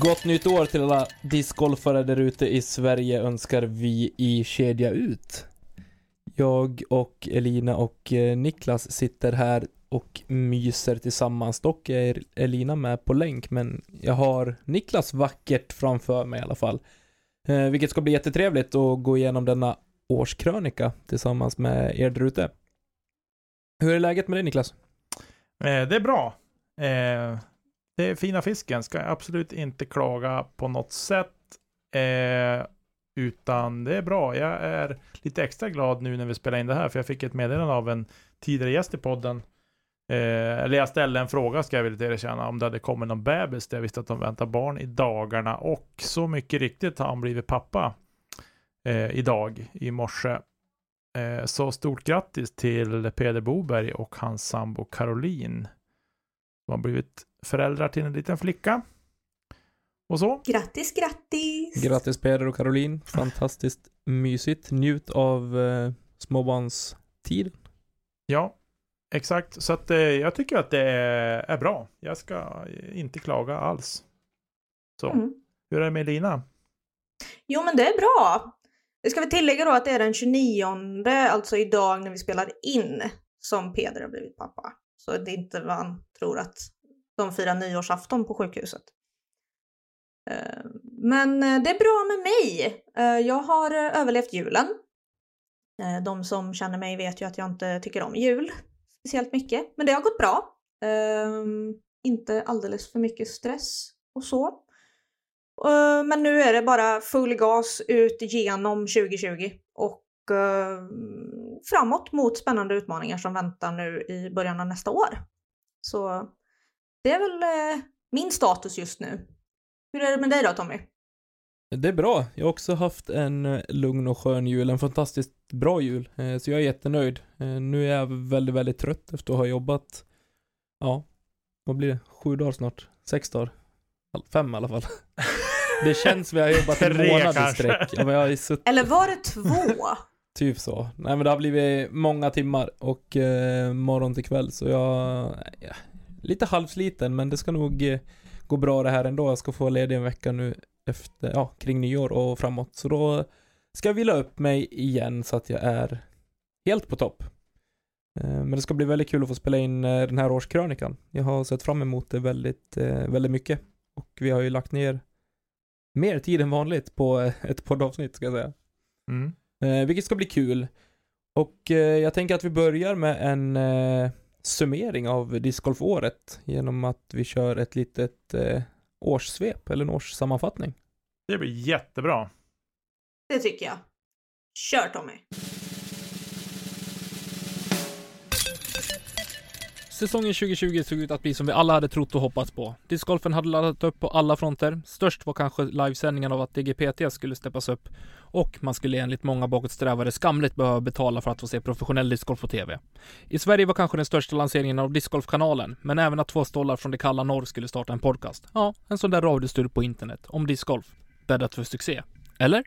Gott nytt år till alla discgolfare där ute i Sverige önskar vi i Kedja Ut. Jag och Elina och eh, Niklas sitter här och myser tillsammans. Dock är Elina med på länk, men jag har Niklas vackert framför mig i alla fall. Eh, vilket ska bli jättetrevligt att gå igenom denna årskrönika tillsammans med er där ute. Hur är läget med dig Niklas? Eh, det är bra. Eh, det är fina fisken, ska jag absolut inte klaga på något sätt. Eh, utan det är bra. Jag är lite extra glad nu när vi spelar in det här, för jag fick ett meddelande av en tidigare gäst i podden. Eh, eller jag ställde en fråga, ska jag vilja erkänna, om det hade kommit någon bebis, där jag visste att de väntar barn i dagarna. Och så mycket riktigt har han blivit pappa eh, idag, i morse. Eh, så stort grattis till Peder Boberg och hans sambo Caroline. De har blivit föräldrar till en liten flicka. Och så. Grattis, grattis! Grattis Peder och Caroline. Fantastiskt mysigt. Njut av eh, småbarnstiden. Ja, exakt. Så att eh, jag tycker att det är, är bra. Jag ska inte klaga alls. Så. Mm. Hur är det med Lina? Jo, men det är bra. Det ska vi tillägga då att det är den 29, alltså idag när vi spelar in, som Peder har blivit pappa. Så det är inte vad han tror att de firar nyårsafton på sjukhuset. Eh, men eh, det är bra med mig. Eh, jag har överlevt julen. De som känner mig vet ju att jag inte tycker om jul speciellt mycket. Men det har gått bra. Ehm, inte alldeles för mycket stress och så. Men nu är det bara full gas ut genom 2020 och framåt mot spännande utmaningar som väntar nu i början av nästa år. Så det är väl eh, min status just nu. Hur är det med dig då Tommy? Det är bra. Jag har också haft en eh, lugn och skön jul, en fantastiskt bra jul. Eh, Så jag är jättenöjd. Eh, Nu är jag väldigt, väldigt trött efter att ha jobbat, ja, vad blir det? Sju dagar snart? Sex dagar? Fem i alla fall. Det känns som jag har jobbat en månad i sträck. Ja, men jag har ju suttit Eller var det två? Typ så. Nej men det har blivit många timmar och eh, morgon till kväll så jag, ja, lite halvsliten men det ska nog eh, gå bra det här ändå. Jag ska få ledig en vecka nu efter, ja, kring nyår och framåt. Så då ska jag vila upp mig igen så att jag är helt på topp. Eh, men det ska bli väldigt kul att få spela in eh, den här årskrönikan. Jag har sett fram emot det väldigt, eh, väldigt mycket. Och vi har ju lagt ner mer tid än vanligt på eh, ett poddavsnitt ska jag säga. Mm. Eh, vilket ska bli kul. Och eh, jag tänker att vi börjar med en eh, summering av discgolfåret genom att vi kör ett litet eh, årssvep eller en årssammanfattning. Det blir jättebra. Det tycker jag. Kör Tommy! Säsongen 2020 såg ut att bli som vi alla hade trott och hoppats på. Discgolfen hade laddat upp på alla fronter. Störst var kanske livesändningen av att DGPT skulle steppas upp och man skulle enligt många bakåtsträvare skamligt behöva betala för att få se professionell discgolf på TV. I Sverige var kanske den största lanseringen av discgolfkanalen, men även att två stollar från det kalla norr skulle starta en podcast. Ja, en sån där radiostur på internet om discgolf. Bäddat för succé. Eller?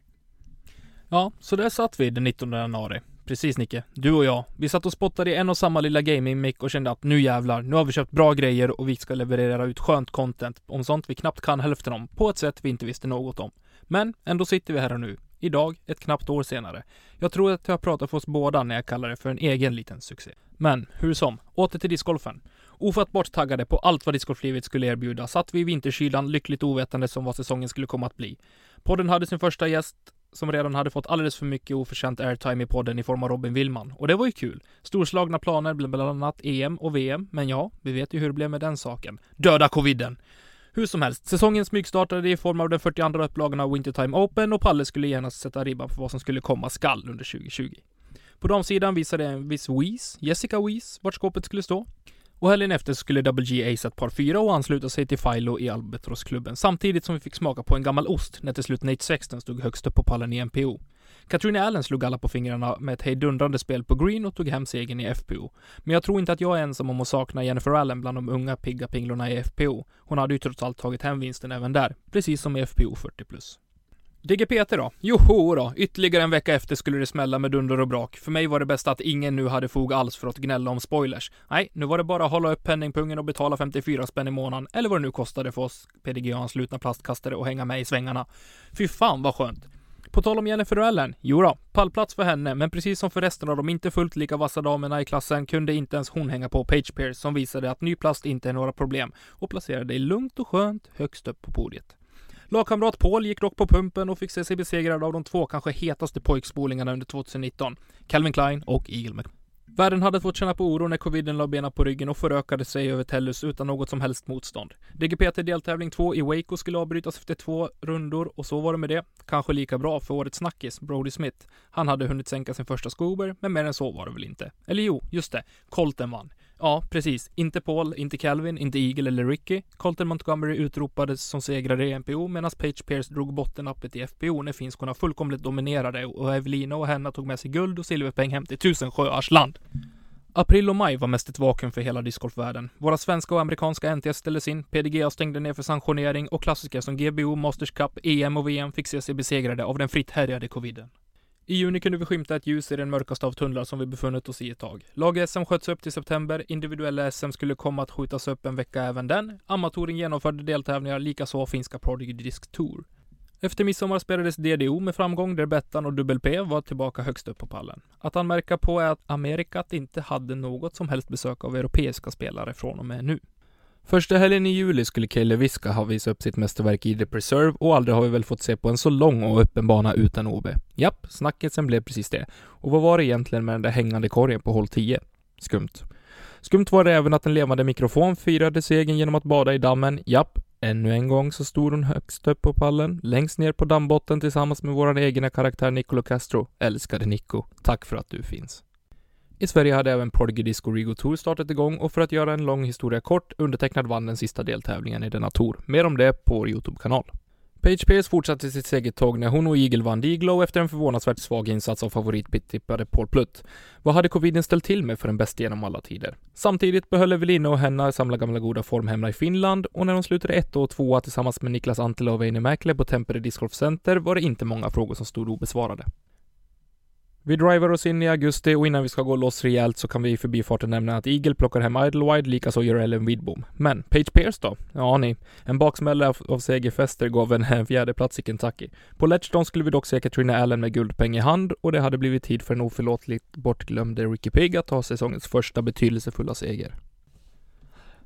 Ja, så där satt vi den 19 januari. Precis Nicke, du och jag. Vi satt och spottade i en och samma lilla gaming-mic och kände att nu jävlar, nu har vi köpt bra grejer och vi ska leverera ut skönt content om sånt vi knappt kan hälften om, på ett sätt vi inte visste något om. Men ändå sitter vi här och nu. Idag, ett knappt år senare. Jag tror att jag pratar för oss båda när jag kallar det för en egen liten succé. Men hur som, åter till discgolfen. Ofattbart taggade på allt vad discgolflivet skulle erbjuda satt vi i vinterkylan lyckligt ovetande som vad säsongen skulle komma att bli. Podden hade sin första gäst som redan hade fått alldeles för mycket oförtjänt airtime i podden i form av Robin Willman. Och det var ju kul. Storslagna planer bland annat EM och VM, men ja, vi vet ju hur det blev med den saken. Döda coviden! Hur som helst, säsongen smygstartade i form av den 42 upplagan av Wintertime Open och Palle skulle genast sätta ribban för vad som skulle komma skall under 2020. På damsidan visade en viss Weiss, Jessica Weiss, vart skåpet skulle stå. Och helgen efter skulle WG acea ace ett par fyra och ansluta sig till Philo i Albatrosklubben samtidigt som vi fick smaka på en gammal ost när till slut Nate Sexton stod högst upp på pallen i MPO. Katrina Allen slog alla på fingrarna med ett hejdundrande spel på green och tog hem segern i FPO. Men jag tror inte att jag är ensam om att sakna Jennifer Allen bland de unga pigga pinglorna i FPO. Hon hade ju trots allt tagit hem vinsten även där, precis som i FPO 40+. DGPT då? Joho då, ytterligare en vecka efter skulle det smälla med dunder och brak. För mig var det bäst att ingen nu hade fog alls för att gnälla om spoilers. Nej, nu var det bara att hålla upp penningpungen och betala 54 spänn i månaden, eller vad det nu kostade för oss PDG-anslutna plastkastare och hänga med i svängarna. Fy fan vad skönt. På tal om Jennifer Allen, jodå, pallplats för henne, men precis som för resten av de inte fullt lika vassa damerna i klassen kunde inte ens hon hänga på Page Pierce som visade att ny plast inte är några problem och placerade dig lugnt och skönt högst upp på podiet. Lagkamrat Paul gick dock på pumpen och fick se sig besegrad av de två kanske hetaste pojkspolingarna under 2019, Calvin Klein och Eagle-Mc. Världen hade fått känna på oro när coviden la benen på ryggen och förökade sig över Tellus utan något som helst motstånd. DGPT deltävling 2 i Waco skulle avbrytas efter två rundor och så var det med det. Kanske lika bra för årets snackis, Brody Smith. Han hade hunnit sänka sin första skober, men mer än så var det väl inte. Eller jo, just det. Colton vann. Ja, precis. Inte Paul, inte Calvin, inte Eagle eller Ricky. Colton Montgomery utropades som segrare i NPO medan Page Pierce drog bottennappet i FPO när finskorna fullkomligt dominerade och Evelina och Henna tog med sig guld och silverpeng hem till tusen sjöars land. April och maj var mest ett vakuum för hela discgolfvärlden. Våra svenska och amerikanska NTS ställdes in, PDGA stängde ner för sanktionering och klassiker som GBO, Masters Cup, EM och VM fick se sig besegrade av den fritt härjade coviden. I juni kunde vi skymta ett ljus i den mörkaste av tunnlar som vi befunnit oss i ett tag. Lag-SM sköts upp till september, individuella SM skulle komma att skjutas upp en vecka även den. Amatouren genomförde deltävlingar, likaså finska Prodigy Disc Tour. Efter midsommar spelades DDO med framgång där Bettan och Dubbel P var tillbaka högst upp på pallen. Att anmärka på är att Amerikat inte hade något som helst besök av europeiska spelare från och med nu. Första helgen i juli skulle Kalle Viska ha visat upp sitt mästerverk i The Preserve och aldrig har vi väl fått se på en så lång och öppen bana utan OB. Japp, snacketsen blev precis det. Och vad var det egentligen med den där hängande korgen på håll 10? Skumt. Skumt var det även att en levande mikrofon firade segern genom att bada i dammen. Japp, ännu en gång så stod hon högst upp på pallen, längst ner på dammbotten tillsammans med våran egna karaktär Nicolo Castro. Älskade Nico. Tack för att du finns. I Sverige hade även Prodigy Disco Rigo Tour startat igång och för att göra en lång historia kort, undertecknad vann den sista deltävlingen i denna tour. Mer om det på vår Youtube-kanal. Page Pierce fortsatte sitt segertåg när hon och Eagle vann Diglow efter en förvånansvärt svag insats av favorittippade Paul Plutt. Vad hade coviden ställt till med för en bäst genom alla tider? Samtidigt behöll Evelina och Henna samla gamla goda form hemma i Finland och när de slutade ett och tvåa tillsammans med Niklas Antila och Veine Mäkle på Tempere Disc Golf Center var det inte många frågor som stod obesvarade. Vi driver oss in i augusti och innan vi ska gå loss rejält så kan vi i förbifarten nämna att Eagle plockar hem Idlewide, likaså gör Ellen Widbom. Men Page Pierce då? Ja ni, en baksmälla av, av segerfester gav en eh, fjärde plats i Kentucky. På Ledgestone skulle vi dock se Katrina Allen med guldpeng i hand och det hade blivit tid för en oförlåtligt bortglömde Ricky Pig att ta säsongens första betydelsefulla seger.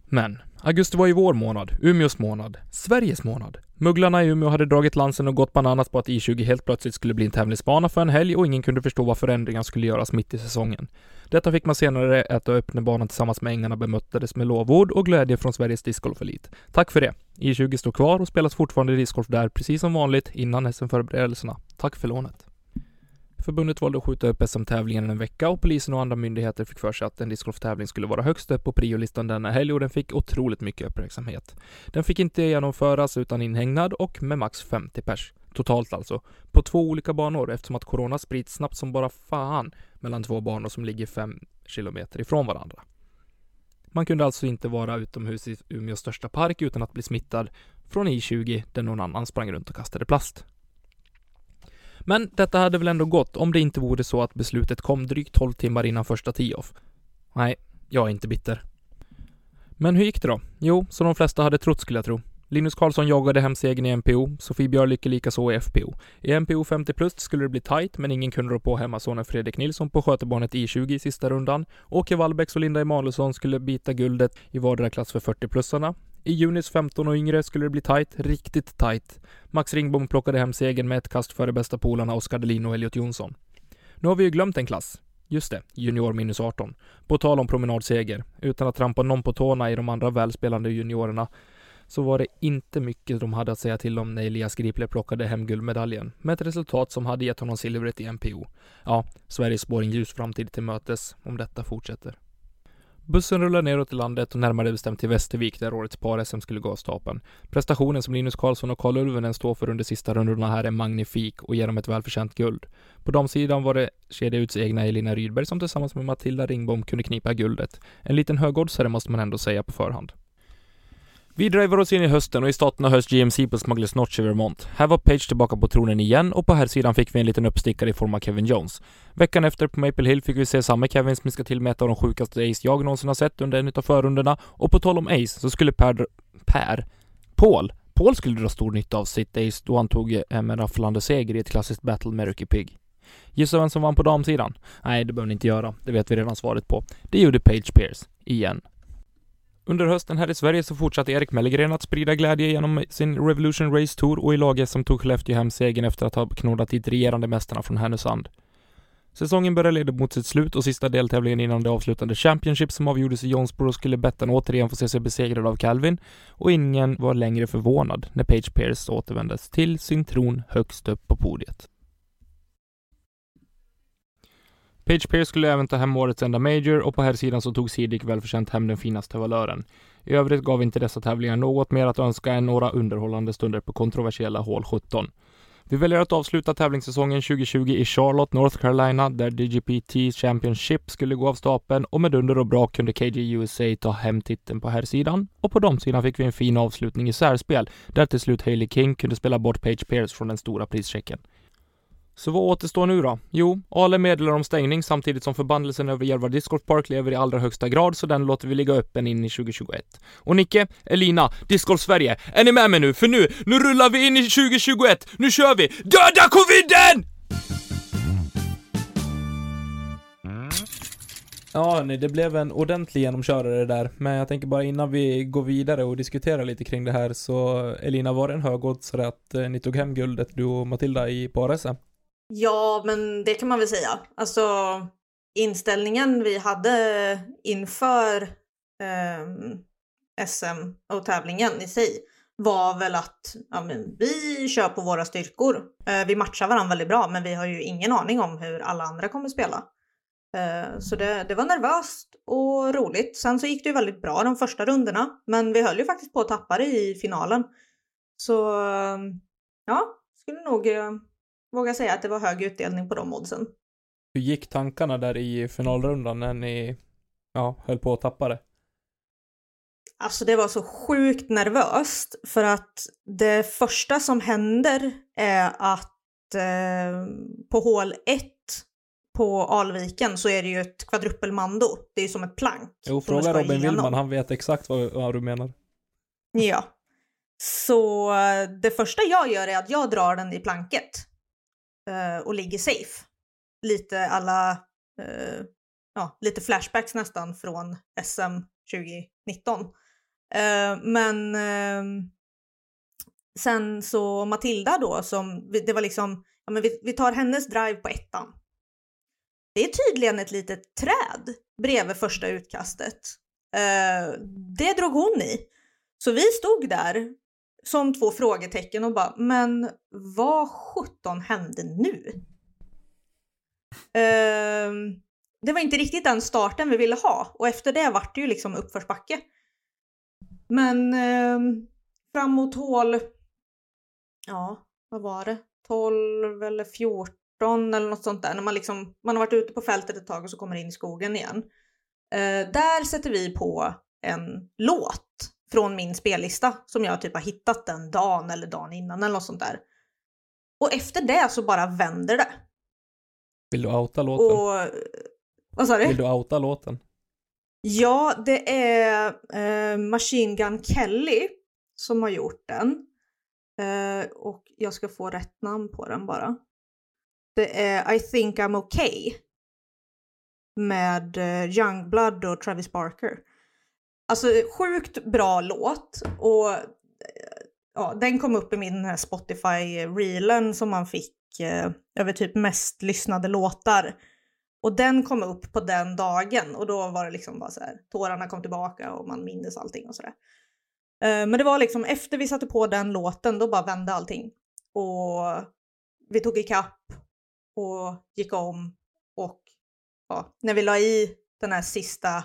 Men, augusti var ju vår månad, Umeås månad, Sveriges månad. Mugglarna i Umeå hade dragit lansen och gått bananas på att I20 helt plötsligt skulle bli en tävlingsbana för en helg och ingen kunde förstå vad förändringar skulle göras mitt i säsongen. Detta fick man senare äta upp när banan tillsammans med ängarna bemöttades med lovord och glädje från Sveriges discgolfelit. Tack för det! I20 står kvar och spelas fortfarande discgolf där, precis som vanligt, innan SM-förberedelserna. Tack för lånet! Förbundet valde att skjuta upp SM-tävlingen en vecka och polisen och andra myndigheter fick för sig att en discgolftävling skulle vara högst upp på priolistan denna helg och den fick otroligt mycket uppmärksamhet. Den fick inte genomföras utan inhägnad och med max 50 pers. Totalt alltså. På två olika banor eftersom att corona sprids snabbt som bara fan mellan två banor som ligger fem kilometer ifrån varandra. Man kunde alltså inte vara utomhus i Umeås största park utan att bli smittad från I20 där någon annan sprang runt och kastade plast. Men detta hade väl ändå gått om det inte vore så att beslutet kom drygt 12 timmar innan första tee-off. Nej, jag är inte bitter. Men hur gick det då? Jo, som de flesta hade trott skulle jag tro. Linus Karlsson jagade hem segern i MPO, Sofie Björlycke likaså i FPO. I MPO 50 plus skulle det bli tight, men ingen kunde rå på hemmasonen Fredrik Nilsson på skötebarnet I20 i sista rundan. Åke Wallbäcks och Linda Emanuelsson skulle bita guldet i vardera klass för 40-plussarna. I junis 15 och yngre skulle det bli tight, riktigt tight. Max Ringbom plockade hem segern med ett kast före bästa polarna Oskar Delin och Elliot Jonsson. Nu har vi ju glömt en klass. Just det, junior minus 18. På tal om promenadseger, utan att trampa någon på tårna i de andra välspelande juniorerna, så var det inte mycket de hade att säga till om när Elias Gripler plockade hem guldmedaljen, med ett resultat som hade gett honom silvret i NPO. Ja, Sverige spår en ljus framtid till mötes om detta fortsätter. Bussen rullar neråt i landet och närmare bestämt till Västervik där årets par-SM skulle gå av stapeln. Prestationen som Linus Karlsson och Karl Ulvenen står för under sista rundorna här är magnifik och ger dem ett välförtjänt guld. På damsidan var det kedjauts egna Elina Rydberg som tillsammans med Matilda Ringbom kunde knipa guldet. En liten högoddsare måste man ändå säga på förhand. Vi driver oss in i hösten och i staterna hörs GMC på Smugglers Notch i Vermont. Här var Page tillbaka på tronen igen och på här sidan fick vi en liten uppstickare i form av Kevin Jones. Veckan efter på Maple Hill fick vi se samma Kevin smiska till med ett av de sjukaste ace jag någonsin har sett under en av förrunderna och på tal om ace så skulle Per... Per? Paul? Paul skulle dra stor nytta av sitt ace då han tog eh, en rafflande seger i ett klassiskt battle med Ricky Pig. Gissa vem som vann på damsidan? Nej, det behöver ni inte göra. Det vet vi redan svaret på. Det gjorde Page Pierce. Igen. Under hösten här i Sverige så fortsatte Erik Mellgren att sprida glädje genom sin Revolution Race Tour och i laget som tog Skellefteå hem segern efter att ha knådat dit regerande mästarna från Härnösand. Säsongen började leda mot sitt slut och sista deltävlingen innan det avslutande Championship som avgjordes i Jonesboro skulle Bettan återigen få se sig besegrad av Calvin och ingen var längre förvånad när Page Pierce återvändes till sin tron högst upp på podiet. Page Pierce skulle även ta hem årets enda Major och på här sidan så tog Sidik välförtjänt hem den finaste valören. I övrigt gav inte dessa tävlingar något mer att önska än några underhållande stunder på kontroversiella hål 17. Vi väljer att avsluta tävlingssäsongen 2020 i Charlotte, North Carolina, där DGPT Championship skulle gå av stapeln och med under och brak kunde KG USA ta hem titeln på här sidan och på damsidan fick vi en fin avslutning i särspel, där till slut Hailey King kunde spela bort Page Pierce från den stora prischecken. Så vad återstår nu då? Jo, Ale meddelar om stängning samtidigt som förbannelsen över Järva Discord Park lever i allra högsta grad, så den låter vi ligga öppen in i 2021. Och Nicke, Elina, Discord Sverige, är ni med mig nu? För nu, nu rullar vi in i 2021! Nu kör vi! Döda coviden! Ja, nej, det blev en ordentlig genomkörare där, men jag tänker bara innan vi går vidare och diskuterar lite kring det här så Elina, var det en högoddsare att eh, ni tog hem guldet, du och Matilda, i par-SM? Ja, men det kan man väl säga. Alltså inställningen vi hade inför eh, SM och tävlingen i sig var väl att ja, men vi kör på våra styrkor. Eh, vi matchar varandra väldigt bra, men vi har ju ingen aning om hur alla andra kommer spela. Eh, så det, det, var nervöst och roligt. Sen så gick det ju väldigt bra de första rundorna, men vi höll ju faktiskt på att tappa det i finalen. Så ja, skulle nog eh, våga säga att det var hög utdelning på de oddsen. Hur gick tankarna där i finalrundan när ni ja, höll på att tappa det? Alltså det var så sjukt nervöst för att det första som händer är att eh, på hål 1 på Alviken så är det ju ett kvadrupelmando. Det är ju som ett plank. Jo, fråga Robin Willman, han vet exakt vad, vad du menar. Ja. Så eh, det första jag gör är att jag drar den i planket Eh, och ligger safe. Lite alla, eh, ja, lite flashbacks nästan från SM 2019. Eh, men ehm, sen så Matilda då som, det var liksom, ja men vi, vi tar hennes drive på ettan. Det är tydligen ett litet träd bredvid första utkastet. det drog hon i. Så vi stod där som två frågetecken och bara, men vad sjutton hände nu? Uh, det var inte riktigt den starten vi ville ha och efter det vart det ju liksom uppförsbacke. Men ehm, uh, framåt hål, ja, vad var det? 12 eller 14 eller något sånt där. När man liksom, man har varit ute på fältet ett tag och så kommer in i skogen igen. Uh, där sätter vi på en låt från min spellista som jag typ har hittat den dagen eller dagen innan eller något sånt där. Och efter det så bara vänder det. Vill du outa låten? Och, vad sa du? Vill du outa låten? Ja, det är eh, Machine Gun Kelly som har gjort den. Eh, och jag ska få rätt namn på den bara. Det är I think I'm okay. Med eh, Youngblood och Travis Barker. Alltså sjukt bra låt och eh, ja, den kom upp i min eh, Spotify-reelen eh, som man fick eh, över typ mest lyssnade låtar. Och den kom upp på den dagen och då var det liksom bara så här, tårarna kom tillbaka och man mindes allting och sådär. Eh, men det var liksom efter vi satte på den låten, då bara vände allting. Och vi tog ikapp och gick om och ja, när vi la i den här sista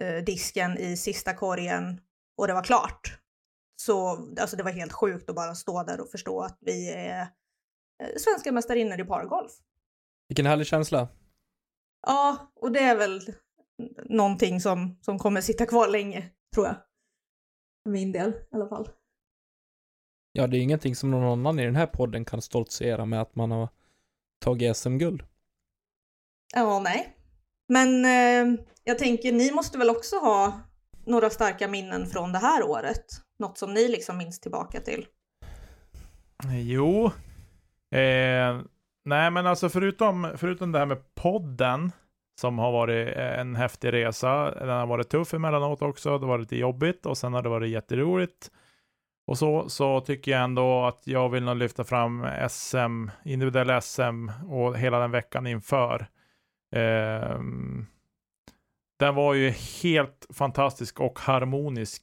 eh, disken i sista korgen och det var klart. Så alltså det var helt sjukt att bara stå där och förstå att vi är eh, svenska mästarinnor i pargolf. Vilken härlig känsla. Ja, och det är väl någonting som, som kommer sitta kvar länge, tror jag. För min del i alla fall. Ja, det är ingenting som någon annan i den här podden kan stoltsera med att man har tagit SM-guld. Ja, nej. Men eh, jag tänker, ni måste väl också ha några starka minnen från det här året? Något som ni liksom minns tillbaka till? Jo. Eh, nej, men alltså förutom, förutom det här med podden som har varit eh, en häftig resa. Den har varit tuff emellanåt också. Det har varit lite jobbigt och sen har det varit jätteroligt. Och så, så tycker jag ändå att jag vill nog lyfta fram SM, individuell SM och hela den veckan inför. Eh, den var ju helt fantastisk och harmonisk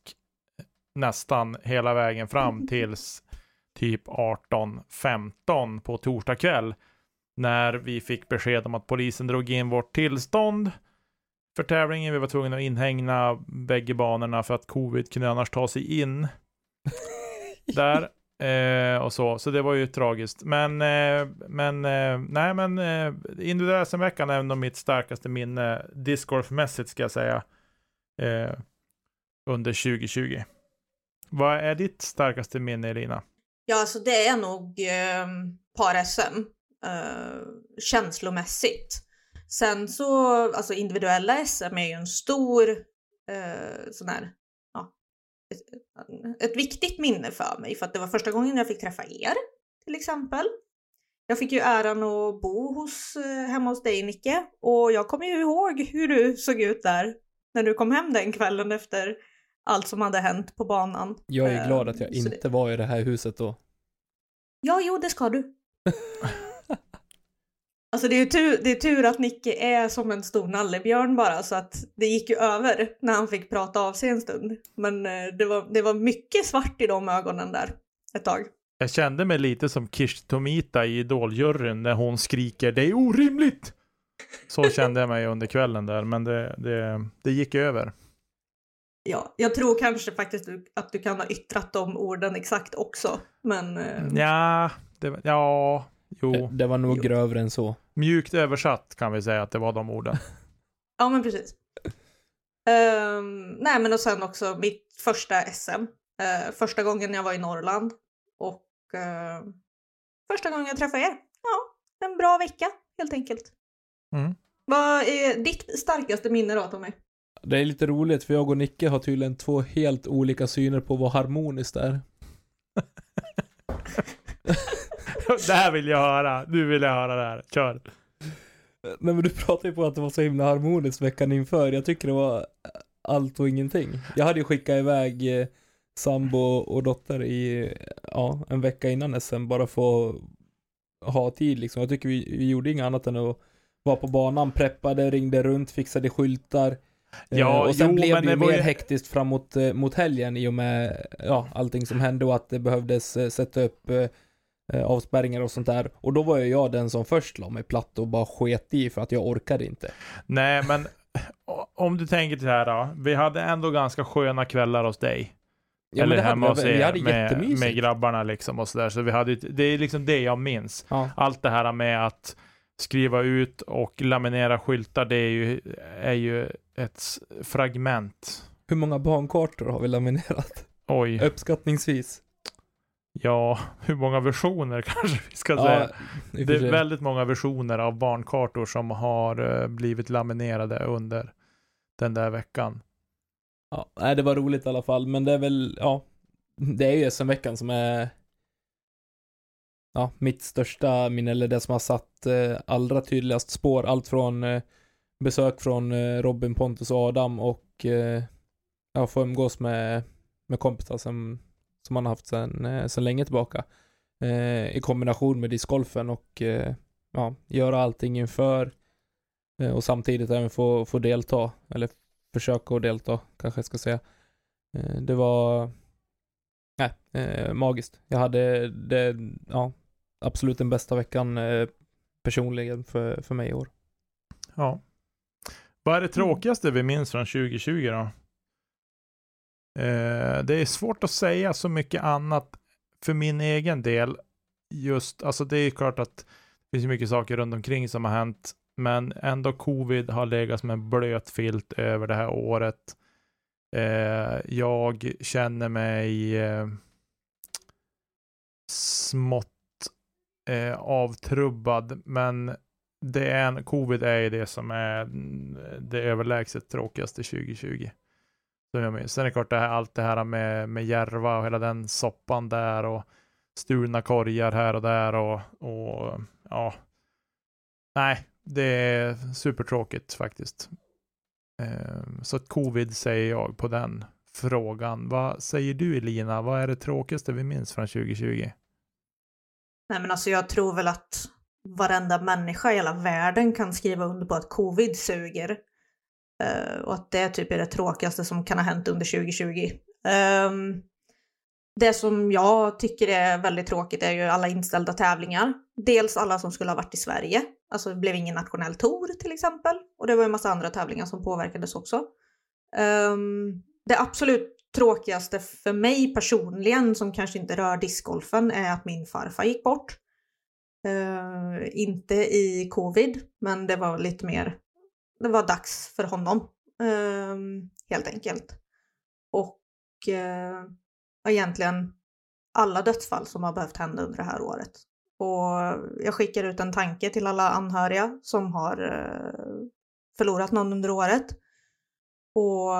nästan hela vägen fram tills typ 18.15 på torsdag kväll. När vi fick besked om att polisen drog in vårt tillstånd för tävlingen. Vi var tvungna att inhägna bägge banorna för att covid kunde annars ta sig in. Där. Eh, och så, så det var ju tragiskt. Men, eh, men eh, nej men eh, individuella SM-veckan är nog mitt starkaste minne discgolfmässigt ska jag säga. Eh, under 2020. Vad är ditt starkaste minne Elina? Ja, alltså det är nog eh, par-SM. Eh, känslomässigt. Sen så, alltså individuella SM är ju en stor eh, sån här ett, viktigt minne för mig för att det var första gången jag fick träffa er till exempel. Jag fick ju äran att bo hos, eh, hemma hos dig Nicke och jag kommer ju ihåg hur du såg ut där när du kom hem den kvällen efter allt som hade hänt på banan. Jag är glad att jag inte det... var i det här huset då. Ja, jo, det ska du. Alltså det är, tur, det är tur att Nicke är som en stor nallebjörn bara så att det gick ju över när han fick prata av sig en stund. Men eh, det var, det var mycket svart i de ögonen där ett tag. Jag kände mig lite som Kirsti Tomita i Idoljuryn när hon skriker det är orimligt. Så kände jag mig under kvällen där, men det, det, det gick över. Ja, jag tror kanske faktiskt att du kan ha yttrat de orden exakt också, men... Eh, ja, det, ja, Jo. Det, det var nog jo. grövre än så. Mjukt översatt kan vi säga att det var de orden. ja, men precis. Um, nej, men och sen också mitt första SM. Uh, eh, första gången jag var i Norrland. Och uh, första gången jag träffade er. Ja, en bra vecka helt enkelt. Mm. Vad är ditt starkaste minne då Tommy? Det är lite roligt för jag och Nicke har tydligen två helt olika syner på vad harmoniskt är. det här vill jag höra. Nu vill jag höra det här. Kör. Nej men du pratade ju på att det var så himla harmoniskt veckan inför. Jag tycker det var allt och ingenting. Jag hade ju skickat iväg eh, sambo och dotter i, ja, en vecka innan SM bara för att ha tid liksom. Jag tycker vi, vi gjorde inget annat än att vara på banan, preppade, ringde runt, fixade skyltar. Eh, ja, och sen jo, blev det ju mer ju... hektiskt framåt eh, mot helgen i och med ja, allting som hände och att det behövdes sätta upp eh, avspärrningar och sånt där. Och då var ju jag den som först la mig platt och bara sket i för att jag orkade inte. Nej, men om du tänker det här då. Vi hade ändå ganska sköna kvällar hos dig. Ja, Eller hemma hos er med, med grabbarna liksom och sådär. Så vi hade, det är liksom det jag minns. Ja. Allt det här med att skriva ut och laminera skyltar, det är ju, är ju ett fragment. Hur många bankartor har vi laminerat? Oj. Uppskattningsvis. Ja, hur många versioner kanske vi ska ja, säga. Det är väldigt många versioner av barnkartor som har uh, blivit laminerade under den där veckan. Ja, det var roligt i alla fall, men det är väl, ja, det är ju SM-veckan som är ja, mitt största minne, eller det som har satt eh, allra tydligast spår. Allt från eh, besök från eh, Robin, Pontus och Adam och eh, ja, få umgås med, med kompisar som, som man har haft sedan, eh, sedan länge tillbaka. Eh, I kombination med discgolfen och eh, ja, göra allting inför eh, och samtidigt även få, få delta, eller försöka att delta kanske jag ska säga. Eh, det var nej, eh, magiskt. Jag hade det, ja, absolut den bästa veckan personligen för, för mig i år. Ja. Vad är det tråkigaste vi minns från 2020 då? Eh, det är svårt att säga så mycket annat för min egen del. Just, alltså det är klart att det finns mycket saker runt omkring som har hänt, men ändå covid har legat som en blöt filt över det här året. Eh, jag känner mig eh, smått eh, avtrubbad, men det är en, covid är det som är mm, det överlägset tråkigaste 2020. Som. Sen är det klart det här, allt det här med, med Järva och hela den soppan där och stulna korgar här och där och, och ja. Nej, det är supertråkigt faktiskt. Ehm, så att covid säger jag på den frågan. Vad säger du Elina? Vad är det tråkigaste vi minns från 2020? Nej men alltså jag tror väl att varenda människa i hela världen kan skriva under på att covid suger. Uh, och att det typ är det tråkigaste som kan ha hänt under 2020. Um, ehm, det som jag tycker är väldigt tråkigt är ju alla inställda tävlingar. Dels alla som skulle ha varit i Sverige. Alltså det blev ingen nationell tour till exempel. Och det var en massa andra tävlingar som påverkades också. Um, det absolut tråkigaste för mig personligen, som kanske inte rör discgolfen, är att min farfar gick bort. Uh, inte i covid, men det var lite mer, det var dags för honom. Uh, helt enkelt. Och uh, egentligen alla dödsfall som har behövt hända under det här året. Och jag skickar ut en tanke till alla anhöriga som har uh, förlorat någon under året. Och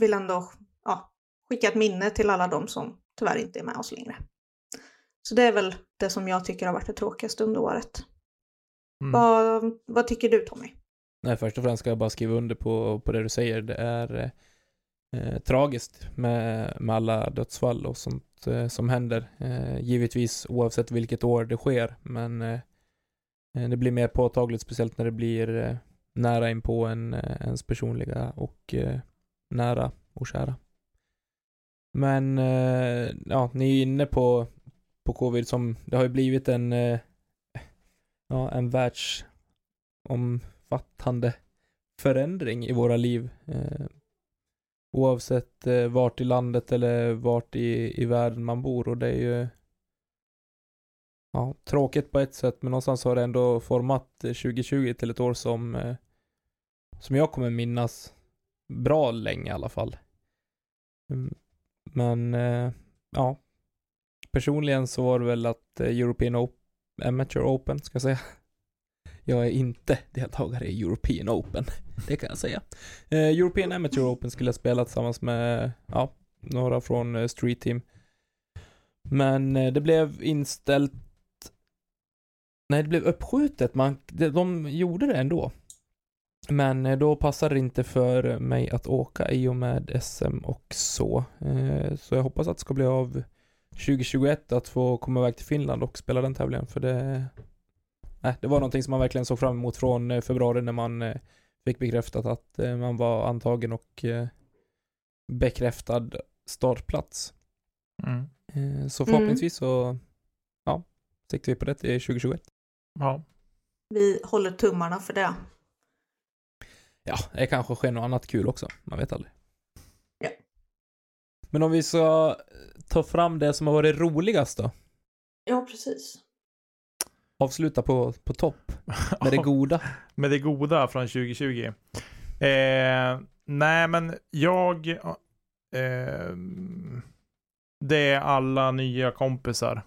vill ändå ja, skicka ett minne till alla de som tyvärr inte är med oss längre. Så det är väl det som jag tycker har varit det tråkigaste under året. Mm. Vad, vad tycker du Tommy? Nej, först och främst ska jag bara skriva under på, på det du säger. Det är eh, tragiskt med, med alla dödsfall och sånt eh, som händer. Eh, givetvis oavsett vilket år det sker, men eh, det blir mer påtagligt, speciellt när det blir eh, nära in på en, eh, ens personliga och eh, nära och kära. Men eh, ja, ni är inne på på covid som, det har ju blivit en, eh, ja, en omfattande förändring i våra liv. Eh, oavsett eh, vart i landet eller vart i, i världen man bor och det är ju ja, tråkigt på ett sätt men någonstans har det ändå format eh, 2020 till ett år som eh, som jag kommer minnas bra länge i alla fall. Mm, men eh, ja, personligen så var det väl att eh, European Open, Amateur Open, ska jag säga. Jag är inte deltagare i European Open, det kan jag säga. Eh, European Amateur Open skulle jag spela tillsammans med, ja, några från eh, Street Team. Men eh, det blev inställt Nej, det blev uppskjutet. Man, de gjorde det ändå. Men eh, då passade det inte för mig att åka i och med SM och så. Så jag hoppas att det ska bli av 2021 att få komma iväg till Finland och spela den tävlingen för det Nej, det var någonting som man verkligen såg fram emot från eh, februari när man eh, fick bekräftat att eh, man var antagen och bekräftad startplats. Mm. Så förhoppningsvis så, ja, siktar vi på det till 2021. Ja. Vi håller tummarna för det. Ja, det kanske sker något annat kul också. Man vet aldrig. Ja. Men om vi ska ta fram det som har varit roligast då? Ja, precis. Avsluta på, på topp. Med det goda. med det goda från 2020. Eh, nej, men jag... Eh, det är alla nya kompisar.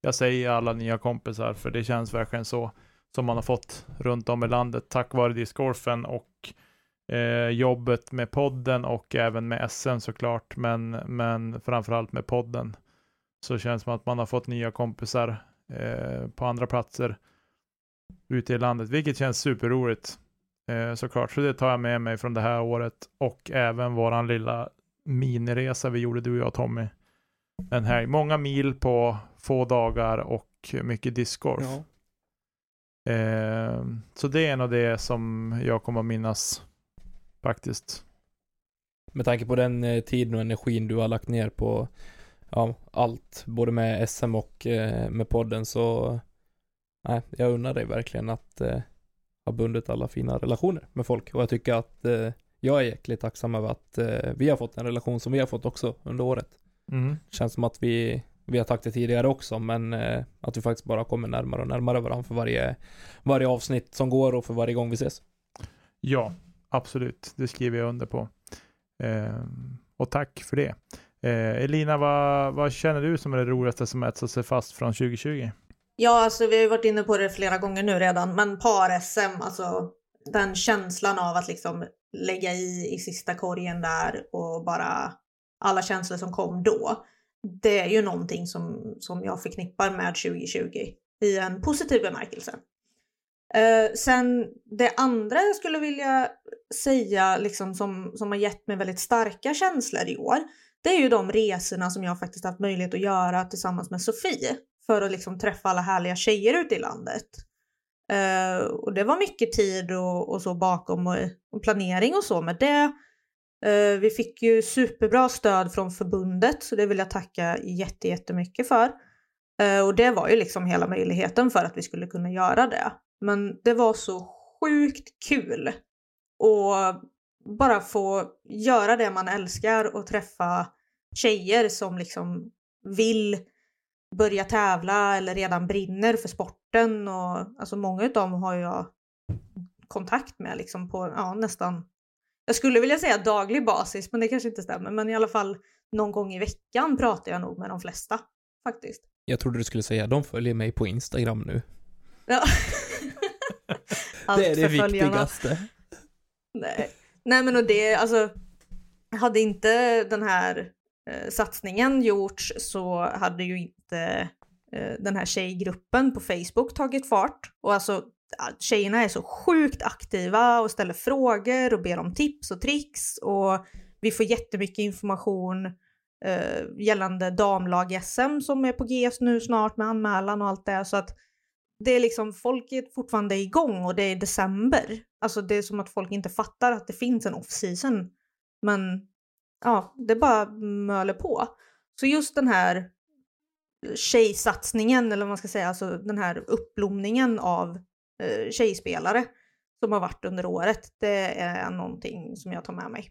Jag säger alla nya kompisar, för det känns verkligen så. Som man har fått runt om i landet tack vare discgolfen och eh, jobbet med podden och även med SM såklart, men, men framförallt med podden. Så känns det som att man har fått nya kompisar eh, på andra platser ute i landet, vilket känns superroligt. Eh, såklart, så det tar jag med mig från det här året och även våran lilla miniresa vi gjorde, du och jag Tommy. En helg. Många mil på få dagar och mycket discgolf. Ja. Eh, så det är nog det som jag kommer att minnas faktiskt. Med tanke på den eh, tiden och energin du har lagt ner på ja, allt, både med SM och eh, med podden så nej, jag unnar dig verkligen att eh, ha bundit alla fina relationer med folk och jag tycker att eh, jag är jäkligt tacksam över att eh, vi har fått en relation som vi har fått också under året. Mm. Känns som att vi, vi har tagit det tidigare också, men eh, att vi faktiskt bara kommer närmare och närmare varandra för varje, varje avsnitt som går och för varje gång vi ses. Ja, absolut. Det skriver jag under på. Eh, och tack för det. Eh, Elina, vad, vad känner du som är det roligaste som etsat sig fast från 2020? Ja, alltså vi har ju varit inne på det flera gånger nu redan, men par-SM, alltså den känslan av att liksom lägga i i sista korgen där och bara alla känslor som kom då. Det är ju någonting som, som jag förknippar med 2020 i en positiv bemärkelse. Eh, sen det andra jag skulle vilja säga liksom som, som har gett mig väldigt starka känslor i år, det är ju de resorna som jag faktiskt haft möjlighet att göra tillsammans med Sofie för att liksom träffa alla härliga tjejer ute i landet. Uh, och det var mycket tid och, och så bakom och, och planering och så med det. Uh, vi fick ju superbra stöd från förbundet så det vill jag tacka jätte, jättemycket för. Uh, och det var ju liksom hela möjligheten för att vi skulle kunna göra det. Men det var så sjukt kul och bara få göra det man älskar och träffa tjejer som liksom vill börja tävla eller redan brinner för sporten och alltså många av dem har jag kontakt med liksom på ja, nästan jag skulle vilja säga daglig basis men det kanske inte stämmer men i alla fall någon gång i veckan pratar jag nog med de flesta faktiskt. Jag trodde du skulle säga de följer mig på Instagram nu. Ja. Det är det viktigaste. Nej. Nej men och det, alltså hade inte den här eh, satsningen gjorts så hade ju inte eh, den här tjejgruppen på Facebook tagit fart. Och alltså tjejerna är så sjukt aktiva och ställer frågor och ber om tips och tricks och vi får jättemycket information eh, gällande damlag-SM som är på G nu snart med anmälan och allt det. Så att det är liksom, folk är fortfarande igång och det är december. Alltså det är som att folk inte fattar att det finns en off-season. Men ja, det bara möler på. Så just den här tjejsatsningen, eller vad man ska säga, alltså den här uppblomningen av eh, tjejspelare som har varit under året, det är någonting som jag tar med mig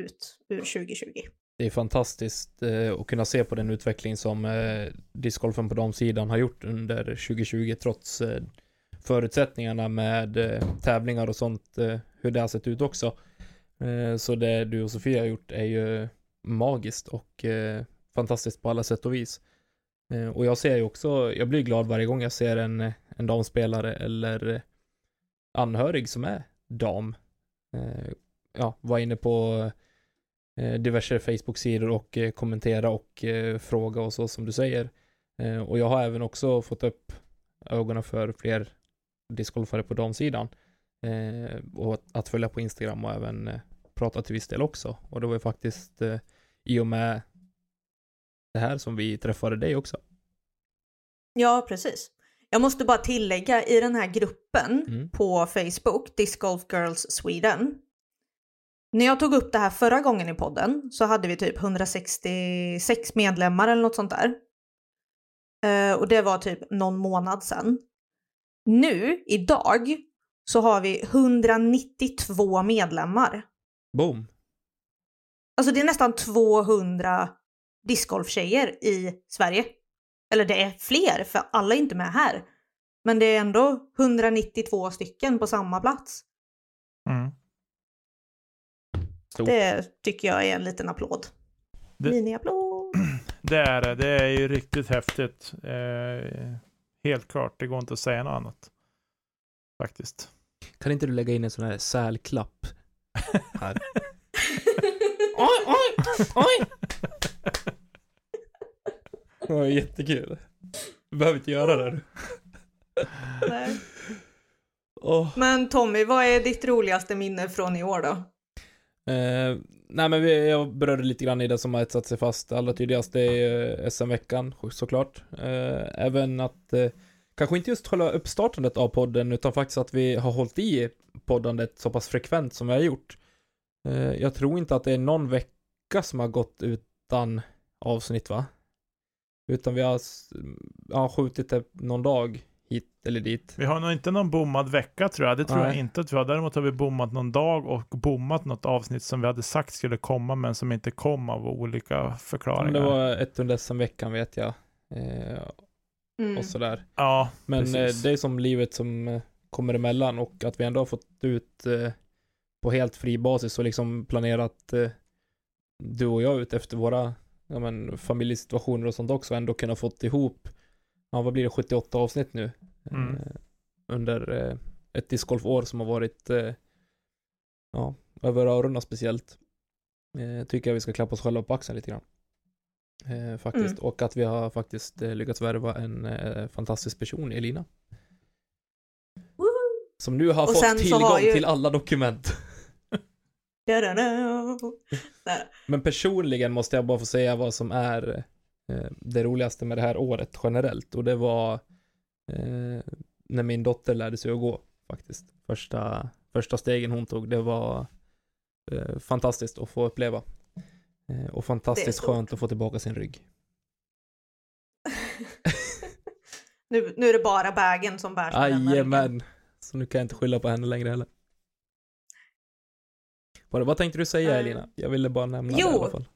ut ur 2020. Det är fantastiskt eh, att kunna se på den utveckling som eh, discgolfen på damsidan har gjort under 2020 trots eh, förutsättningarna med eh, tävlingar och sånt, eh, hur det har sett ut också. Eh, så det du och Sofia har gjort är ju magiskt och eh, fantastiskt på alla sätt och vis. Eh, och jag ser ju också, jag blir glad varje gång jag ser en, en damspelare eller eh, anhörig som är dam. Eh, ja, var inne på eh, diverse Facebook-sidor och eh, kommentera och eh, fråga och så som du säger. Eh, och jag har även också fått upp ögonen för fler discgolfare på damsidan. Eh, och att, följa på Instagram och även eh, prata till viss del också. Och det var ju faktiskt eh, i och med det här som vi träffade dig också. Ja, precis. Jag måste bara tillägga i den här gruppen Mm. på Facebook, Disc Golf Girls Sweden. När jag tog upp det här förra gången i podden så hade vi typ 166 medlemmar eller något sånt där. Eh, och det var typ någon månad sedan. Nu, idag, så har vi 192 medlemmar. Boom! Alltså det är nästan 200 discgolftjejer i Sverige. Eller det är fler, för alla är inte med här. Men det är ändå 192 stycken på samma plats. Mm. Stort. Det tycker jag är en liten applåd. Det- Mini-applåd. Det är det. Det är ju riktigt häftigt. Eh, helt klart. Det går inte att säga något annat. Faktiskt. Kan inte du lägga in en sån här sälklapp? Här. oj, oj, oj! Det var jättekul. Du behöver inte göra det. Nej. Åh. Men Tommy, vad är ditt roligaste minne från i år då? Eh, nej men vi, jag berörde lite grann i det som har etsat sig fast allra tydligast det är eh, SM-veckan såklart. Eh, även att eh, kanske inte just själva uppstartandet av podden utan faktiskt att vi har hållit i poddandet så pass frekvent som vi har gjort. Eh, jag tror inte att det är någon vecka som har gått utan avsnitt va? Utan vi har ja, skjutit det någon dag hit eller dit. Vi har nog inte någon bommad vecka tror jag. Det tror jag Nej. inte att vi har. Däremot har vi bommat någon dag och bommat något avsnitt som vi hade sagt skulle komma men som inte kom av olika Men förklaringar. det var ett under SM-veckan vet jag. Eh, Mm. och sådär. Ja, Men eh, Precis. det är som livet som eh, kommer emellan och att vi ändå har fått ut eh, på helt fri basis och liksom planerat eh, du och jag ut efter våra ja, men, familjesituationer och sånt också ändå kunna fått ihop ja vad blir det? 78 avsnitt nu? Mm. eh, under eh, ett discgolfår som har varit eh, ja över öronen speciellt. Tycker jag vi ska klappa oss själva på axeln lite grann. Faktiskt. Och att vi har faktiskt lyckats värva en fantastisk person Elina. Woohoo! som nu har Och fått tillgång har ju- till alla dokument. Men personligen måste jag bara få säga vad som är det roligaste med det här året generellt. Och det var eh, när min dotter lärde sig att gå faktiskt. Första, första stegen hon tog, det var eh, fantastiskt att få uppleva. Eh, och fantastiskt skönt att få tillbaka sin rygg. nu, nu är det bara bagen som bär som lämnar ryggen. Jajamän. Så nu kan jag inte skylla på henne längre heller. Vad, vad tänkte du säga Eh, Elina? Jag ville bara nämna det i jo. alla fall.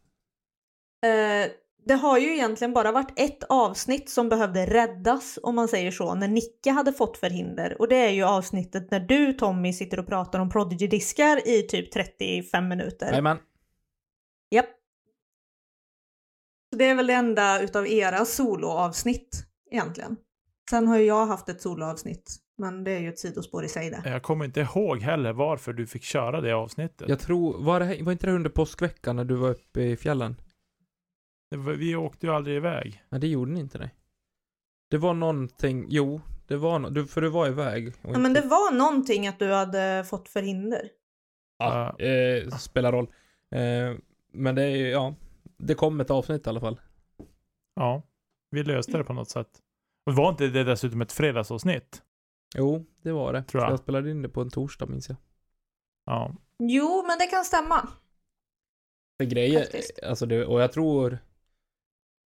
Eh, det har ju egentligen bara varit ett avsnitt som behövde räddas om man säger så, när Nicke hade fått förhinder. Och det är ju avsnittet när du Tommy sitter och pratar om Prodigy-diskar i typ 35 minuter. Jajamän. Japp. Så det är väl det enda utav era soloavsnitt egentligen. Sen har ju jag haft ett soloavsnitt, men det är ju ett sidospår i sig det. jag kommer inte ihåg heller varför du fick köra det avsnittet. Jag tror, var, det, var inte det under påskveckan när du var uppe i fjällen? Var- Vi åkte ju aldrig iväg. Nej, det gjorde ni inte det. Det var någonting, jo, det var no, du, för du var iväg. Ja, men det var någonting att du hade fått förhinder. Ja, eh, spelar roll. Eh, men det är ju, ja, det kom ett avsnitt i alla fall. Ja, vi löste det på något sätt. Och var inte det dessutom ett fredagsavsnitt? Jo, det var det. Tror jag. Jag spelade in det på en torsdag minns jag. Ja. Jo, men det kan stämma. För grejer, Faktiskt. alltså det, och jag tror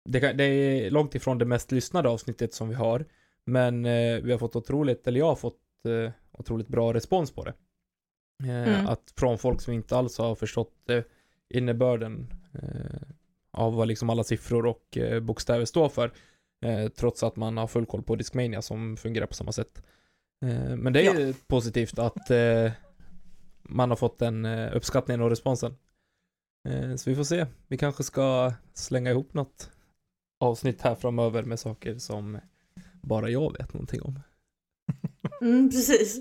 det, kan, det är långt ifrån det mest lyssnade avsnittet som vi har. Men eh, vi har fått otroligt, eller jag har fått eh, otroligt bra respons på det. Eh, Mm. Att från folk som inte alls har förstått eh, innebörden eh, av vad liksom alla siffror och eh, bokstäver står för. Trots att man har full koll på Discmania som fungerar på samma sätt. Men det är ju positivt att man har fått den uppskattningen och responsen. Så vi får se. Vi kanske ska slänga ihop något avsnitt här framöver med saker som bara jag vet någonting om. Mm, precis.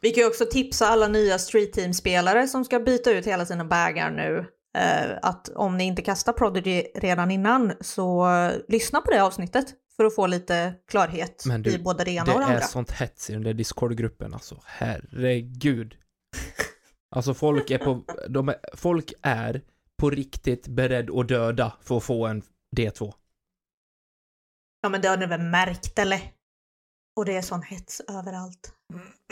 Vi kan ju också tipsa alla nya Street Team-spelare som ska byta ut hela sina bagar nu. Eh, att om ni inte kastar Prodigy redan innan så eh, lyssna på det avsnittet för att få lite klarhet du, i både det ena Det och det är andra. sånt hets i den där Discord-gruppen alltså. Herregud. Alltså folk är på, de är, folk är på riktigt beredd att döda för att få en D2. Ja men det har ni väl märkt eller? Och det är sån hets överallt.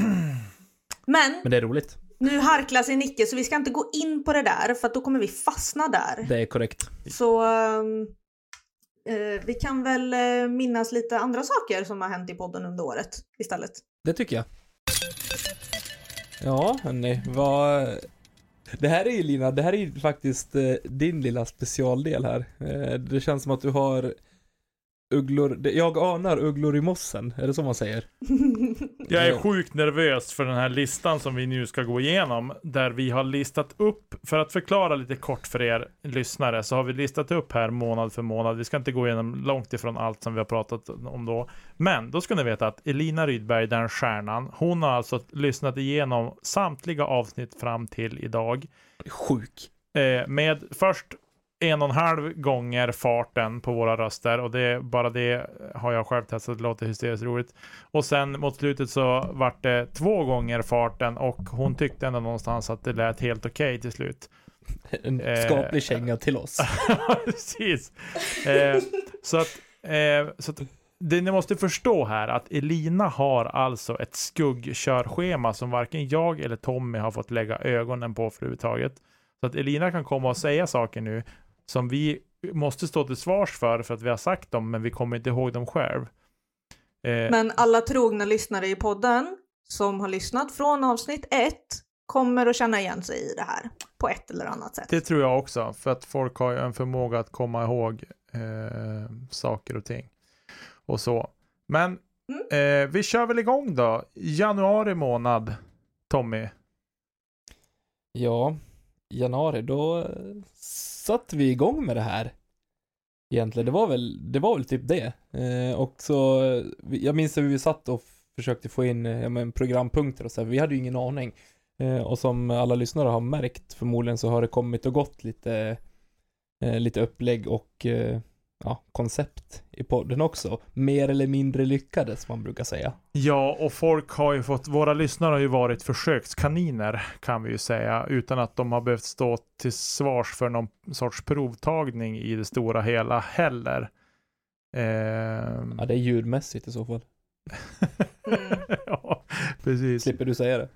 Men Men det är roligt. nu harklar sig Nicke så vi ska inte gå in på det där för att då kommer vi fastna där. Det är korrekt. Så ehm, eh, vi kan väl eh, minnas lite andra saker som har hänt i podden under året istället. Det tycker jag. Ja, hörni, vad... Det här är ju Lina, det här är ju faktiskt eh, din lilla specialdel här. Eh, det känns som att du har ugglor, jag anar ugglor i mossen, är det så man säger? Jag är sjukt nervös för den här listan som vi nu ska gå igenom. Där vi har listat upp, för att förklara lite kort för er lyssnare, så har vi listat upp här månad för månad. Vi ska inte gå igenom långt ifrån allt som vi har pratat om då. Men då ska ni veta att Elina Rydberg, den stjärnan, hon har alltså lyssnat igenom samtliga avsnitt fram till idag. Sjuk. Eh, med först en och en halv gånger farten på våra röster och det, bara det har jag själv testat, det låter hysteriskt roligt. Och sen mot slutet så vart det två gånger farten och hon tyckte ändå någonstans att det lät helt okej okay till slut. En Eh, skaplig känga till oss. Precis. Eh, så att, eh, så att det ni måste förstå här att Elina har alltså ett skuggkörschema som varken jag eller Tommy har fått lägga ögonen på för överhuvudtaget. Så att Elina kan komma och säga saker nu som vi måste stå till svars för för att vi har sagt dem men vi kommer inte ihåg dem själv. Eh, Men alla trogna lyssnare i podden som har lyssnat från avsnitt ett kommer att känna igen sig i det här på ett eller annat sätt. Det tror jag också, för att folk har ju en förmåga att komma ihåg eh, saker och ting. Och så. Men eh, vi kör väl igång då. Januari månad, Tommy. Ja, januari, då eh, satte vi igång med det här. Egentligen, det var väl, det var väl typ det. Eh, och så, jag minns hur vi satt och försökte få in eh, ja, men programpunkter och så här, vi hade ju ingen aning. Eh, och som alla lyssnare har märkt förmodligen så har det kommit och gått lite, eh, lite upplägg och eh, ja, koncept i podden också. Mer eller mindre lyckade som man brukar säga. Ja, och folk har ju fått, våra lyssnare har ju varit försökskaniner kan vi ju säga, utan att de har behövt stå till svars för någon sorts provtagning i det stora hela heller. Ehm, Ja, det är ljudmässigt i så fall. Ja, precis. Slipper du säga det.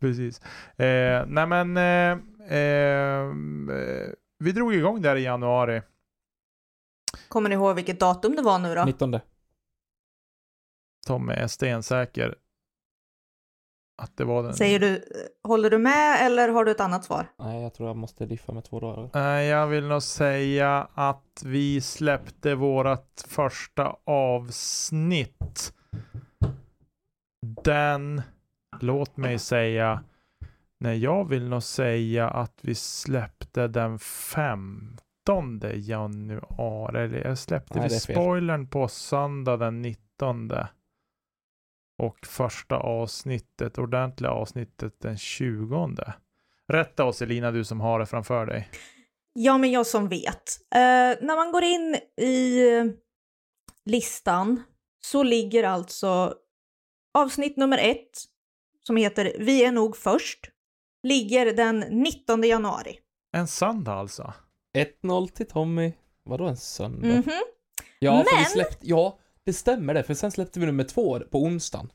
Precis. Eh, nej men, eh, ehm, eh, vi drog igång där i januari. Kommer ni ihåg vilket datum det var nu då? 19. Tommy är stensäker att det var den. Säger du, håller du med eller har du ett annat svar? Nej, jag tror jag måste diffa med två dagar. Nej, jag vill nog säga att vi släppte vårat första avsnitt. Den, låt mig säga, nej jag vill nog säga att vi släppte den 15 januari. Eller jag släppte Nej, spoilern på söndag den 19. Och första avsnittet, ordentliga avsnittet den 20. Rätta oss Elina, du som har det framför dig. Ja, men jag som vet. Eh, när man går in i listan så ligger alltså avsnitt nummer ett, som heter Vi är nog först, ligger den 19 januari. En söndag alltså? 1-0 till Tommy. Vadå en söndag? Mhm. Ja, för vi Men- släppte, ja, det stämmer det, för sen släppte vi nummer två på onsdagen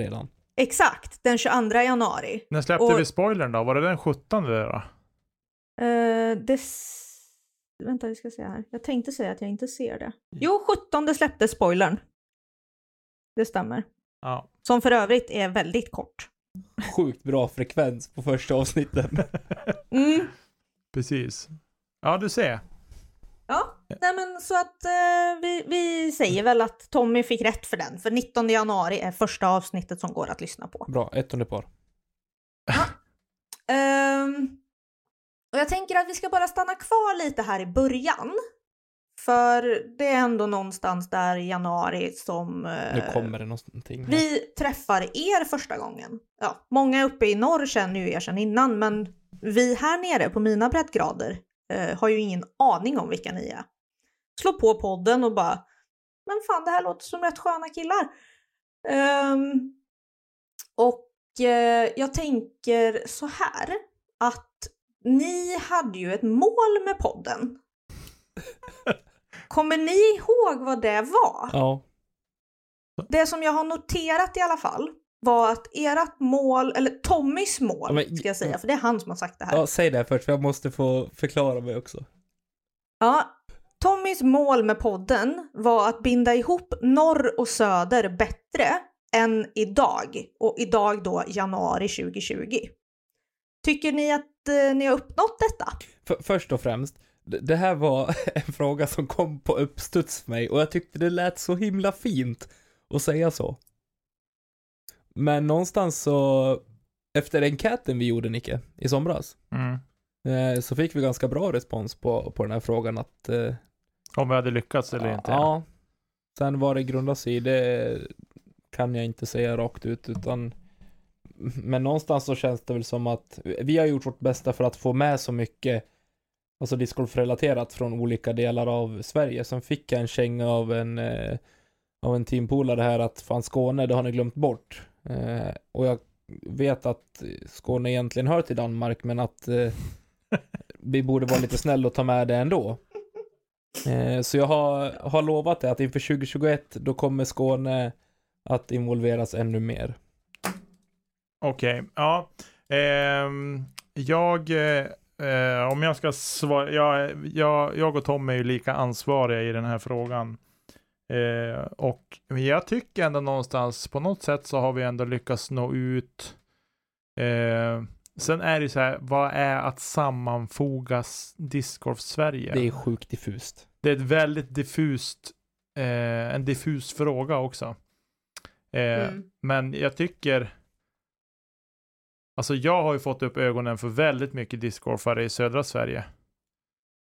redan. Exakt, den 22 januari. När släppte Och- vi spoilern då? Var det den 17 då? Eh, det... Vänta, vi ska se här. Jag tänkte säga att jag inte ser det. Jo, 17 släppte spoilern. Det stämmer. Ja. Som för övrigt är väldigt kort. Sjukt bra frekvens på första avsnitten. Mm. Precis. Ja, du ser. Ja, nej men så att eh, vi, vi säger väl att Tommy fick rätt för den. För 19 januari är första avsnittet som går att lyssna på. Bra, ett under par. Ehm, och jag tänker att vi ska bara stanna kvar lite här i början. För det är ändå någonstans där i januari som eh, Nu kommer det någonting här. vi träffar er första gången. Ja, många uppe i norr känner ju er sedan innan, men vi här nere på mina breddgrader eh, har ju ingen aning om vilka ni är. Slå på podden och bara, men fan det här låter som rätt sköna killar. Ehm, och eh, jag tänker så här, att ni hade ju ett mål med podden. Kommer ni ihåg vad det var? Ja, Det som jag har noterat i alla fall var att ert mål, eller Tommys mål men- ska jag säga, för det är han som har sagt det här. ja, säg det först för jag måste få förklara mig också. Ja, Tommys mål med podden var att binda ihop norr och söder bättre än idag. Och idag då januari 2020. Tycker ni att eh, ni har uppnått detta? För, först och främst, det, det här var en fråga som kom på uppstuds för mig och jag tyckte det lät så himla fint att säga så. Men någonstans så, efter enkäten vi gjorde Nicke, i somras, Mm. eh, så fick vi ganska bra respons på, på den här frågan att eh, Om vi hade lyckats eller inte. Ja. Sen vad det grundar sig i, det kan jag inte säga rakt ut, utan men någonstans så känns det väl som att vi har gjort vårt bästa för att få med så mycket alltså discgolf-relaterat från olika delar av Sverige. Sen fick jag en känga av en, eh, av en teampolare här att fan Skåne, det har ni glömt bort. Eh, och jag vet att Skåne egentligen hör till Danmark, men att eh, vi borde vara lite snälla och ta med det ändå. Eh, så jag har, har lovat det att inför 2021, då kommer Skåne att involveras ännu mer. Okej, ja. Ehm, jag, eh, om jag ska svara, jag, jag, jag och Tom är ju lika ansvariga i den här frågan. Eh, och jag tycker ändå någonstans, på något sätt så har vi ändå lyckats nå ut. Eh, sen är det ju så här, vad är att sammanfoga Discgolf Sverige? Det är sjukt diffust. Det är ett väldigt diffust, eh, en diffus fråga också. Eh, Mm. Men jag tycker, alltså jag har ju fått upp ögonen för väldigt mycket discgolfare i södra Sverige.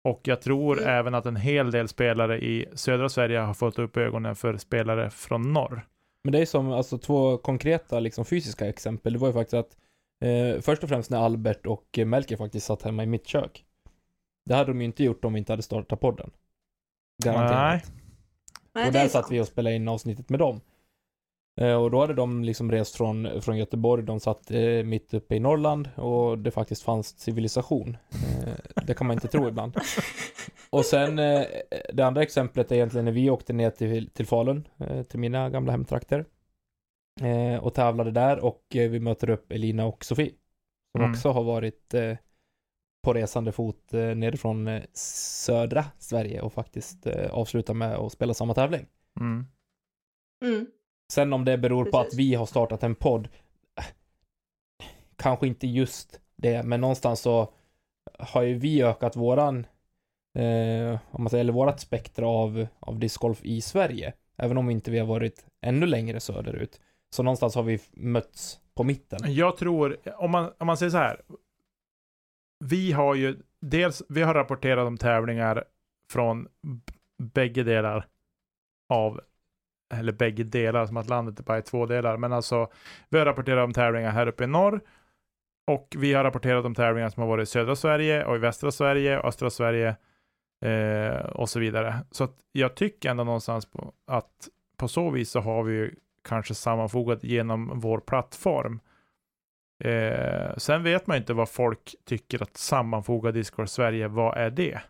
Och jag tror Mm. även att en hel del spelare i södra Sverige har fått upp ögonen för spelare från norr. Men det är som alltså två konkreta liksom fysiska exempel. Det var ju faktiskt att eh, först och främst när Albert och Melker faktiskt satt hemma i mitt kök. Det hade de ju inte gjort om vi inte hade startat podden. Garanterat. Nej. Och där satt vi och spelade in avsnittet med dem. Eh, och då hade de liksom rest från, från Göteborg, de satt eh, mitt uppe i Norrland och det faktiskt fanns civilisation. Eh, det kan man inte tro ibland. Och sen eh, det andra exemplet är egentligen när vi åkte ner till, till Falun, eh, till mina gamla hemtrakter. Eh, och tävlade där och eh, vi möter upp Elina och Sofie. Som Mm. också har varit eh, på resande fot eh, nerifrån eh, södra Sverige och faktiskt eh, avsluta med att spela samma tävling. Mm. Mm. Sen om det beror på att Precis. vi har startat en podd, kanske inte just det, men någonstans så har ju vi ökat våran, eh, om man säger, eller vårat spektra av, av discgolf i Sverige. Även om inte vi har varit ännu längre söderut. Så någonstans har vi mötts på mitten. Jag tror, om man, om man säger så här. Vi har ju, dels, vi har rapporterat om tävlingar från bägge delar av, eller bägge delar, som att landet är bara i två delar, men alltså, vi har rapporterat om tävlingar här uppe i norr, och vi har rapporterat om tävlingar som har varit i södra Sverige, och i västra Sverige, och östra Sverige, eh, och så vidare. Så att jag tycker ändå någonstans på, att på så vis så har vi ju kanske sammanfogat genom vår plattform. Eh, sen vet man inte vad folk tycker att sammanfoga Discord Sverige, vad är det?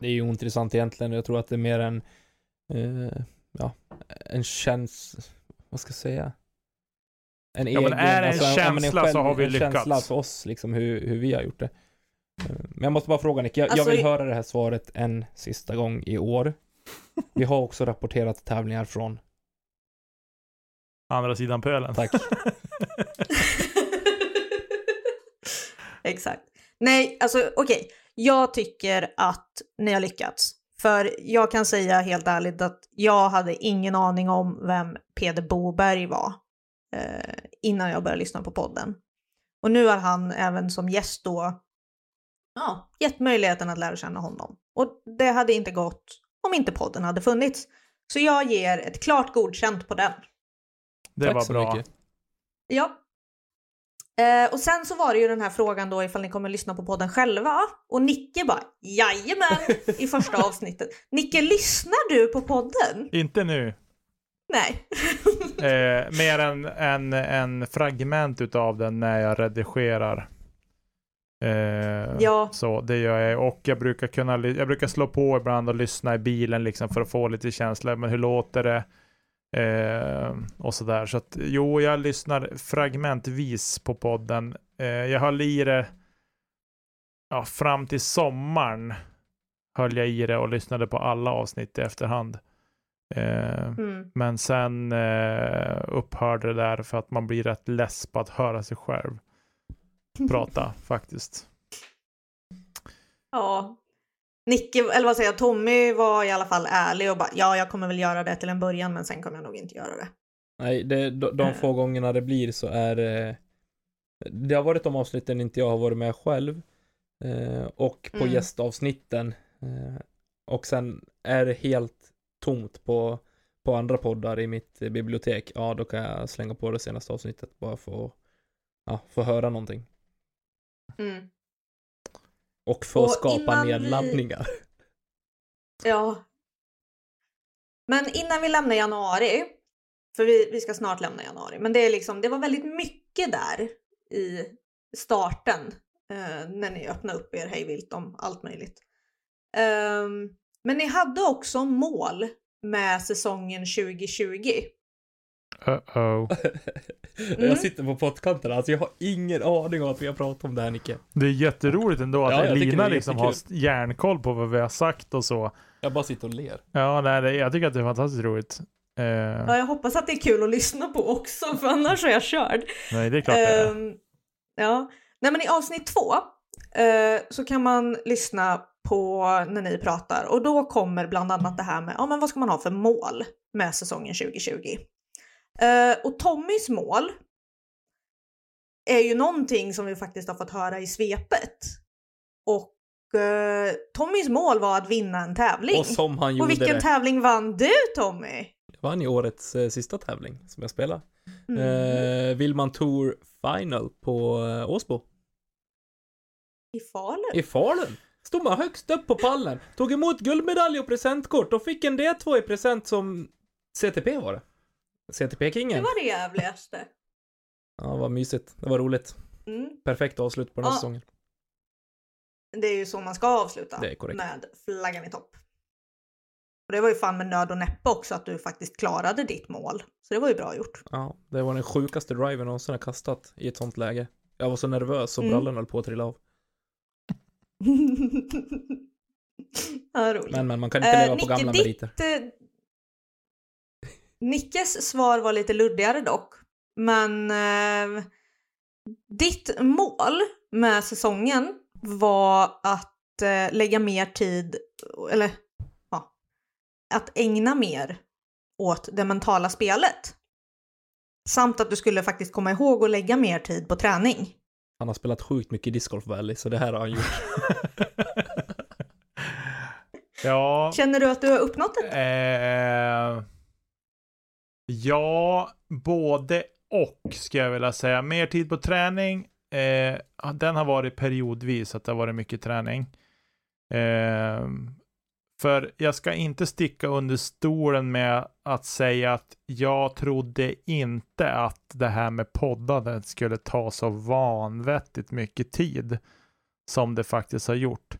Det är ju ointressant egentligen. Jag tror att det är mer en, eh, ja, en känsla, vad ska jag säga? En Ja, men är det en ja, känsla så har vi en lyckats. känsla för oss, liksom hur, hur vi har gjort det. Eh, Men jag måste bara fråga Nick, jag, Alltså, jag vill höra det här svaret en sista gång i år. Vi har också rapporterat tävlingar från, Andra sidan pölen. tack. Exakt. Nej, alltså okej. Jag tycker att ni har lyckats. För jag kan säga helt ärligt att jag hade ingen aning om vem Peder Boberg var eh, innan jag började lyssna på podden. Och nu har han även som gäst då ja, gett möjligheten att lära känna honom. Och det hade inte gått om inte podden hade funnits. Så jag ger ett klart godkänt på den. Det tack var så bra. mycket. Ja. Eh, och sen så var det ju den här frågan då ifall ni kommer lyssna på podden själva. Och Nicke bara jajamän i första avsnittet. Nicke, lyssnar du på podden? Inte nu. Nej. Eh, mer än en, en fragment utav den när jag redigerar. Eh, Ja. Så det gör jag och jag brukar kunna, jag brukar slå på ibland och lyssna i bilen liksom för att få lite känsla, men hur låter det? Eh, och sådär. Så att jo, jag lyssnar fragmentvis på podden. Eh, jag höll i det ja, fram till sommaren höll jag i det och lyssnade på alla avsnitt i efterhand. Eh, Mm. men sen eh, upphörde det där för att man blir rätt less på att höra sig själv prata faktiskt. Ja. Nicke, eller vad säger jag, Tommy var i alla fall ärlig och bara ja, jag kommer väl göra det till en början, men sen kommer jag nog inte göra det. Nej, det, de, de få gångerna det blir så är det Det har varit de avsnitten inte jag har varit med själv eh, Och på Mm. gästavsnitten eh, Och sen är det helt tomt på På andra poddar i mitt eh, bibliotek Ja, då kan jag slänga på det senaste avsnittet bara för att Ja, få höra någonting Mm. Och få Och skapa innan vi- nedladdningar. Ja. Men innan vi lämnar januari, för vi, vi ska snart lämna januari, men det, är liksom, det var väldigt mycket där i starten eh, när ni öppnade upp er hejvilt om allt möjligt. Ehm, men ni hade också mål med säsongen 2020. Uh-oh. Mm. Jag sitter på pottkanten, alltså jag har ingen aning om att vi har pratat om det här Nicke. Det är jätteroligt ändå att Ja, jag tycker det Lina är liksom har järnkoll på vad vi har sagt och så. Jag bara sitter och ler. Ja, nej, det, jag tycker att det är fantastiskt roligt. Eh, Ja, jag hoppas att det är kul att lyssna på också, för annars är jag körd. nej, det är klart det är. Ehm, ja, nej men i avsnitt två eh, så kan man lyssna på när ni pratar och då kommer bland annat det här med ja, men vad ska man ha för mål med säsongen 2020. Eh, och Tommys mål är ju någonting som vi faktiskt har fått höra i svepet. Och eh, Tommys mål var att vinna en tävling. Och som han Och gjorde vilken det. tävling vann du Tommy? vann i årets eh, sista tävling som jag spelade. Mm. Eh, Willman Tour Final på eh, Åsbo. I Falun? I Falun. Stod man högst upp på pallen, tog emot guldmedalj och presentkort och fick en D2 i present som CTP var det. Det CTP-kingen. var det jävligaste. Ja, vad mysigt. Det var roligt. Mm. Perfekt avslut på den här Ja. säsongen. Det är ju så man ska avsluta Det är korrekt. med flaggan i topp. Och det var ju fan med nöd och näppe också att du faktiskt klarade ditt mål. Så det var ju bra gjort. Ja, det var den sjukaste driven någonsin har kastat i ett sånt läge. Jag var så nervös och Mm. brallan höll på att trilla av. ja, roligt. Men, men man kan inte Eh, leva på Nicke, gamla ditt, meriter. Nickes svar var lite luddigare dock. Men eh, ditt mål med säsongen var att eh, lägga mer tid, eller ja, att ägna mer åt det mentala spelet. Samt att du skulle faktiskt komma ihåg att lägga mer tid på träning. Han har spelat sjukt mycket Disc Golf Valley, så det här har han gjort. ja, Känner du att du har uppnått det? eh, ja, både och ska jag vilja säga. Mer tid på träning. Eh, den har varit periodvis, att det har varit mycket träning. Eh, för jag ska inte sticka under stolen med att säga att jag trodde inte att det här med poddandet skulle ta så vanvettigt mycket tid som det faktiskt har gjort.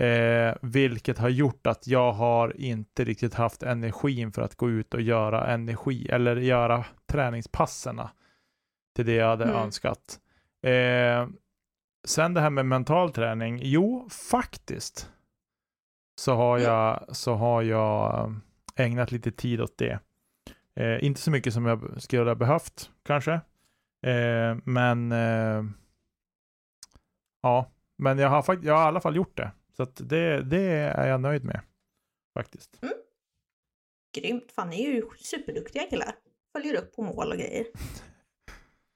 Eh, vilket har gjort att jag har inte riktigt haft energin för att gå ut och göra energi eller göra träningspasserna till det jag hade Mm. önskat. Eh, sen det här med mental träning. Jo, faktiskt så har jag, så har jag ägnat lite tid åt det. Eh, inte så mycket som jag skulle ha behövt kanske. Eh, men eh, ja, men jag har, jag har i alla fall gjort det. Så att det, det är jag nöjd med faktiskt. Grymt, fan ni är ju superduktiga killar. Följer upp på mål och grejer.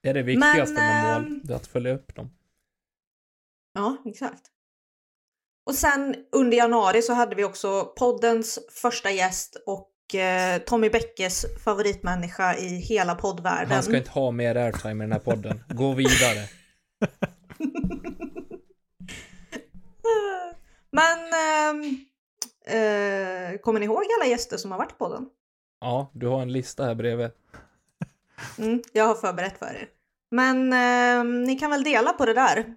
Det är det viktigaste Men, med mål, ehm, det är att följa upp dem. Ja, exakt. Och sen under januari så hade vi också poddens första gäst och eh, Tommy Bäckes favoritmänniska i hela poddvärlden. Han ska inte ha mer airtime i den här podden. Gå vidare. Men ehm, eh, kommer ni ihåg alla gäster som har varit i podden? Ja, du har en lista här bredvid. Mm, jag har förberett för er. Men ehm, ni kan väl dela på det där.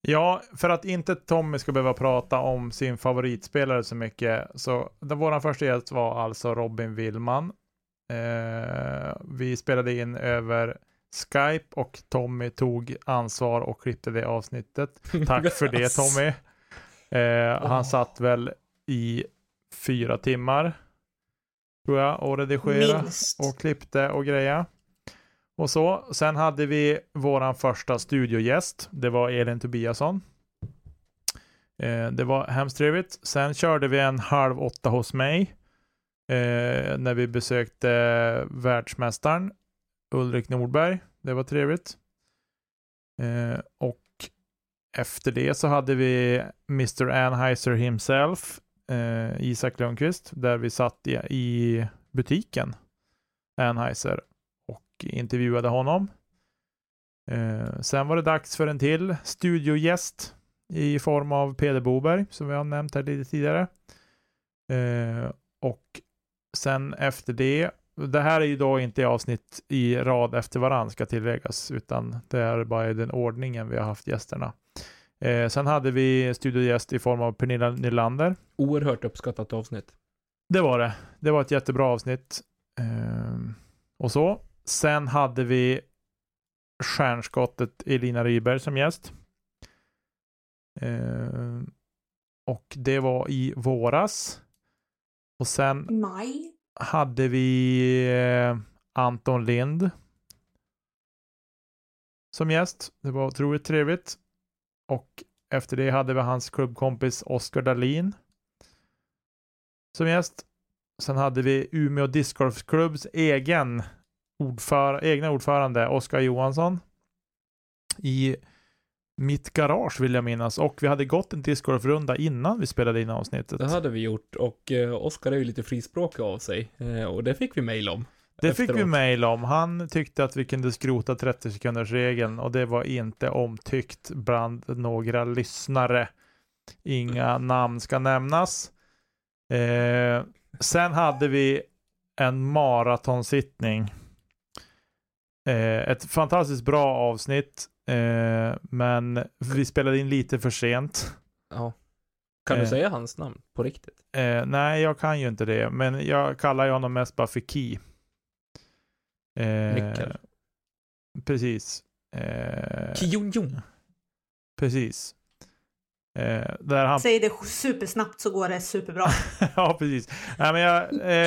Ja, för att inte Tommy ska behöva prata om sin favoritspelare så mycket. Så den, våran första gäst var alltså Robin Willman. Eh, vi spelade in över Skype och Tommy tog ansvar och klippte det avsnittet. Tack för det Tommy. Eh, Han satt väl i fyra timmar tror jag och redigerade Minst. och klippte och greja. Och så. Sen hade vi våran första studiogäst. Det var Elin Tobiasson. Eh, det var hemskt trevligt. Sen körde vi en halv åtta hos mig. Eh, när vi besökte världsmästaren Ulrik Nordberg. Det var trevligt. Eh, och efter det så hade vi Mr. Anheuser himself, eh, Isak Lundqvist, där vi satt i, i butiken Anheuser och intervjuade honom. Eh, sen var det dags för en till studiogäst. i form av Peder Boberg som vi har nämnt här lite tidigare. Eh, och sen efter det, det här är ju då inte avsnitt i rad efter varandra ska tilläggas, utan det är bara i den ordningen vi har haft gästerna. Eh, sen hade vi studiogäst i form av Pernilla Nylander. Oerhört uppskattat avsnitt. Det var det. Det var ett jättebra avsnitt. Eh, och så. Sen hade vi stjärnskottet Elina Ryberg som gäst. Eh, och det var i våras. Och sen Maj. hade vi eh, Anton Lind som gäst. Det var otroligt trevligt. Och efter det hade vi hans klubbkompis Oskar Dahlin som gäst. Sen hade vi Umeå Discgolfklubbs egen ordför egna ordförande Oskar Johansson i mitt garage vill jag minnas och vi hade gått en discgolfrunda innan vi spelade in avsnittet. Det hade vi gjort och eh, Oskar är ju lite frispråkig av sig eh, och det fick vi mejl om. Det fick vi efteråt. mejl om. Han tyckte att vi kunde skrota 30 sekunders regeln och det var inte omtyckt bland några lyssnare. Inga namn ska nämnas. Eh, sen hade vi en maratonsittning. Eh, ett fantastiskt bra avsnitt, eh, men vi spelade in lite för sent. Ja. Kan du Eh. säga hans namn på riktigt? Eh, nej, jag kan ju inte det, men jag kallar ju honom mest bara för Key. Eh, Mikael. Precis. Eh, Kion Jong. precis. Eh, där han, Säg det supersnabbt så går det superbra. ja, precis. Nej, men jag,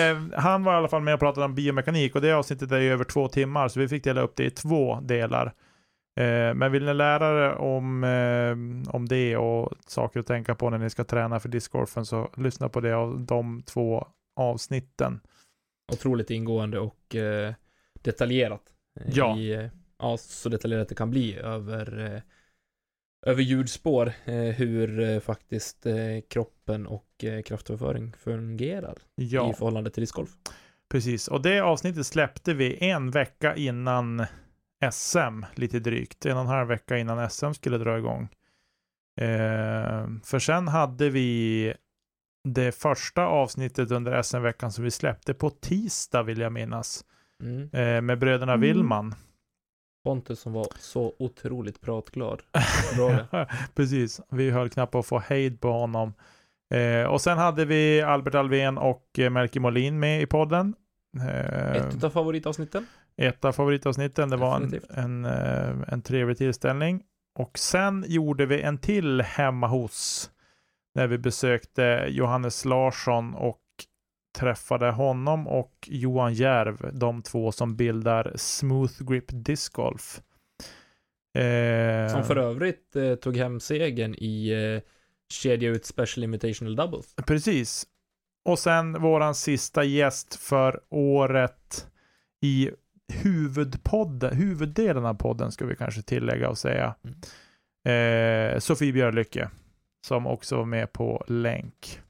eh, han var i alla fall med och pratade om biomekanik och det avsnittet är ju över två timmar, så vi fick dela upp det i två delar. Eh, men vill ni lära er om, eh, om det och saker att tänka på när ni ska träna för discgolfen så lyssna på det av de två avsnitten. Otroligt ingående och eh, detaljerat. eh, Ja. I, eh, ja, så detaljerat det kan bli över, eh, över ljudspår. Hur faktiskt kroppen och kraftöverföring fungerar Ja. i förhållande till discgolf. Precis, och det avsnittet släppte vi en vecka innan SM, lite drygt. En och en halv vecka innan SM skulle dra igång. Eh, för sen hade vi det första avsnittet under SM-veckan som vi släppte på tisdag vill jag minnas. Mm. Eh, med bröderna Mm. Willman. Pontus som var så otroligt pratglad. Bra. Precis, vi höll knappt på att få hejd på honom. Eh, och sen hade vi Albert Alvén och eh, Melker Molin med i podden. Eh, Ett av favoritavsnitten. ett av favoritavsnitten. Det var en, Definitivt. en, eh, en trevlig tillställning. Och sen gjorde vi en till hemma hos när vi besökte Johannes Larsson och träffade honom och Johan Järv, de två som bildar Smooth Grip Disc Golf. Eh, Som för övrigt eh, tog hem segern i eh, kedja ut Special Invitational Doubles. Precis. Och sen våran sista gäst för året i huvudpodden, huvuddelen av podden ska vi kanske tillägga och säga. Eh, Sofie Björlycke. Som också var med på länk.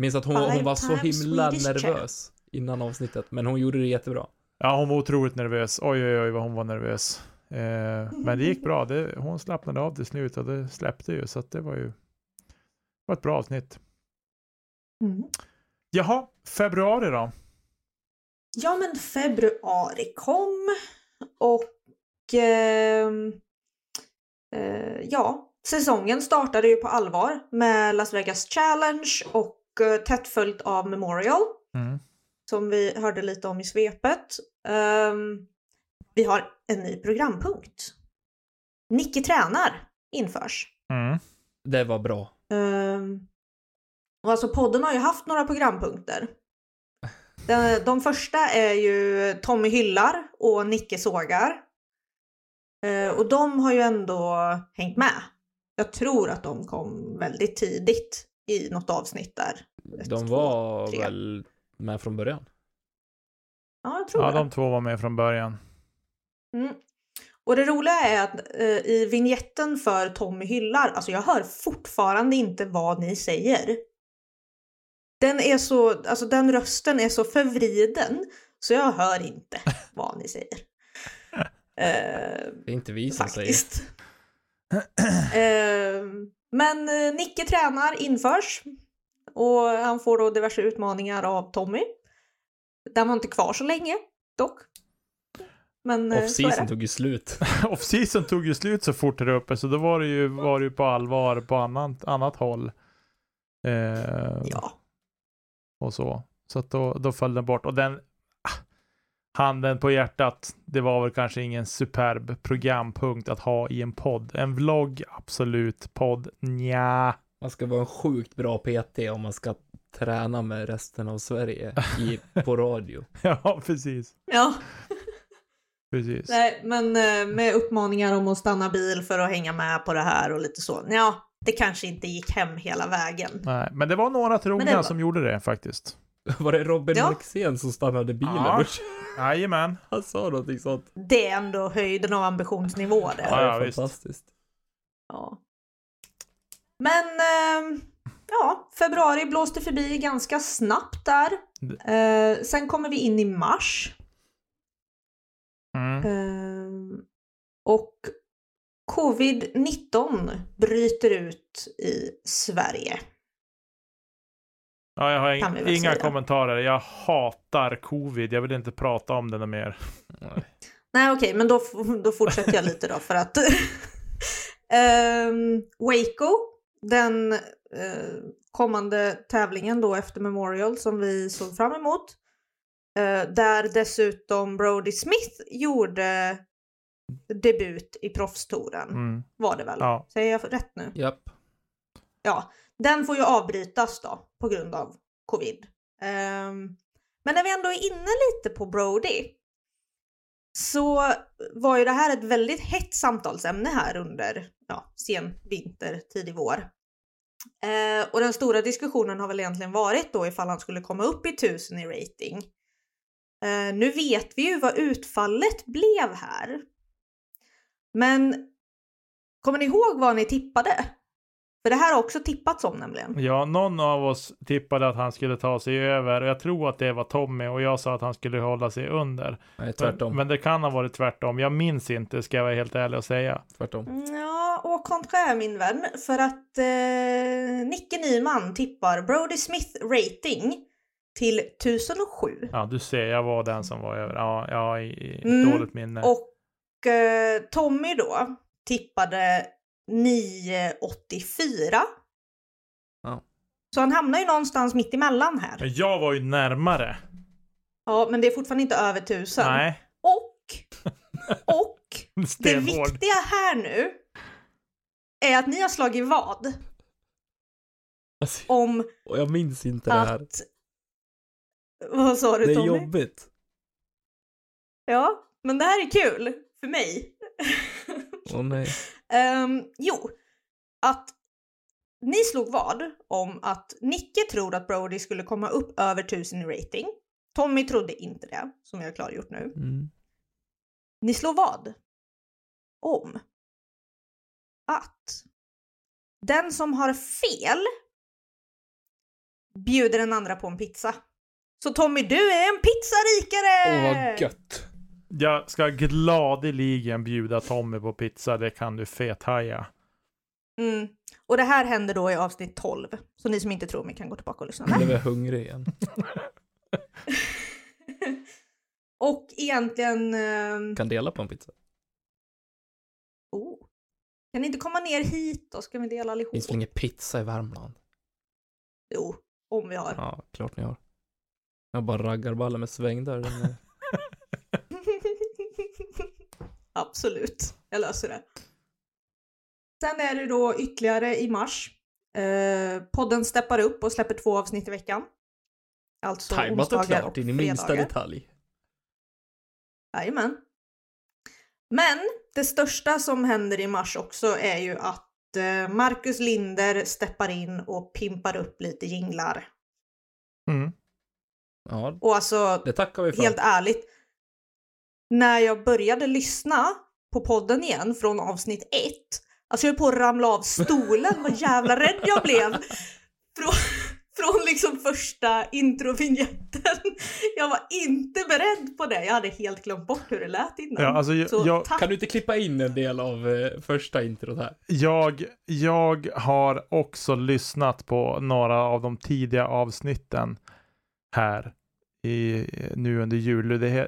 Minns att hon, hon var så himla Swedish nervös innan avsnittet, men hon gjorde det jättebra. Ja, hon var otroligt nervös. Oj, oj, oj vad hon var nervös. Eh, men det gick bra. Det, hon slappnade av till slut och det släppte ju. Så att det var ju det var ett bra avsnitt. Mm. Jaha, februari då? Ja, men februari kom och ehm, eh, ja, säsongen startade ju på allvar med Las Vegas Challenge och eh, tätt följt av Memorial Mm. som vi hörde lite om i svepet. Ehm, vi har en ny programpunkt. Nicke tränar införs. Mm. Det var bra. Ehm, och alltså podden har ju haft några programpunkter. De, de första är ju Tommy hyllar och Nicke sågar. Eh, och de har ju ändå hängt med. Jag tror att de kom väldigt tidigt i något avsnitt där. Ett, De två, var tre. väl med från början. Ja, jag tror Ja, det. de två var med från början. Mm. Och det roliga är att eh, i vignetten för Tommy hyllar, alltså jag hör fortfarande inte vad ni säger. Den är så, alltså den rösten är så förvriden så jag hör inte vad ni säger. Eh, Det är inte vi som säger. Faktiskt. Eh, men eh, Nicke tränar införs och han får då diverse utmaningar av Tommy. Den var inte kvar så länge dock. Men eh, Off-season tog ju slut. Off-season tog ju slut så fort där uppe, så då var det ju, var det ju på allvar på annat, annat håll. Eh, Ja. och så. Så att då, då föll den bort. Och den, handen på hjärtat, det var väl kanske ingen superb programpunkt att ha i en podd. En vlogg, absolut. Podd, nja. Man ska vara en sjukt bra PT om man ska träna med resten av Sverige i, på radio. Ja, precis. ja. Precis. Nej, men eh, med uppmaningar om att stanna bil för att hänga med på det här och lite så. Ja, det kanske inte gick hem hela vägen. Nej, men det var några trogna var- som gjorde det faktiskt. Var det Robin Ja. Marxén som stannade bilen? Ja. Jajamän. Han sa någonting sånt. Det är ändå höjden av ambitionsnivå det. Ja, det ja, är visst. fantastiskt. Ja. Men ehm, ja, februari blåste förbi ganska snabbt där. Eh, sen kommer vi in i mars. Mm. Ehm, och covid-19 bryter ut i Sverige. Ja, jag har ing- inga säga. kommentarer. Jag hatar covid. Jag vill inte prata om det mer. Nej. Nej okej, men då, då fortsätter jag lite då för att Ehm, Waco, den eh, kommande tävlingen då efter Memorial som vi såg fram emot. eh, där dessutom Brody Smith gjorde debut i proffstouren. Mm. Var det väl? Ja. Säger jag rätt nu? Japp. Ja, den får ju avbrytas då på grund av covid. Um, men när vi ändå är inne lite på Brody så var ju det här ett väldigt hett samtalsämne här under ja, sen vinter, tidig vår. Eh, och den stora diskussionen har väl egentligen varit då ifall han skulle komma upp i 1000 i rating. Eh, nu vet vi ju vad utfallet blev här. Men kommer ni ihåg vad ni tippade? För det här har också tippats om nämligen. Ja, någon av oss tippade att han skulle ta sig över och jag tror att det var Tommy och jag sa att han skulle hålla sig under. Nej, tvärtom. Men, men det kan ha varit tvärtom. Jag minns inte, ska jag vara helt ärlig och säga. Tvärtom. Ja, och kontra min vän. För att eh, Nicke Nyman tippar Brody Smith rating till 1007. Ja, du ser, jag var den som var över. Ja, ja i, i Mm, dåligt minne. Och eh, Tommy då tippade 984. Ja. Så han hamnar ju någonstans mitt emellan här. Men jag var ju närmare. Ja, men det är fortfarande inte över 1000. Nej, Och, och det viktiga här nu är att ni har slagit vad Alltså, om och jag minns inte det här. att... Vad sa du Det är Tommy? jobbigt. Ja, men det här är kul för mig. Åh nej. Ehm, jo, att ni slog vad om att Nicke tror att Brody skulle komma upp över 1000 i rating. Tommy trodde inte det, som jag har klargjort nu. Mm. Ni slår vad om att den som har fel bjuder den andra på en pizza. Så Tommy, du är en pizzarikare! Åh vad gött. Jag ska gladeligen bjuda Tommy på pizza, det kan du fethaja. Mm. Och det här händer då i avsnitt 12. Så ni som inte tror mig kan gå tillbaka och lyssna. Nu blev jag hungrig igen. och egentligen... ehm, Kan dela på en pizza. oh. Kan ni inte komma ner hit då? Ska vi dela allihop? Finns väl ingen pizza i Värmland? Jo, om vi har. Ja, klart ni har. Jag bara raggarballar med svängdörr. Den är- Absolut, jag löser det. Sen är det då ytterligare i mars. Eh, podden steppar upp och släpper två avsnitt i veckan. Alltså Tajmat och klart in i minsta detalj. Jajamän. Men det största som händer i mars också är ju att eh, Marcus Linder steppar in och pimpar upp lite jinglar. Mm. Ja, Och alltså, det tackar vi för. helt ärligt, när jag började lyssna på podden igen från avsnitt ett, alltså jag är på att ramla av stolen, vad jävla rädd jag blev. Från, från liksom första introvinjetten. Jag var inte beredd på det. Jag hade helt glömt bort hur det lät innan. Ja, alltså, jag- Så jag-. Kan du inte klippa in en del av eh, första introt här? Jag, jag har också lyssnat på några av de tidiga avsnitten här i, nu under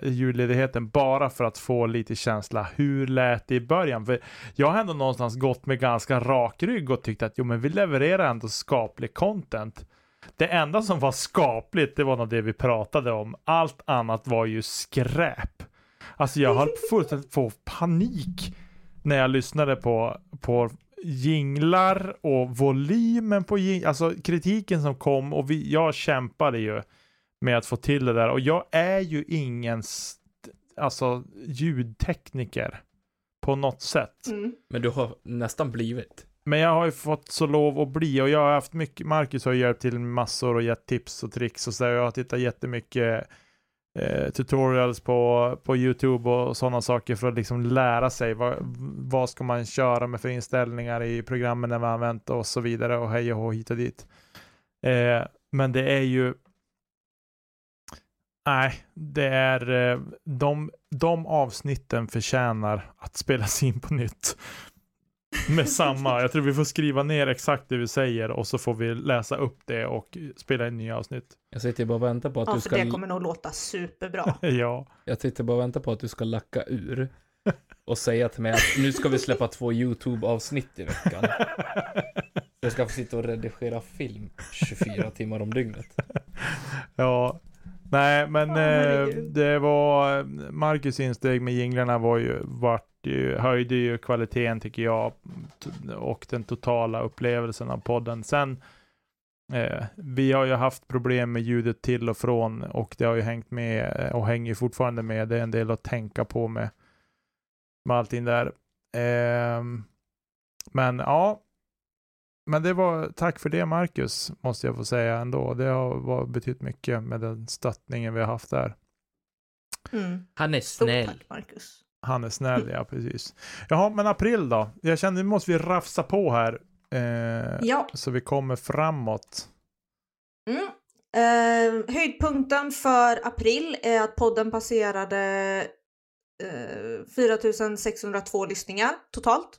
julledigheten bara för att få lite känsla. Hur lät det i början? För jag har ändå någonstans gått med ganska rak rygg och tyckt att jo, men vi levererar ändå skaplig content. Det enda som var skapligt, det var nog det vi pratade om. Allt annat var ju skräp. Alltså jag höll fullständigt få panik när jag lyssnade på, på jinglar och volymen på jing, alltså kritiken som kom och vi, jag kämpade ju med att få till det där och jag är ju ingen alltså ljudtekniker på något sätt. Mm. Men du har nästan blivit. Men jag har ju fått så lov att bli och jag har haft mycket, Marcus har hjälpt till massor och gett tips och tricks och så där. Jag har tittat jättemycket eh, tutorials på, på YouTube och sådana saker för att liksom lära sig vad, vad ska man köra med för inställningar i programmen när man använt och så vidare och hej och hå hit och dit. Eh, men det är ju Nej, det är eh, de, de avsnitten förtjänar att spelas in på nytt. Med samma, jag tror vi får skriva ner exakt det vi säger och så får vi läsa upp det och spela in nya avsnitt. Jag sitter bara och väntar på att Ja, du för ska... det kommer nog låta superbra. Ja, Jag sitter bara och väntar på att du ska lacka ur. Och säga till mig att nu ska vi släppa två YouTube-avsnitt i veckan. Jag ska få sitta och redigera film 24 timmar om dygnet. ja. Nej, men eh, herregud. det var Marcus insteg med jinglarna var ju, vart ju, höjde ju kvaliteten tycker jag och den totala upplevelsen av podden. Sen eh, vi har ju haft problem med ljudet till och från och det har ju hängt med eh, och hänger fortfarande med. Det är en del att tänka på med, med allting där. Ehm, men ja, men det var, tack för det Marcus, måste jag få säga ändå. Det har var, betytt mycket med den stöttningen vi har haft där. Mm. Han är snäll. tack Marcus. Han är snäll, ja precis. Jaha, men april då? Jag kände nu måste vi rafsa på här. Eh, Ja. Så vi kommer framåt. Mm. Eh, höjdpunkten för april är att podden passerade eh, 4602 lyssningar totalt.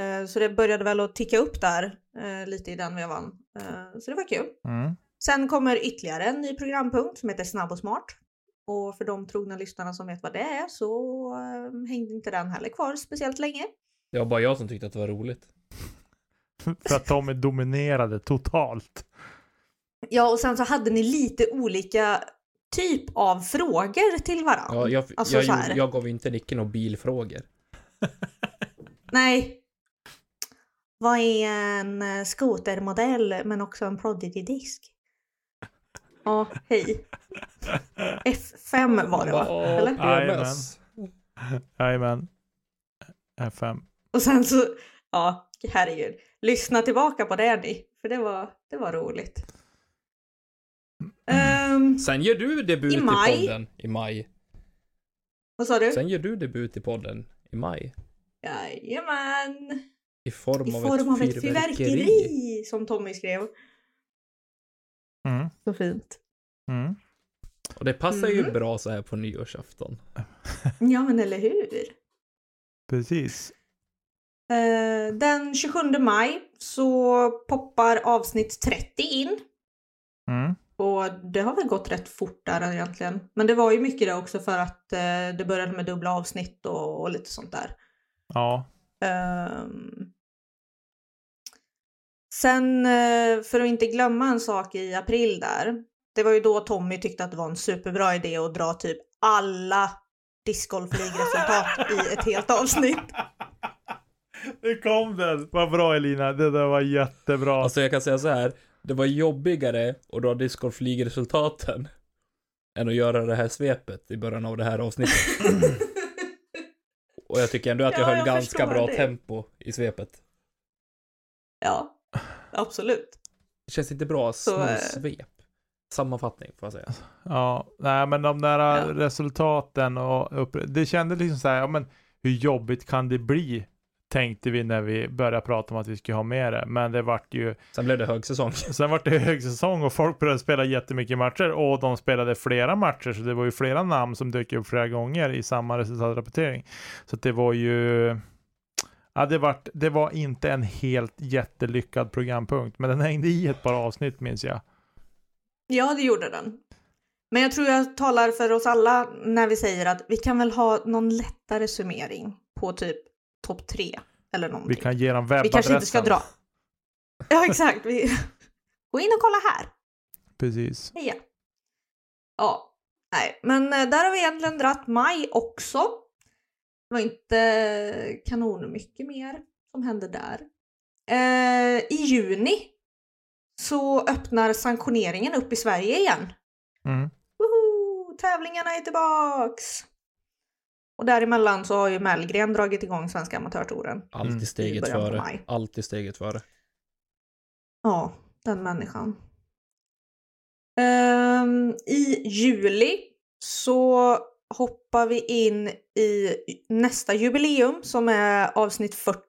Eh, så det började väl att ticka upp där eh, lite i den vevan. Eh, så det var kul. Mm. Sen kommer ytterligare en ny programpunkt som heter Snabb och smart. Och för de trogna lyssnarna som vet vad det är så hängde inte den heller kvar speciellt länge. Det var bara jag som tyckte att det var roligt. För att de är dominerade totalt. Ja, och sen så hade ni lite olika typ av frågor till varandra. Ja, jag, Alltså jag, jag gav inte Nicke några bilfrågor. Nej. Vad är en eh, skotermodell men också en Prodigy-disk? Ja, hej. F5 var det va? Åh, Eller? Jajamän. FM. Och sen så, ja, herregud. Lyssna tillbaka på det ni, för det var, det var roligt. Ehm, Sen gör du debut I i, maj. podden i maj. vad sa du? Sen gör du debut i podden i maj. Jajamän! I form, I av, form ett av ett fyrverkeri. som Tommy skrev. Mm. Så fint. Mm. Och det passar ju Mm. bra så här på nyårsafton. Ja, men eller hur? Precis. Eh, den 27 maj så poppar avsnitt 30 in. Mm. Och det har väl gått rätt fort där egentligen. Men det var ju mycket det också för att eh, det började med dubbla avsnitt och, och lite sånt där. Ja. Ehm. Sen, eh, för att inte glömma en sak i april där. Det var ju då Tommy tyckte att det var en superbra idé att dra typ alla discgolfligresultat i ett helt avsnitt. Nu kom den! Vad bra Elina, det där var jättebra. Alltså jag kan säga så här. Det var jobbigare att dra discgolf-ligresultaten än att göra det här svepet i början av det här avsnittet. Och jag tycker ändå att jag Ja, höll jag ganska bra det. tempo i svepet. Ja, absolut. Det känns inte bra eh, snorsvep. Sammanfattning får jag säga. Ja, nej men de där Ja. resultaten och upp, det kändes liksom så här, ja men hur jobbigt kan det bli tänkte vi när vi började prata om att vi skulle ha med det. Men det vart ju, Sen blev det högsäsong. sen vart det högsäsong och folk började spela jättemycket matcher och de spelade flera matcher så det var ju flera namn som dök upp flera gånger i samma resultatrapportering. Så det var ju, ja det, vart, det var inte en helt jättelyckad programpunkt men den hängde i ett par avsnitt minns jag. Ja, det gjorde den. Men jag tror jag talar för oss alla när vi säger att vi kan väl ha någon lättare summering på typ topp tre eller någonting. Vi kan ge dem Vi webbadressen. kanske inte ska dra. Ja, exakt. Vi... Gå in och kolla här. Precis. Heja. Ja, nej, men eh, där har vi egentligen dratt maj också. Det var inte kanon mycket mer som hände där. Eh, I juni så öppnar sanktioneringen upp i Sverige igen. Mm. Woho! Tävlingarna är tillbaks! Och däremellan så har ju Mellgren dragit igång Svenska Amatörtouren. Alltid Mm. steget före. Alltid steget före. Ja, den människan. Ehm, I juli så hoppar vi in i nästa jubileum som är avsnitt 40.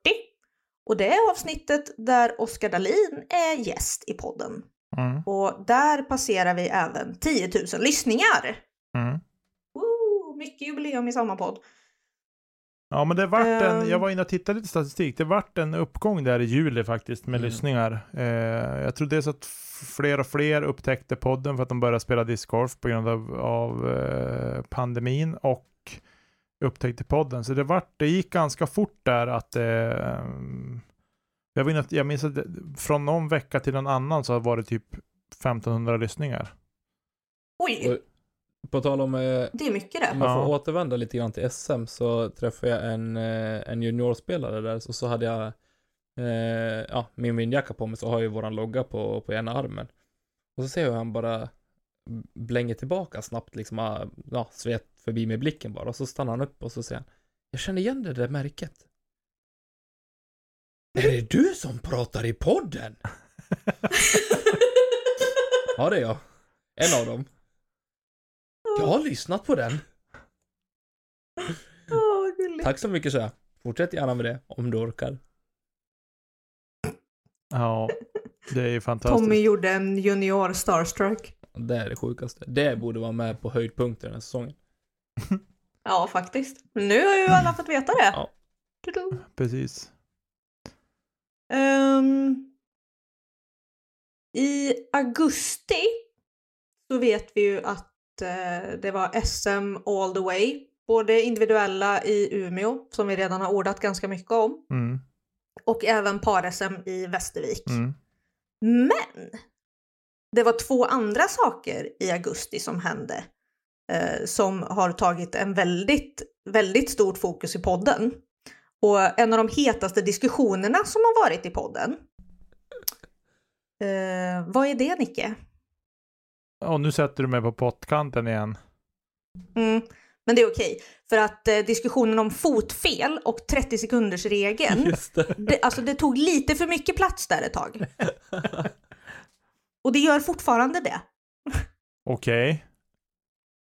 Och det är avsnittet där Oskar Dahlin är gäst i podden. Mm. Och där passerar vi även 10 000 lyssningar. Mm. Woo, mycket jubileum i samma podd. Ja, men det vart en, Ehm. jag var inne och tittade lite statistik, det vart en uppgång där i juli faktiskt med Mm. lyssningar. Eh, jag tror dels att fler och fler upptäckte podden för att de började spela discgolf på grund av, av eh, pandemin och upptäckte podden. Så det, vart, det gick ganska fort där att eh, jag, var inne, jag minns att det, från någon vecka till en annan så var det typ 1500 lyssningar. Oj, Och- På tal om, eh, det är mycket det. om jag får Ja. återvända lite grann till SM så träffade jag en, eh, en juniorspelare där så, så hade jag eh, ja, min vindjacka på mig så har jag ju våran logga på, på ena armen. Och så ser jag hur han bara blänger tillbaka snabbt liksom, ah, ja, svet förbi med blicken bara och så stannar han upp och så säger han Jag känner igen det där märket. Är det du som pratar i podden? Ja, det är jag. En av dem. Jag har lyssnat på den. Åh, gulligt. Tack så mycket så jag. Fortsätt gärna med det om du orkar. Ja, det är ju fantastiskt. Tommy gjorde en junior starstruck. Det är det sjukaste. Det borde vara med på höjdpunkten den här säsongen. Ja, faktiskt. Men nu har ju alla fått veta det. Ja. Tudu. Precis. Ehm, I augusti så vet vi ju att det var SM all the way. Både individuella i Umeå, som vi redan har ordat ganska mycket om, Mm. och även par-SM i Västervik. Mm. Men det var två andra saker i augusti som hände eh, som har tagit en väldigt, väldigt stort fokus i podden. Och en av de hetaste diskussionerna som har varit i podden. Eh, vad är det Nicke? Och nu sätter du mig på pottkanten igen. Mm, men det är okej, för att eh, diskussionen om fotfel och 30 sekunders regeln Just det. det, alltså det tog lite för mycket plats där ett tag. Och det gör fortfarande det. Okej.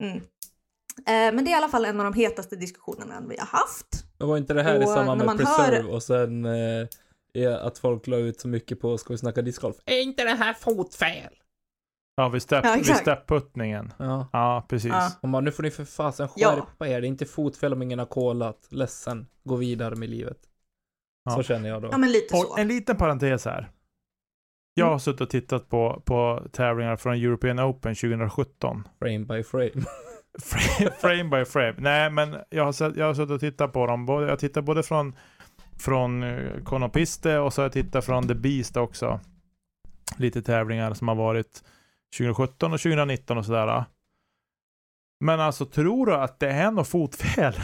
Mm. Eh, men det är i alla fall en av de hetaste diskussionerna vi har haft. Men var inte det här i Och samband när med man hör- Preserve och sen eh, att folk la ut så mycket på Ska vi snacka discgolf? Är inte det här fotfel? Ja, vid, stepp, Ja, vid exakt. steppputtningen. Ja. Ja, precis. Ja. Och man, nu får ni för fasen Ja. skärpa er. Det är inte fotfel om ingen har kollat. Ledsen. Gå vidare med livet. Ja. Så känner jag då. Ja, men lite så. Och en liten parentes här. Jag har suttit och tittat på, på tävlingar från European Open 2017. Frame by frame. Frame, frame by frame. Nej, men jag har, sett, jag har suttit och tittat på dem. Både, jag tittar både från, från uh, Konopiste och så har jag tittat från The Beast också. Lite tävlingar som har varit 2017 och 2019 och sådär. Men alltså tror du att det är något fotfel?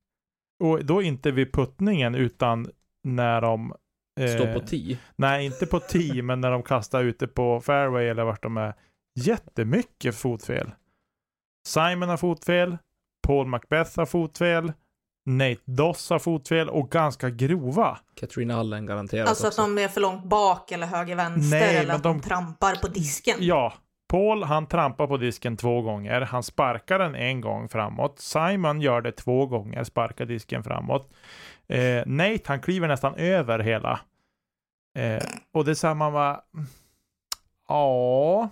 och då inte vid puttningen utan när de eh, Stå på tee. Nej, inte på tee, men när de kastar ute på fairway eller vart de är. Jättemycket fotfel. Simon har fotfel. Paul Macbeth har fotfel. Nate Doss har fotfel och ganska grova. Katrina Allen garanterat Alltså att också. de är för långt bak eller höger vänster Nej, eller att de... de- trampar på disken. Ja, Paul han trampar på disken två gånger. Han sparkar den en gång framåt. Simon gör det två gånger, sparkar disken framåt. Eh, Nate, han kliver nästan över hela. Eh, och det är samma va... Ja,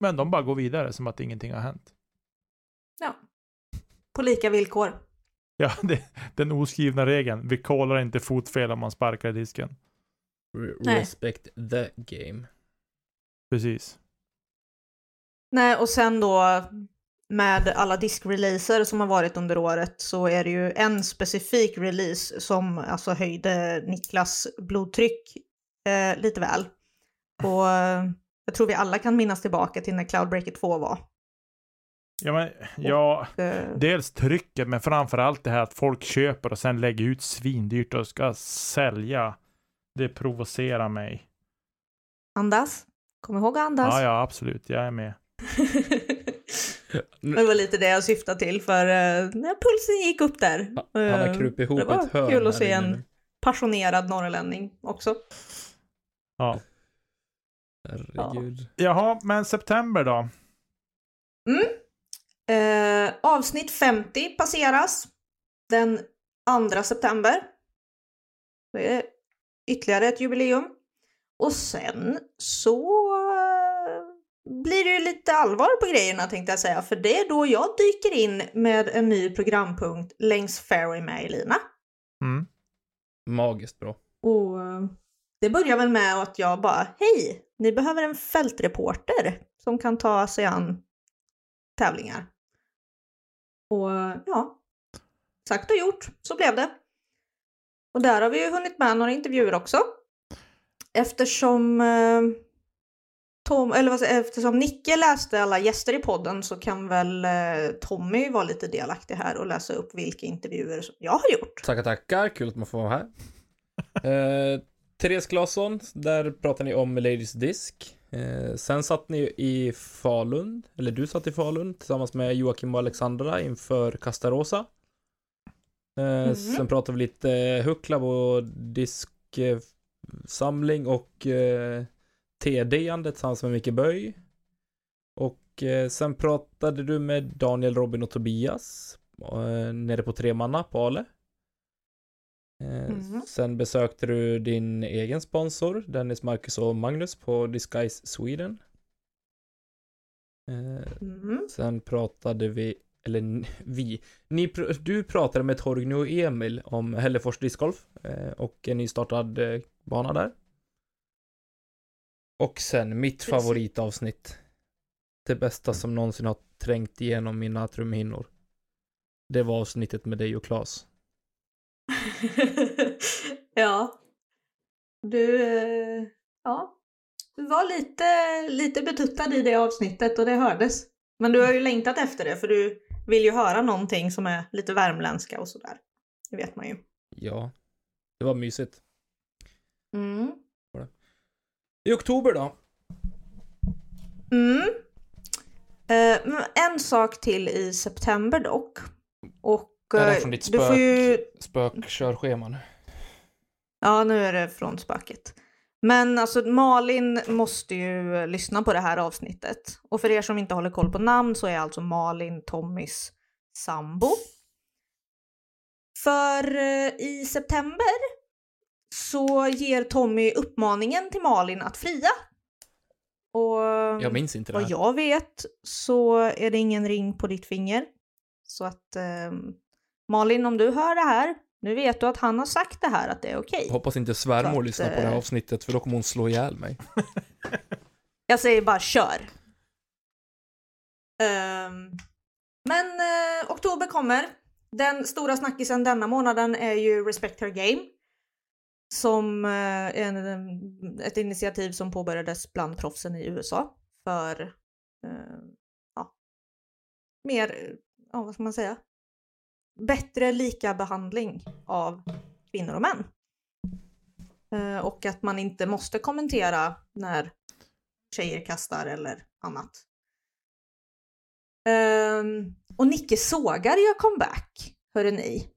men de bara går vidare som att ingenting har hänt. Ja. På lika villkor. Ja, det, den oskrivna regeln. Vi kollar inte fotfel om man sparkar disken. Re- Nej. Respect the game. Precis. Nej, och sen då med alla diskreleaser som har varit under året så är det ju en specifik release som alltså höjde Niklas blodtryck eh, lite väl. Och eh, jag tror vi alla kan minnas tillbaka till när Cloudbreaker 2 var. Ja, men, ja, Eh, dels trycket, men framförallt det här att folk köper och sen lägger ut svindyrt och ska sälja. Det provocerar mig. andas. Kom ihåg att andas. Ja, ja, absolut. Jag är med. Det var lite det jag syftade till för eh, när pulsen gick upp där. Han har Eh, krupit ihop det var ett hörn kul att se en passionerad norrlänning också. Ja. Herregud. Jaha, men september då? Mm. Eh, avsnitt 50 passeras den 2 september. Det är ytterligare ett jubileum. Och sen så blir det ju lite allvar på grejerna tänkte jag säga, för det är då jag dyker in med en ny programpunkt längs Ferry med Elina. Mm. Magiskt bra. Och eh, det börjar väl med att jag bara, hej, ni behöver en fältreporter som kan ta sig an tävlingar. Och eh, ja, sagt och gjort, så blev det. Och där har vi ju hunnit med några intervjuer också. Eftersom eh, Tom, eller eftersom Nicke läste alla gäster i podden så kan väl eh, Tommy vara lite delaktig här och läsa upp vilka intervjuer som jag har gjort. Tackar, tackar. Kul att man får vara här. Eh, Therese Claesson, där pratar ni om Ladies Disk. Eh, sen satt ni i Falun, eller du satt i Falun tillsammans med Joakim och Alexandra inför Castarosa. Eh, Mhm. Sen pratade vi lite Hucklav och disksamling och eh, TD-ande tillsammans med Micke Böj. Och eh, sen pratade du med Daniel, Robin och Tobias eh, nere på Tremanna på Ale. Eh, Mhm. Sen besökte du din egen sponsor, Dennis, Marcus och Magnus på Disguise Sweden. Mm. sen pratade vi, eller vi, ni, du pratade med Torgny och Emil om Hällefors discgolf eh, och en nystartad eh, bana där. Och sen mitt Precis. favoritavsnitt. Det bästa som någonsin har trängt igenom mina trumhinnor. Det var avsnittet med dig och Claes. ja. Du, eh, ja. Du var lite, lite betuttad i det avsnittet och det hördes. Men du har ju längtat efter det för du vill ju höra någonting som är lite värmländska och sådär. Det vet man ju. Ja, det var mysigt. Mm. I oktober då? Mm. Eh, en sak till i september dock. Och Är det eh, från ditt du får ju Spökkörschema nu. Ja, nu är det från spöket. Men alltså Malin måste ju lyssna på det här avsnittet. Och för er som inte håller koll på namn så är alltså Malin Tommys sambo. För eh, i september så ger Tommy uppmaningen till Malin att fria. Och Jag minns inte det vad här. jag vet så är det ingen ring på ditt finger. Så att ehm, Malin, om du hör det här, nu vet du att han har sagt det här, att det är okej. Hoppas inte svärmor att, lyssnar på det här eh, avsnittet för då kommer hon slå ihjäl mig. Jag säger bara kör. Ehm, men eh, oktober kommer. Den stora snackisen denna månaden är ju Respect Her Game. Som eh, är en, ett initiativ som påbörjades bland proffsen i USA för eh, ja, mer, ja vad ska man säga, bättre lika behandling av kvinnor och män. Eh, och att man inte måste kommentera när tjejer kastar eller annat. Eh, och Nicke sågar gör comeback, hörde ni.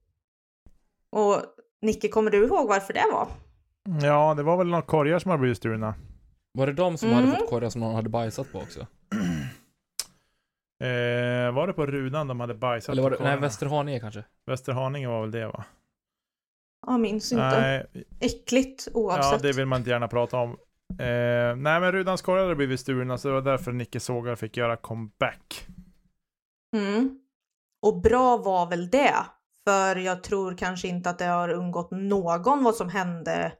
Och Nicke, kommer du ihåg varför det var? Ja, det var väl några korgar som har blivit stulna. Var det de som Mm. hade fått korgar som någon hade bajsat på också? Eh, var det på runan de hade bajsat Eller var på det, nej, korgarna? Västerhaninge kanske? Västerhaninge var väl det va? Jag minns inte. Nej, Äckligt oavsett. ja, det vill man inte gärna prata om. Eh, nej, men Rudans korgar hade blivit stulna, så det var därför Nicke Sågar fick göra comeback. Mm. Och bra var väl det. För jag tror kanske inte att det har undgått någon vad som hände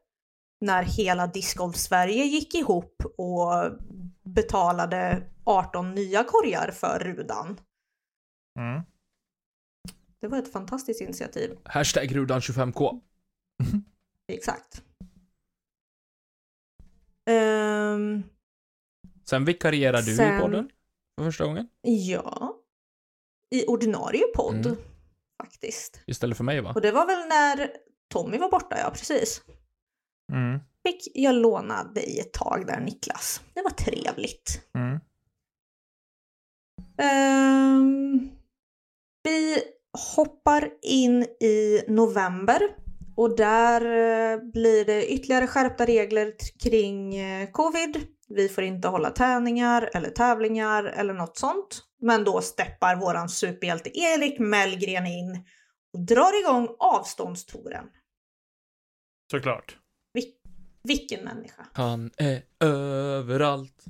när hela Discgolf Sverige gick ihop och betalade 18 nya korgar för Rudan. Mm. Det var ett fantastiskt initiativ. Hashtag Rudan25k. Exakt. Ehm, Sen vikarierar du Sen- i podden för första gången. ja. I ordinarie podd. Mm. Faktiskt. Istället för mig va? Och det var väl när Tommy var borta, ja precis. Mm. Fick jag låna dig ett tag där Niklas. Det var trevligt. Mm. Ehm, vi hoppar in i november och där eh, blir det ytterligare skärpta regler kring eh, covid. Vi får inte hålla träningar eller tävlingar eller något sånt. Men då steppar våran superhjälte Erik Mellgren in och drar igång avståndstouren. Såklart. Vil- vilken människa! Han är överallt.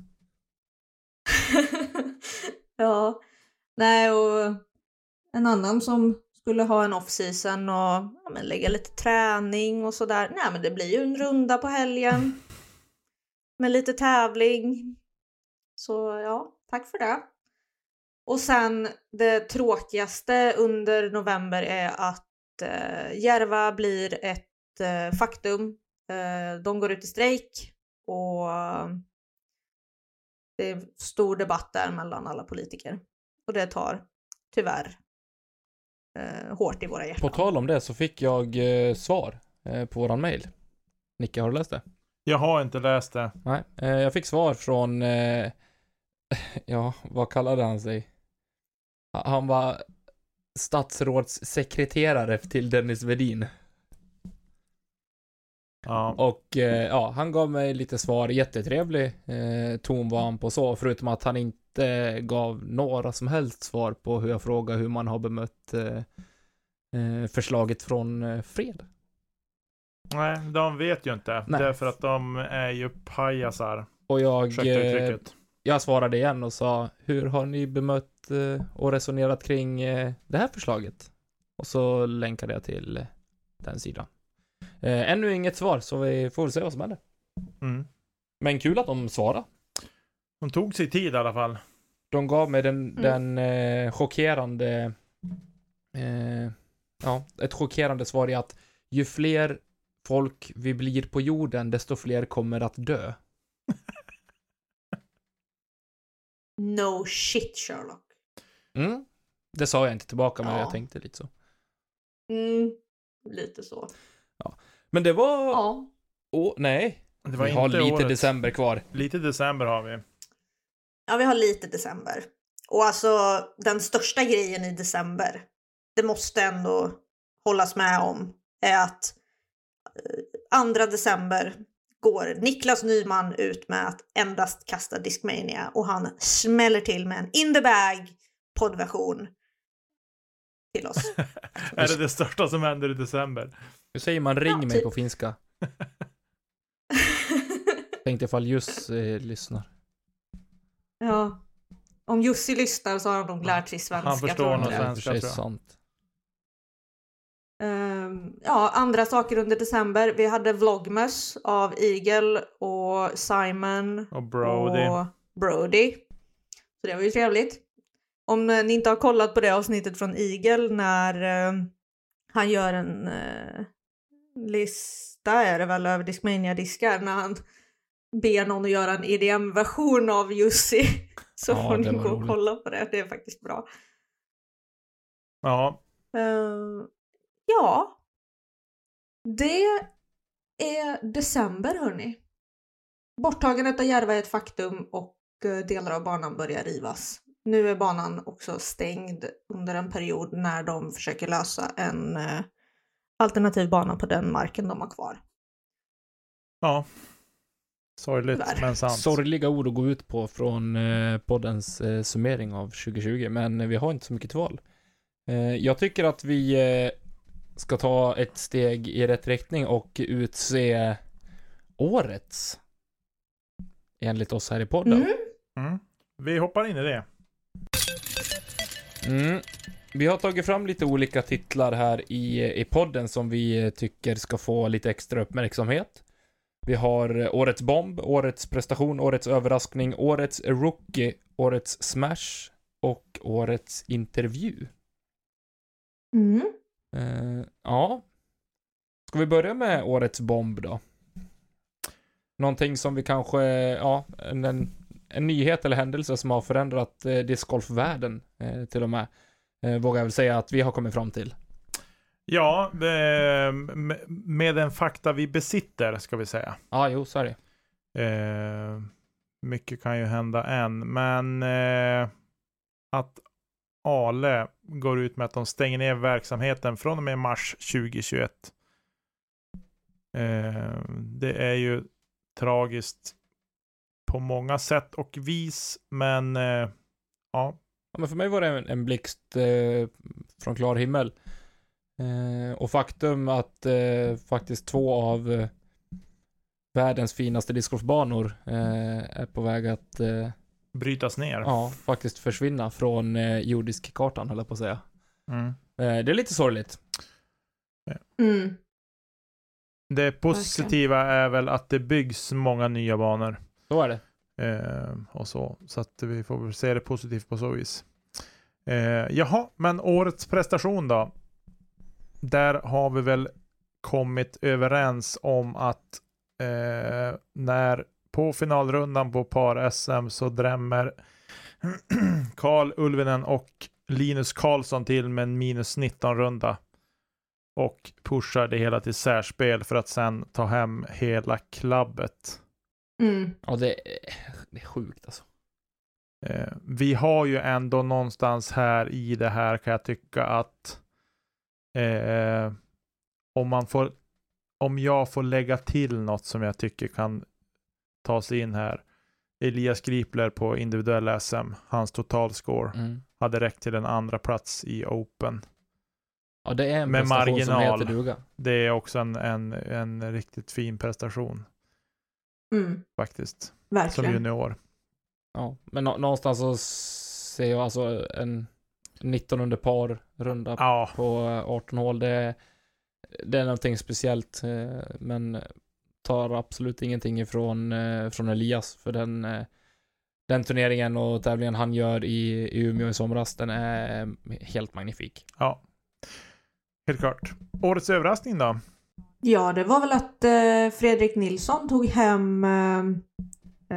ja, nej och en annan som skulle ha en off-season och ja, men lägga lite träning och sådär. Nej men det blir ju en runda på helgen. Med lite tävling. Så ja, tack för det. Och sen det tråkigaste under november är att eh, Järva blir ett eh, faktum. Eh, de går ut i strejk och eh, det är stor debatt där mellan alla politiker. Och det tar tyvärr eh, hårt i våra På hjärtan. tal om det så fick jag eh, svar eh, på våran mail. Nicke, har du läst det? Jag har inte läst det. Nej, eh, jag fick svar från, eh, ja, vad kallade han sig? Ha- Han var statsrådssekreterare till Dennis Vedin. Ja. Och eh, ja, han gav mig lite svar, jättetrevlig eh, ton var han på så, förutom att han inte gav några som helst svar på hur jag frågade hur man har bemött eh, eh, förslaget från eh, Fred. Nej, de vet ju inte. Nej. Därför att de är ju pajasar. Och jag, Ursäkta eh, uttrycket. Jag svarade igen och sa, hur har ni bemött eh, och resonerat kring eh, det här förslaget? Och så länkade jag till den sidan. Eh, ännu inget svar, så vi får väl se vad som händer. Mm. Men kul att de svarade. De tog sig tid i alla fall. De gav mig den, Mm. den eh, chockerande, eh, ja, ett chockerande svar i att ju fler folk vi blir på jorden, desto fler kommer att dö. No shit Sherlock. Mm. Det sa jag inte tillbaka, men Ja. jag tänkte lite så. Mm, lite så. Men det var... Ja. Åh, nej. Det var vi har lite årets. december kvar. Lite december har vi. ja, vi har lite december. Och alltså den största grejen i december, det måste ändå hållas med om, är att eh, andra december går Niklas Nyman ut med att endast kasta Discmania och han smäller till med en in the bag poddversion till oss. Är det det största som händer i december? Hur säger man ring Ja, mig typ. på finska? Tänkte ifall Jus eh, lyssnar. ja. Om Jussi lyssnar så har han nog lärt sig svenska. Han förstår nog svenska, tror jag. sant. Ehm, ja, andra saker under december. Vi hade Vlogmas av Eagle och Simon Och Brody. och Brody. Så det var ju trevligt. Om ni inte har kollat på det avsnittet från Eagle när eh, han gör en eh, lista är det väl över Discmania-diskar när han ber någon att göra en EDM-version av Jussi. Så Ja, får ni gå och roligt. kolla på det. Det är faktiskt bra. Ja, Eh, ja. Det är december hörni. Borttagandet av Järva är ett faktum och eh, delar av banan börjar rivas. Nu är banan också stängd under en period när de försöker lösa en eh, alternativ bana på den marken de har kvar. ja. Sorgligt Tyvärr. men sant. Sorgliga ord att gå ut på från eh, poddens eh, summering av 2020, men vi har inte så mycket val. Eh, jag tycker att vi eh, ska ta ett steg i rätt riktning och utse årets. Enligt oss här i podden. Mm. Mm. Vi hoppar in i det. Mm. Vi har tagit fram lite olika titlar här i, i podden som vi tycker ska få lite extra uppmärksamhet. Vi har Årets Bomb, Årets Prestation, Årets Överraskning, Årets Rookie, Årets Smash och Årets Intervju. Mm. Eh, ja. Ska vi börja med Årets Bomb då? Någonting som vi kanske, ja, en, en, nyhet eller händelse som har förändrat eh, discgolfvärlden eh, till och med. Eh, vågar jag väl säga att vi har kommit fram till. Ja, eh, med- den fakta vi besitter ska vi säga. Ja, jo, så är det. Eh, mycket kan ju hända än, men eh, att Ale går ut med att de stänger ner verksamheten från och med mars 2021. Eh, det är ju tragiskt på många sätt och vis, men eh, ja, Ja, men för mig var det en, en blixt eh, från klar himmel. Eh, och faktum att eh, faktiskt två av eh, världens finaste discgolfbanor eh, är på väg att eh, brytas ner. ja, faktiskt försvinna från eh, jordisk kartan, höll jag på att säga. Mm. Eh, det är lite sorgligt. Mm. Det positiva är väl att det byggs många nya banor. Så är det. Eh, och så. Så att vi får väl se det positivt på så vis. Eh, jaha, men årets prestation då? Där har vi väl kommit överens om att eh, när på finalrundan på par-SM så drämmer Karl Ulvinen och Linus Karlsson till med en minus 19-runda. Och pushar det hela till särspel för att sen ta hem hela klabbet. Mm. Ja, det, är- det är sjukt alltså. Eh, vi har ju ändå någonstans här i det här kan jag tycka att eh, om man får om jag får lägga till något som jag tycker kan ta sig in här. Elias Gripler på individuell SM, hans totalscore Mm. hade räckt till en andra plats i Open. Ja, det är en Med prestation som marginal. heter duga. Det är också en, en, en riktigt fin prestation Mm. faktiskt, som Verkligen. junior. Ja, men nå- någonstans så ser jag alltså en 19 under par runda Ja, på eh, 18 hål. Det, det är någonting speciellt, eh, men tar absolut ingenting ifrån eh, från Elias för den, eh, den turneringen och tävlingen han gör i, i Umeå i somras, den är eh, helt magnifik. ja. Helt klart. Årets överraskning då? Ja, det var väl att eh, Fredrik Nilsson tog hem eh,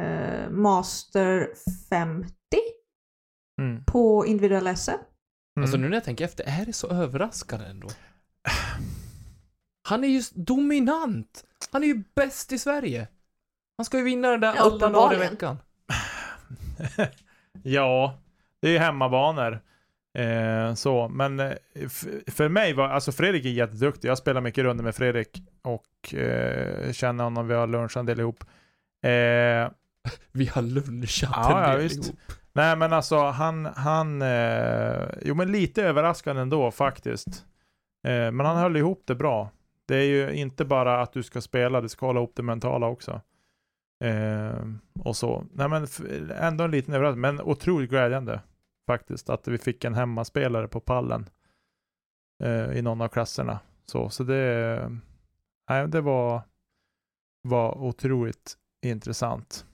eh, Master 50 Mm. på individuella SM. Mm. Alltså nu när jag tänker efter, är det så överraskande ändå? Han är ju s- dominant! Han är ju bäst i Sverige! Han ska ju vinna den där Ja, alla dagar i veckan. ja, det är ju hemmabanor. Eh, så, men eh, för mig var, alltså Fredrik är jätteduktig. Jag spelar mycket runder med Fredrik och eh, känner honom, vi har lunchat en del ihop. Eh, Vi har lunchat Ja, en ja, del visst. ihop. nej men alltså han, han, eh, jo men lite överraskande ändå faktiskt. Eh, men han höll ihop det bra. Det är ju inte bara att du ska spela, du ska hålla ihop det mentala också. Eh, och så. Nej men ändå en liten överraskning, men otroligt glädjande faktiskt att vi fick en hemmaspelare på pallen eh, i någon av klasserna. Så, så det, nej, det var, var otroligt intressant.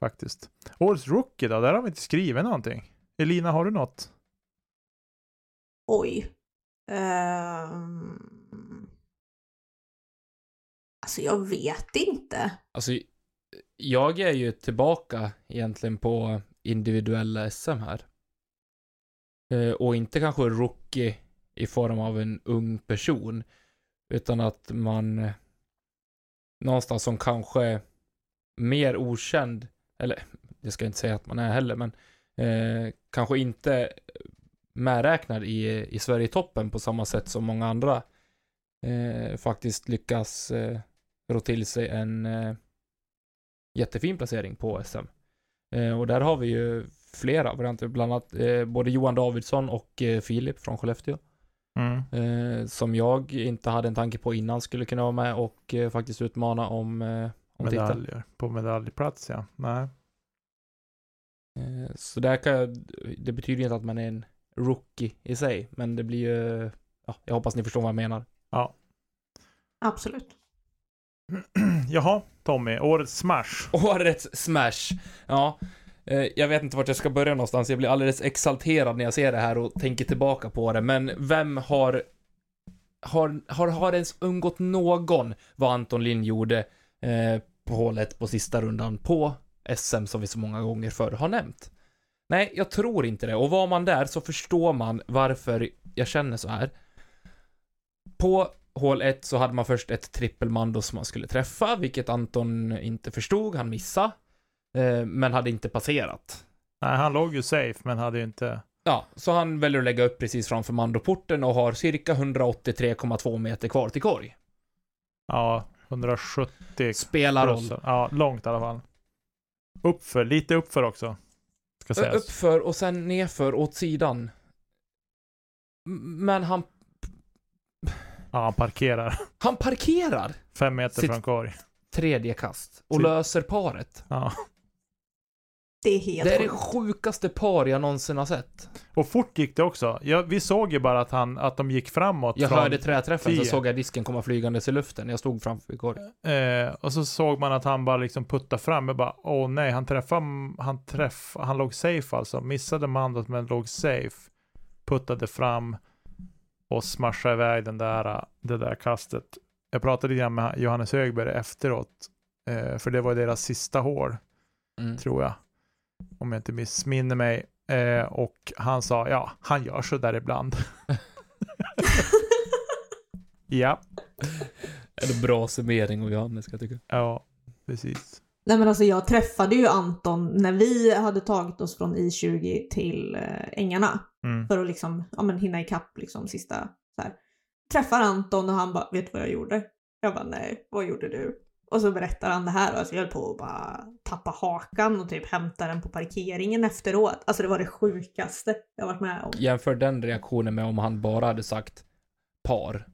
Faktiskt. Årets rookie då? Där har vi inte skrivit någonting. Elina, har du något? Oj. Ehm. Alltså jag vet inte. Alltså, jag är ju tillbaka egentligen på individuella SM här. Eh, och inte kanske rookie i form av en ung person. Utan att man eh, någonstans som kanske mer okänd, eller det ska jag inte säga att man är heller, men eh, kanske inte medräknad i, i Sverigetoppen på samma sätt som många andra eh, faktiskt lyckas eh, rå till sig en eh, jättefin placering på SM. Eh, och där har vi ju flera varianter, bland annat eh, både Johan Davidsson och eh, Filip från Skellefteå. Mm. Eh, som jag inte hade en tanke på innan skulle kunna vara med och faktiskt utmana om, om titeln. Medaljer. På medaljplats ja. Nej. Så där kan jag, det betyder inte att man är en rookie i sig, men det blir ju, ja, jag hoppas ni förstår vad jag menar. Absolut. Jaha, Tommy. Årets smash. Årets smash. Ja, eh, jag vet inte vart jag ska börja någonstans. Jag blir alldeles exalterad när jag ser det här och tänker tillbaka på det. Men vem har... Har, har, har det ens undgått någon vad Anton Lind gjorde eh, på hålet på sista rundan på SM som vi så många gånger förr har nämnt? Nej, jag tror inte det. Och var man där så förstår man varför jag känner så här. På hål 1 så hade man först ett trippelmando som man skulle träffa, vilket Anton inte förstod, han missade. Eh, men hade inte passerat. Nej, han låg ju safe, men hade ju inte... Ja, så han väljer att lägga upp precis framför mandoporten och har cirka 183,2 meter kvar till korg. Ja, 170 Spelar roll. Ja, långt i alla fall. Uppför, lite uppför också. Ska sägas. Uppför och sen nerför åt sidan. Men han, Ja, han parkerar. han parkerar Fem meter Sitt- från korg. tredje kast och Sitt- löser paret. Ja. Det är helt Det är det sjukaste par jag någonsin har sett. Och fort gick det också. Ja, vi såg ju bara att, han, att de gick framåt. Jag från, hörde träträffen så tio. såg jag disken komma flygandes i luften. Jag stod framför korg. Eh, och så såg man att han bara liksom puttade fram. Jag bara, åh nej, han träffade, han träff, han låg safe alltså. Missade mandot men låg safe. Puttade fram och smashade iväg den där, det där kastet. Jag pratade lite grann med Johannes Högberg efteråt. Eh, för det var deras sista hål, Mm. tror jag. Om jag inte missminner mig. Eh, och han sa, ja, han gör så där ibland. ja, En bra summering av Johannes, ska jag tycka. ja, precis. Nej men alltså jag träffade ju Anton när vi hade tagit oss från I20 till eh, Ängarna. Mm. För att liksom, ja men hinna ikapp liksom sista så här. Träffar Anton och han bara, vet du vad jag gjorde? Jag bara, nej, vad gjorde du? Och så berättar han det här och alltså jag höll på att bara tappa hakan och typ hämta den på parkeringen efteråt. Alltså det var det sjukaste jag varit med om. Jämför den reaktionen med om han bara hade sagt par.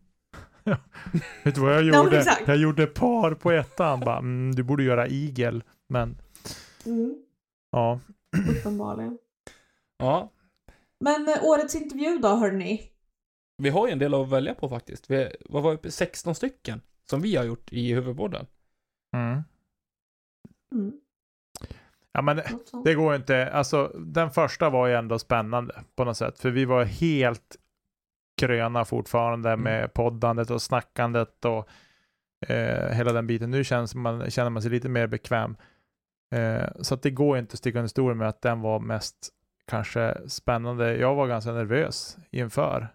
Vet du vad jag Ja, gjorde? exakt. jag gjorde par på ettan. Bara, mm, du borde göra igel. Men Mm, ja, uppenbarligen. Ja, Men eh, årets intervju då hörni? vi har ju en del att välja på faktiskt. Vi, vad var uppe 16 stycken? Som vi har gjort i huvudborden. Mm. Mm, ja men det går inte. Alltså den första var ju ändå spännande på något sätt. För vi var helt kröna fortfarande Mm. med poddandet och snackandet och eh, hela den biten. Nu känns man, känner man sig lite mer bekväm. Eh, så att det går inte att sticka under stolen med att den var mest kanske spännande. Jag var ganska nervös inför.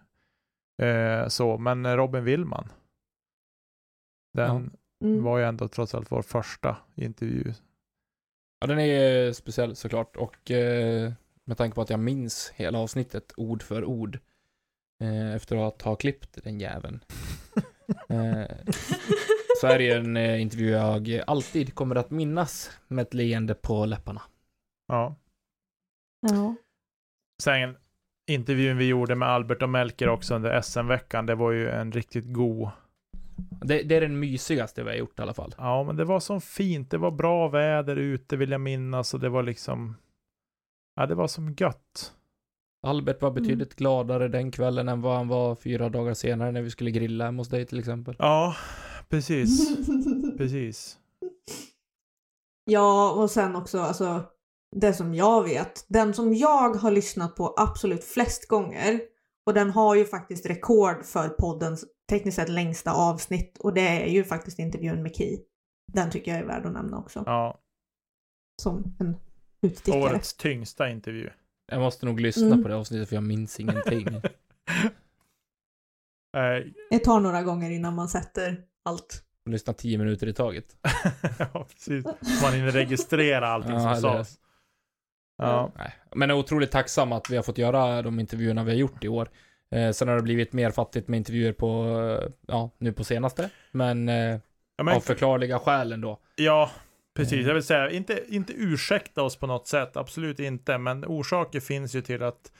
Eh, så, men Robin Willman. Den Mm. var ju ändå trots allt vår första intervju. Ja, den är speciell såklart och eh, med tanke på att jag minns hela avsnittet ord för ord eh, efter att ha klippt den jäveln. eh, så är det en eh, intervju jag alltid kommer att minnas med ett leende på läpparna. Ja. Ja. Sen intervjun vi gjorde med Albert och Melker också under SM-veckan, det var ju en riktigt god. Det, det är den mysigaste vi har gjort i alla fall. Ja, men det var så fint. Det var bra väder ute vill jag minnas och det var liksom. Ja, det var som gött. Albert var betydligt gladare den kvällen än vad han var fyra dagar senare när vi skulle grilla hemma hos dig till exempel. Ja, precis. precis. Ja, och sen också alltså det som jag vet. Den som jag har lyssnat på absolut flest gånger och den har ju faktiskt rekord för poddens tekniskt sett längsta avsnitt och det är ju faktiskt intervjun med Ki. Den tycker jag är värd att nämna också Ja, som en utstickare. årets tyngsta intervju. Jag måste nog lyssna Mm. på det avsnittet för jag minns ingenting. Nej, Det tar några gånger innan man sätter allt. lyssna tio minuter i taget. ja, precis. Man hinner registrera allting Ja, som sades. Ja, Nej. Men jag är otroligt tacksam att vi har fått göra de intervjuerna vi har gjort i år. Eh, sen har det blivit mer fattigt med intervjuer på, eh, ja, nu på senaste. Men, eh, ja, men, av förklarliga skäl ändå. ja precis. Mm. Jag vill säga, inte, inte ursäkta oss på något sätt, absolut inte. Men orsaker finns ju till att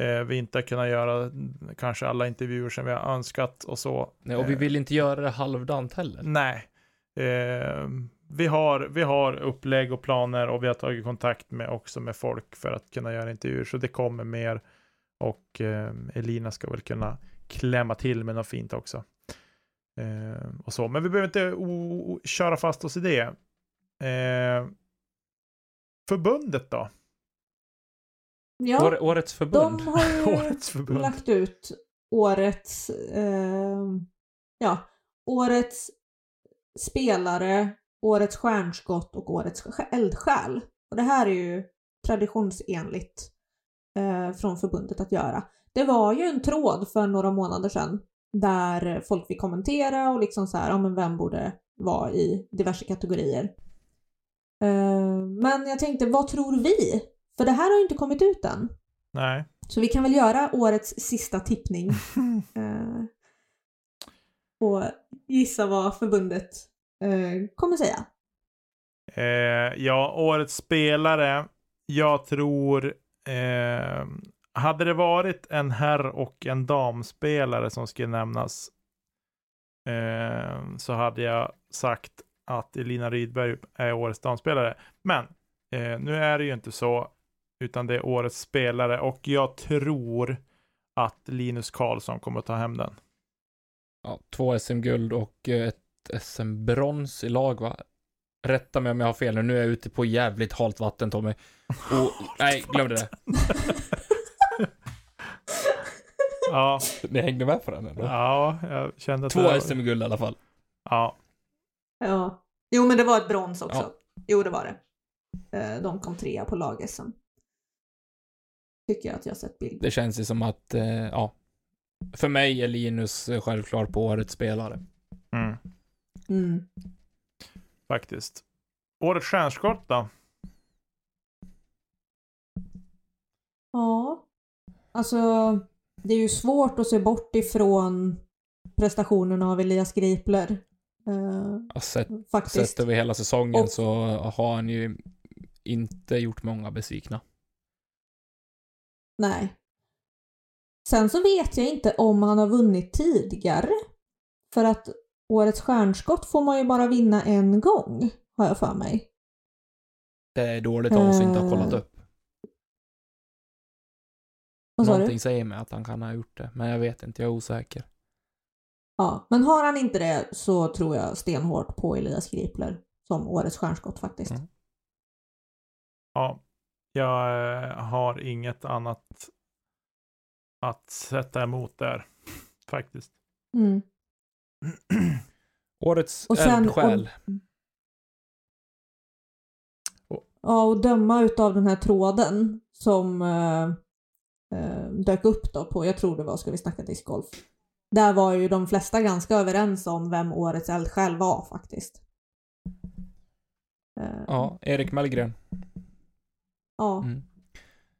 eh, vi inte har kunnat göra kanske alla intervjuer som vi har önskat och så. Nej, och vi Eh, vill inte göra det halvdant heller. Nej. Vi, har, vi har upplägg och planer och vi har tagit kontakt med också med folk för att kunna göra intervjuer. Så det kommer mer. Och eh, Elina ska väl kunna klämma till med något fint också. Eh, och så. Men vi behöver inte o- o- köra fast oss i det. Eh, förbundet då? Ja, År, årets förbund. de har ju Årets förbund. lagt ut årets, eh, ja, årets spelare, årets stjärnskott och årets eldsjäl. Och det här är ju traditionsenligt eh, från förbundet att göra. Det var ju en tråd för några månader sedan där folk fick kommentera och liksom så här, ja men vem borde vara i diverse kategorier. Eh, men jag tänkte, vad tror vi? För det här har ju inte kommit ut än. Nej. Så vi kan väl göra årets sista tippning. eh, och gissa vad förbundet eh, kommer säga. Eh, ja, årets spelare. Jag tror... Eh, hade det varit en herr och en damspelare som skulle nämnas eh, så hade jag sagt att Elina Rydberg är årets damspelare. Men eh, nu är det ju inte så, utan det är årets spelare och jag tror att Linus Karlsson kommer att ta hem den. Ja, två SM-guld och eh, ett SM-brons i lag, va? Rätta mig om jag har fel nu. Nu är jag ute på jävligt halt vatten, Tommy. Och, nej, glöm det. Ja, Ni hängde med på den ändå? ja jag kände att det Två var- SM-guld i alla fall. Ja, Ja. Jo men det var ett brons också. Ja. Jo det var det. Eh, de kom trea på lag-SM. Tycker jag att jag har sett bild. Det känns ju som att, eh, ja. För mig är Linus eh, självklart på årets spelare. mm, Mm. faktiskt. Årets stjärnskott då? Ja. Alltså det är ju svårt att se bort ifrån prestationerna av Elias Gripler. Eh, sett, faktiskt. sett över hela säsongen Och- så har han ju inte gjort många besvikna. Nej. Sen så vet jag inte om han har vunnit tidigare. För att årets stjärnskott får man ju bara vinna en gång, har jag för mig. Det är dåligt av oss att inte ha kollat Eh, upp. Vad sa Någonting du? säger mig att han kan ha gjort det, men jag vet inte, jag är osäker. Ja, men har han inte det så tror jag stenhårt på Elias Gripler som årets stjärnskott faktiskt. Mm. Ja, jag eh, har inget annat att sätta emot där faktiskt. Mm. Årets Och sen- eldsjäl. Ja, och döma utav den här tråden som eh, dök upp då på, jag tror det var Ska vi snacka discgolf. Där var ju de flesta ganska överens om vem årets eldsjäl var faktiskt. Eh, Ja, Erik Mellgren. ja, Mm.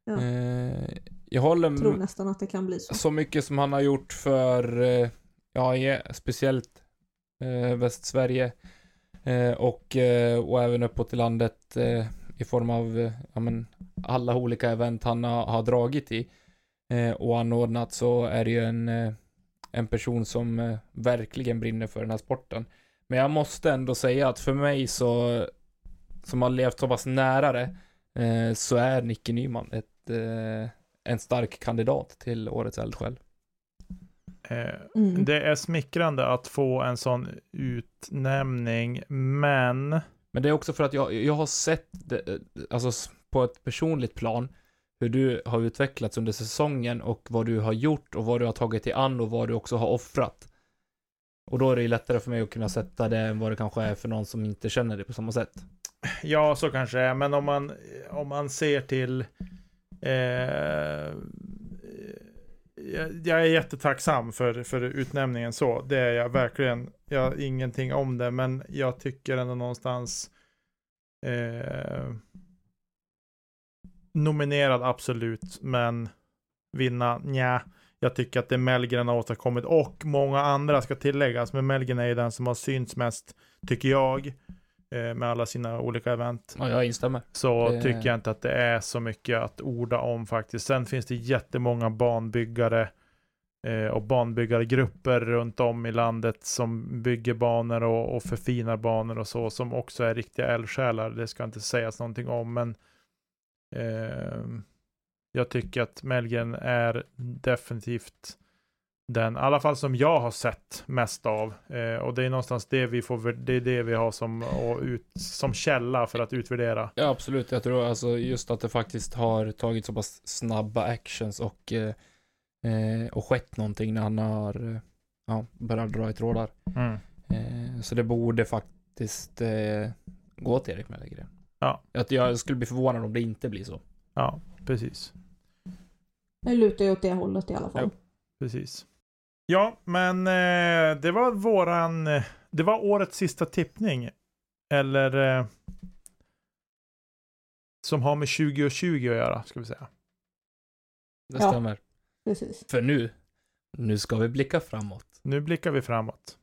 Ja. Eh, jag håller tror m- nästan att det kan bli så. så mycket som han har gjort för, eh, ja, speciellt eh, Västsverige och, och även uppåt i landet i form av, eh, ja men, alla olika event han har, har dragit i eh, och anordnat så är det ju en, eh, en person som eh, verkligen brinner för den här sporten. Men jag måste ändå säga att för mig så, som har levt så pass nära det, eh, så är Nicke Nyman ett, eh, en stark kandidat till årets eldsjäl. Mm. Det är smickrande att få en sån utnämning, men men det är också för att jag, jag har sett, det, eh, alltså på ett personligt plan, hur du har utvecklats under säsongen och vad du har gjort och vad du har tagit dig an och vad du också har offrat. Och då är det ju lättare för mig att kunna sätta det än vad det kanske är för någon som inte känner det på samma sätt. ja, så kanske det är. Men om man, om man ser till eh, jag, jag är jättetacksam för, för utnämningen så. Det är jag verkligen. Jag har ingenting om det, men jag tycker ändå någonstans eh, nominerad absolut, men vinna, nja. Jag tycker att det Melgren har åstadkommit och många andra ska tilläggas, men Melgren är ju den som har synts mest, tycker jag eh, med alla sina olika event. Ja, jag instämmer. Så Det- tycker jag inte att det är så mycket att orda om faktiskt. Sen finns det jättemånga banbyggare eh, och banbyggargrupper runt om i landet som bygger banor och, och förfinar banor och så, som också är riktiga eldsjälar. Det ska inte sägas någonting om, men ehm, jag tycker att Melgren är definitivt den, i alla fall som jag har sett mest av. Eh, och det är någonstans det vi får, det är det vi har som, och ut, som källa för att utvärdera. Ja, absolut. Jag tror alltså just att det faktiskt har tagit så pass snabba actions och, eh, eh, och skett någonting när han har eh, ja, börjat dra i trådar. Mm. Eh, så det borde faktiskt eh, gå till Erik Mellgren. Ja. Att jag skulle bli förvånad om det inte blir så. Ja, precis. Det lutar ju åt det hållet i alla fall. Jo. Precis. Ja, men eh, det var våran, eh, det var årets sista tippning. Eller eh, som har med 20 och 20 att göra, ska vi säga. Det Ja. stämmer. Precis. För nu, nu ska vi blicka framåt. Nu blickar vi framåt.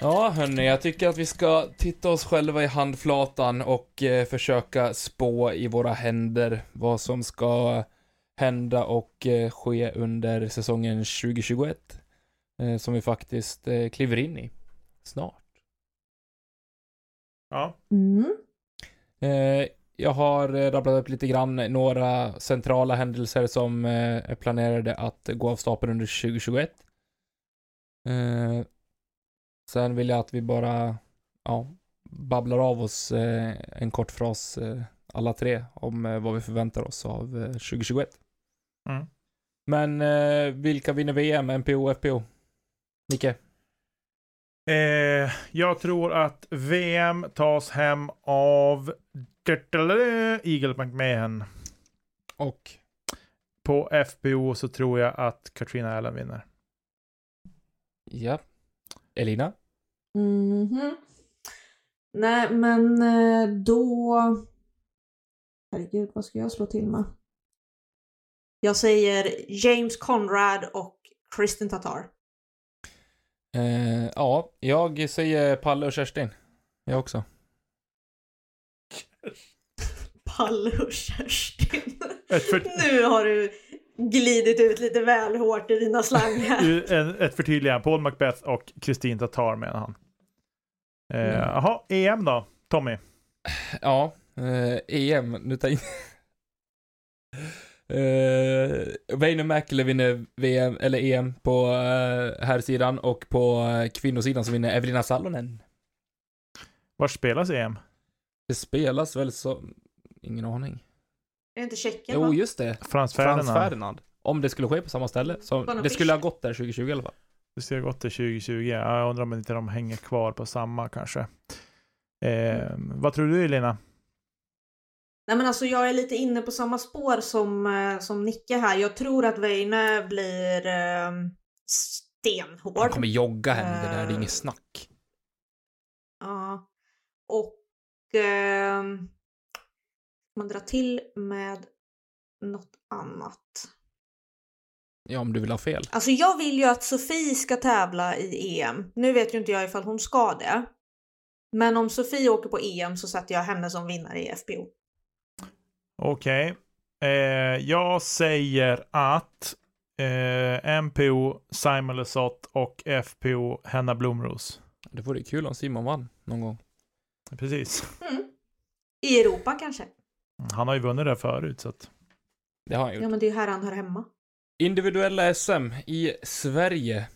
Ja, hörni, jag tycker att vi ska titta oss själva i handflatan och eh, försöka spå i våra händer vad som ska hända och eh, ske under säsongen 2021. Eh, som vi faktiskt eh, kliver in i snart. Ja, Mm. Jag har rabblat upp lite grann några centrala händelser som är planerade att gå av stapeln under 2021. Eh, sen vill jag att vi bara, ja, babblar av oss en kort fras alla tre om vad vi förväntar oss av eh, 2021. Mm. Men eh, vilka vinner VM, MPO och FPO? Nicke? eh, jag tror att VM tas hem av Eagle McMahon. Och? På FBO så tror jag att Katrina Allen vinner. Ja. Elina? Mhm. Nej, men eh, då... Herregud, vad ska jag slå till med? Jag säger James Conrad och Kristin Tatar. Eh, ja, jag säger Palle och Kerstin. Jag också. Palle och Kerstin. Ett, för, Nu har du glidit ut lite väl hårt i dina slangar. ett förtydligande. Paul Macbeth och Kristin Tatar menar han. Eh, Mm. Jaha, EM då? Tommy? Ja, eh, EM, nu tar jag in... eh, Väinö Mäkelä vinner VM, eller EM på eh, här sidan och på eh, kvinnosidan så vinner Evelina Salonen. Var spelas EM? Det spelas väl så... Ingen aning. Är det inte Tjeckien? Jo, va? just det. Frans Frans Ferdinand. Om det skulle ske på samma ställe. Så det skulle ha gått där 2020 i alla fall. Det ser gott till 2020. Ja, Jag undrar om inte de hänger kvar på samma kanske. Eh, vad tror du Elina? Nej men alltså jag är lite inne på samma spår som, eh, som Nicke här. Jag tror att Väinö blir eh, Han stenhård. kommer jogga henne, det där, det är Eh. inget snack. Ja. Och eh, man drar till med något annat. Ja, om du vill ha fel. Alltså jag vill ju att Sofie ska tävla i EM. Nu vet ju inte jag ifall hon ska det. Men om Sofie åker på EM så sätter jag henne som vinnare i FPO. Okej. Eh, jag säger att eh, MPO Simon Lesoth och FPO Henna Blomros. Det vore kul om Simon vann någon gång. Precis. Mm. I Europa kanske? Han har ju vunnit det förut så att. Det har han gjort. Ja men det är ju här han hör hemma. Individuella SM i Sverige.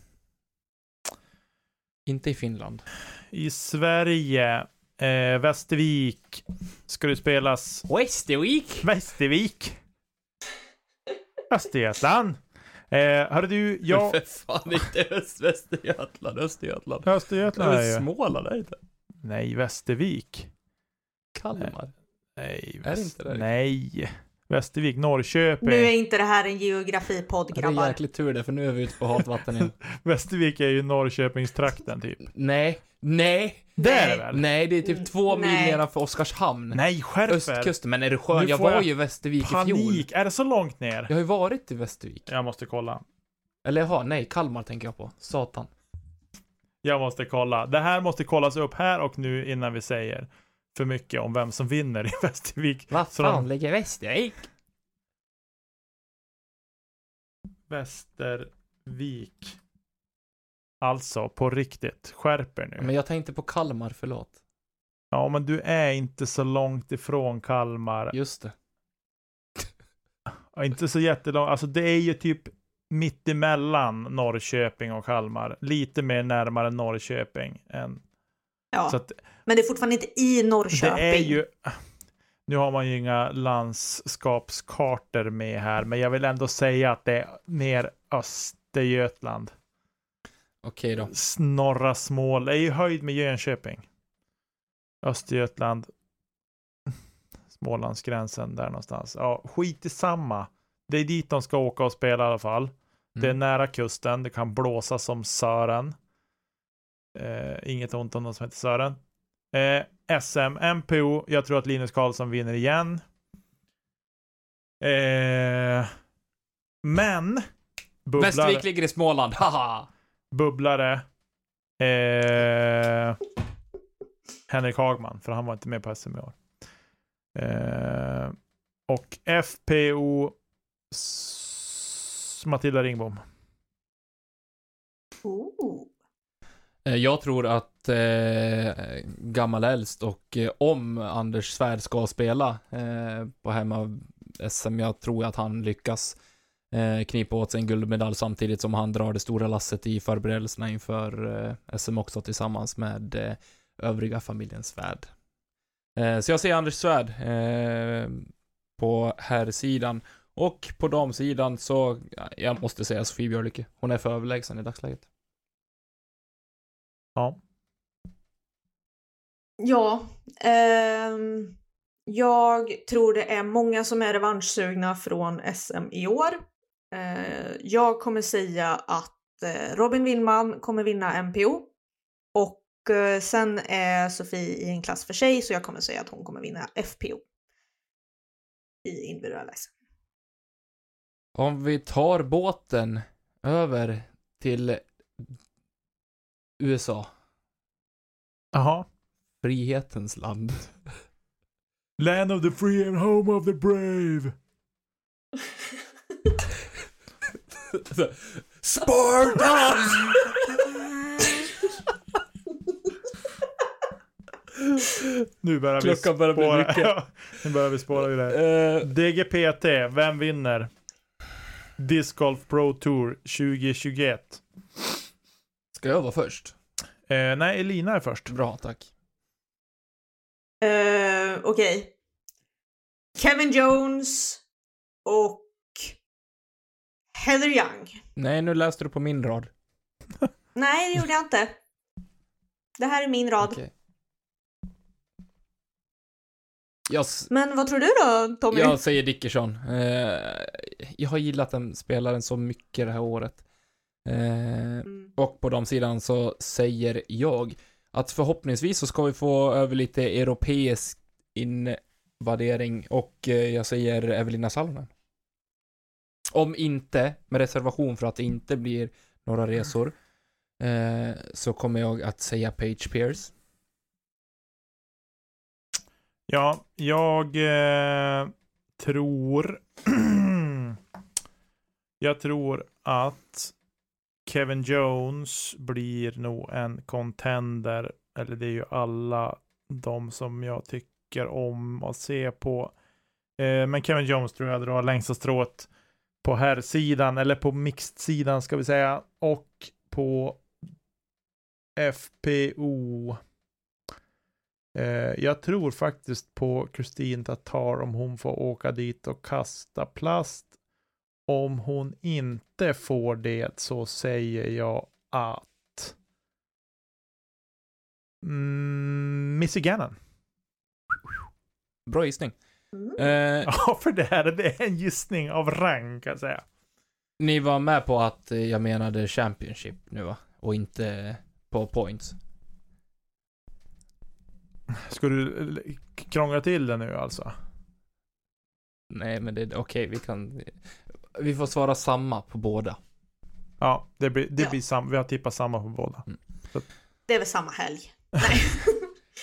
Inte i Finland. I Sverige, eh, Västervik, ska det spelas Västervik! Västervik. Östergötland. Eh, hörru du, jag... För fan, inte Öst, Västergötland, Östergötland. Östergötland Det är ju... Småland, är det inte? Nej, Västervik. Kalmar. Nej, Är Väst... inte det? Nej. Västervik, Norrköping. Nu är inte det här en geografipodd Det är grabbar. jäkligt tur det, för nu är vi ute på hatvatten igen. Västervik är ju Norrköpingstrakten typ. Nej, nej, Det är det Nej. väl? nej, det är typ två mil Nej. nedanför Oskarshamn. Nej, skärp er. Östkusten, men är skön? Nu Jag får var jag ju i Västervik i fjol. Panik. Är det så långt ner? Jag har ju varit i Västervik. Jag måste kolla. Eller jaha, nej, Kalmar tänker jag på. Satan. Jag måste kolla. Det här måste kollas upp här och nu innan vi säger för mycket om vem som vinner i Västervik. Vad Så de- ligger Västervik? Västervik. Alltså, på riktigt. Skärp er nu. Men jag tänkte på Kalmar, förlåt. Ja, men du är inte så långt ifrån Kalmar. Just det. Ja, inte så jättelångt. Alltså det är ju typ mitt emellan Norrköping och Kalmar. Lite mer närmare Norrköping än... Ja, Så att men det är fortfarande inte i Norrköping. det är ju... Nu har man ju inga landskapskartor med här, men jag vill ändå säga att det är mer Östergötland. Okej då. S- Norra Smål. Är ju höjd med Jönköping. Östergötland. Smålandsgränsen där någonstans. Ja, skit i samma. Det är dit de ska åka och spela i alla fall. Det är Mm. nära kusten. Det kan blåsa som Sören. Eh, inget ont om de som heter Sören. Eh, SM, MPO. Jag tror att Linus Karlsson vinner igen. Eh, men. Bubblare, Västervik ligger i Småland, haha! Bubblare. Eh, Henrik Hagman, för han var inte med på SM i år. Eh, och FPO S- Matilda Ringbom. Oh. Eh, jag tror att eh, gammal äldst och eh, om Anders Svärd ska spela eh, på hemma SM, jag tror att han lyckas eh, knipa åt sig en guldmedalj samtidigt som han drar det stora lasset i förberedelserna inför eh, SM också tillsammans med eh, övriga familjen Svärd. Så jag ser Anders Svärd på här sidan och på damsidan så, ja, jag måste säga Sofie Björlycke. Hon är för överlägsen i dagsläget. Ja. Ja, ehm, jag tror det är många som är revanschsugna från SM i år. Eh, jag kommer säga att eh, Robin Willman kommer vinna MPO och eh, sen är Sofie i en klass för sig så jag kommer säga att hon kommer vinna FPO i individuella SM. Om vi tar båten över till USA, Jaha. frihetens land. Land of the free and home of the brave. Spartans! Nu börjar vi Klockan börjar bli spåra. mycket. Ja, nu börjar vi spåra vidare. Eh, DGPT, vem vinner? Disc Golf Pro Tour 2021. ska jag vara först? Eh, nej, Elina är först. Bra, tack. Eh, Okej. Kevin Jones och Heather Young. Nej, nu läste du på min rad. Nej, det gjorde jag inte. Det här är min rad. Okej. Jag, Men vad tror du då, Tommy? jag säger Dickerson. Eh, jag har gillat den spelaren så mycket det här året. Eh, Mm. Och på de sidan så säger jag att förhoppningsvis så ska vi få över lite europeisk invadering och eh, jag säger Evelina Salonen. Om inte, med reservation för att det inte blir några resor, eh, så kommer jag att säga Page Pierce. Ja, jag eh, tror... jag tror att Kevin Jones blir nog en contender. Eller det är ju alla de som jag tycker om att se på. Eh, men Kevin Jones tror jag drar längsta strået på här sidan eller på mixed-sidan ska vi säga. Och på FPO. Eh, jag tror faktiskt på Kristin Tatar om hon får åka dit och kasta plast. Om hon inte får det så säger jag att mm, Missy Gannon. Bra gissning. Mm. Eh, Ja, för det här det är en gissning av rang kan jag säga. ni var med på att eh, jag menade Championship nu va? Och inte på points. Ska du eh, krångla till det nu alltså? Nej, men det är okej, vi kan... Vi får svara samma på båda. Ja, det blir, det Ja. blir sam, vi har tippat samma på båda. Mm. Det är väl samma helg. Nej.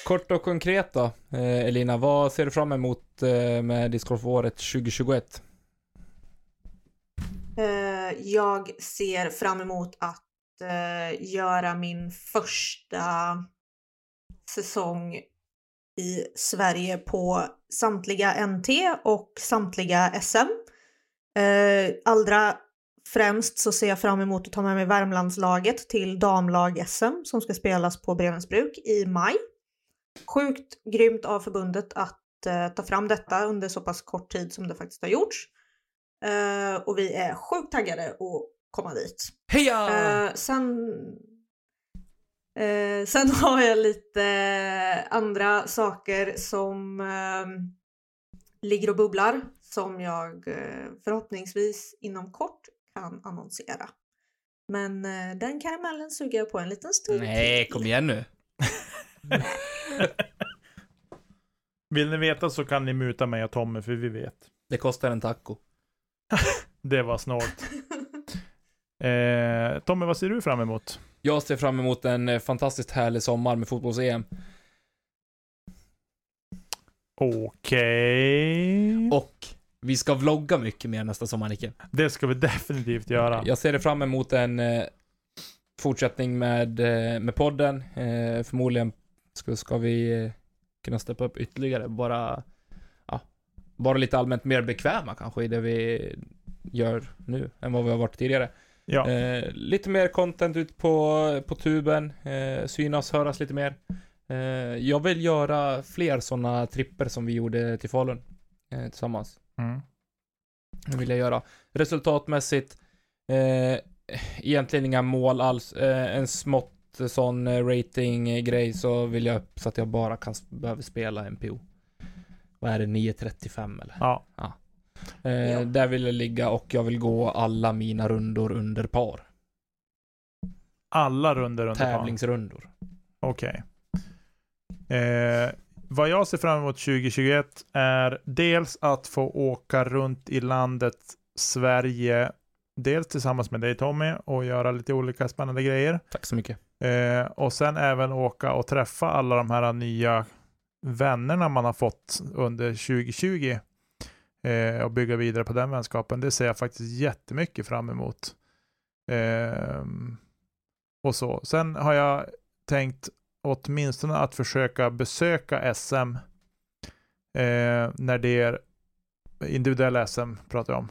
Kort och konkret då, eh, Elina, vad ser du fram emot eh, med discgolfåret 2021? Eh, jag ser fram emot att göra min första säsong i Sverige på samtliga NT och samtliga SM. Allra främst så ser jag fram emot att ta med mig Värmlandslaget till damlag-SM som ska spelas på Brevensbruk i maj. Sjukt grymt av förbundet att eh, ta fram detta under så pass kort tid som det faktiskt har gjorts. Eh, och vi är sjukt taggade att komma dit. Heja! Eh, sen, eh, sen har jag lite andra saker som eh, ligger och bubblar som jag eh, förhoppningsvis inom kort kan annonsera. Men den karamellen suger jag på en liten stund Nej, kom igen nu. Vill ni veta så kan ni muta mig och Tommy, för vi vet. Det kostar en taco. Det var snålt. Eh, Tommy, vad ser du fram emot? Jag ser fram emot en eh, fantastiskt härlig sommar med fotbolls-EM. Okej. Och vi ska vlogga mycket mer nästa sommar, Nicke. Det ska vi definitivt göra. Jag ser fram emot en eh, fortsättning med, eh, med podden. Eh, förmodligen ska, ska vi eh, kunna steppa upp ytterligare. Bara, ja, bara lite allmänt mer bekväma kanske i det vi gör nu än vad vi har varit tidigare. Ja. Eh, lite mer content ut på, på tuben, eh, synas, höras lite mer. Eh, jag vill göra fler sådana tripper som vi gjorde till Falun eh, tillsammans. Mm. Det vill jag göra. Resultatmässigt, eh, egentligen inga mål alls. En smått sån eh, rating-grej så vill jag upp så att jag bara kan behöver spela MPO. Vad är det, 9.35 eller? Ja. Eh, Ja. Där vill jag ligga och jag vill gå alla mina rundor under par. Alla runder under par. Tävlingsrundor. Okej. Eh, vad jag ser fram emot 2021 är dels att få åka runt i landet Sverige, dels tillsammans med dig Tommy och göra lite olika spännande grejer. Tack så mycket. Eh, och sen även åka och träffa alla de här nya vännerna man har fått under 2020 eh, och bygga vidare på den vänskapen. Det ser jag faktiskt jättemycket fram emot. Ehm, och så. Sen har jag tänkt åtminstone att försöka besöka SM eh, när det är individuella SM pratar jag om.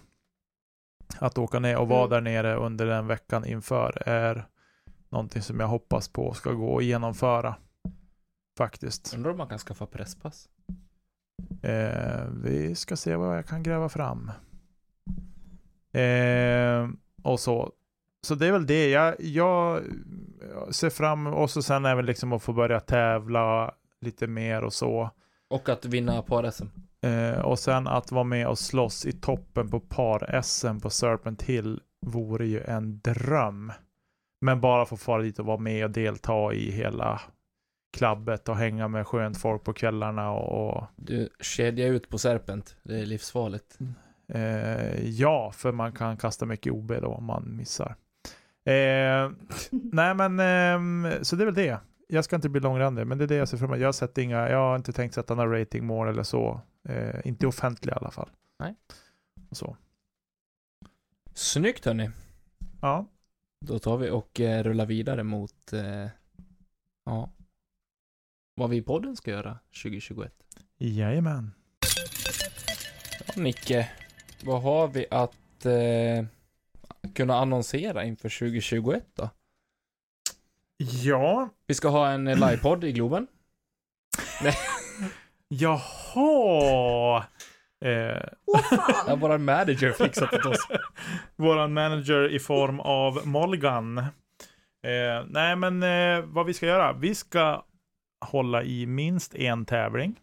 Att åka ner och vara Mm. där nere under den veckan inför är någonting som jag hoppas på ska gå att genomföra. Faktiskt. Undrar om man kan skaffa presspass? Eh, vi ska se vad jag kan gräva fram. Eh, och så. Så det är väl det. Jag, jag ser fram och så sen även liksom att få börja tävla lite mer och så. Och att vinna par-SM. Eh, och sen att vara med och slåss i toppen på par-SM på Serpent Hill vore ju en dröm. Men bara få fara dit och vara med och delta i hela klabbet och hänga med skönt folk på kvällarna och, Du, kedja ut på Serpent. Det är livsfarligt. Eh, ja, för man kan kasta mycket OB då om man missar. Eh, nej men, ehm, så det är väl det. Jag ska inte bli långrandig, men det är det jag ser fram emot. Jag har sett inga, jag har inte tänkt sätta några ratingmål eller så. Eh, inte offentliga i alla fall. Nej. Och så. Snyggt hörni. Ja, Då tar vi och eh, rullar vidare mot, eh, ja, vad vi i podden ska göra 2021. jajamän. Ja, Nicke, vad har vi att eh, kunna annonsera inför 2021 då? Ja, Vi ska ha en eh, livepodd i Globen. jaha. Eh, fan! våran manager fixat åt oss. våran manager i form av Molgan. Eh, nej, men eh, vad vi ska göra? Vi ska hålla i minst en tävling.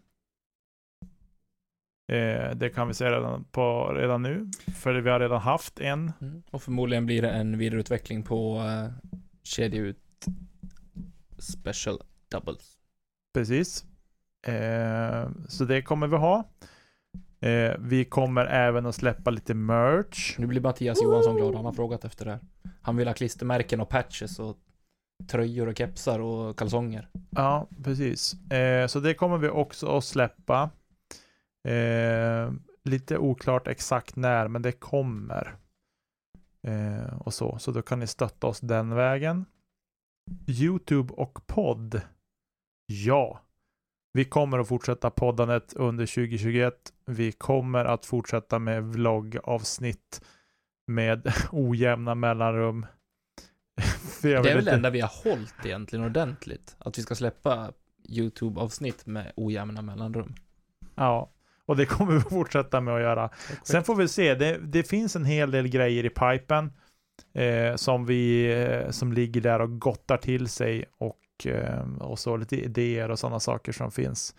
Eh, det kan vi säga redan, på, redan nu, för vi har redan haft en. Mm. Och förmodligen blir det en vidareutveckling på eh, kedja ut special doubles. Precis. Eh, så det kommer vi ha. Eh, vi kommer även att släppa lite merch. Nu blir Mattias Johansson glad, han har frågat efter det här. Han vill ha klistermärken och patches och tröjor och kepsar och kalsonger. Ja, precis. Eh, så det kommer vi också att släppa. Eh, lite oklart exakt när, men det kommer. Eh, och så, så då kan ni stötta oss den vägen. YouTube och podd. Ja, vi kommer att fortsätta poddandet under 2021. Vi kommer att fortsätta med vloggavsnitt med ojämna mellanrum. det är väl det enda vi har hållit egentligen ordentligt. Att vi ska släppa YouTube-avsnitt med ojämna mellanrum. Ja, och det kommer vi fortsätta med att göra. Sen får vi se, det, det finns en hel del grejer i pipen eh, som vi, eh, som ligger där och gottar till sig och, eh, och så lite idéer och sådana saker som finns.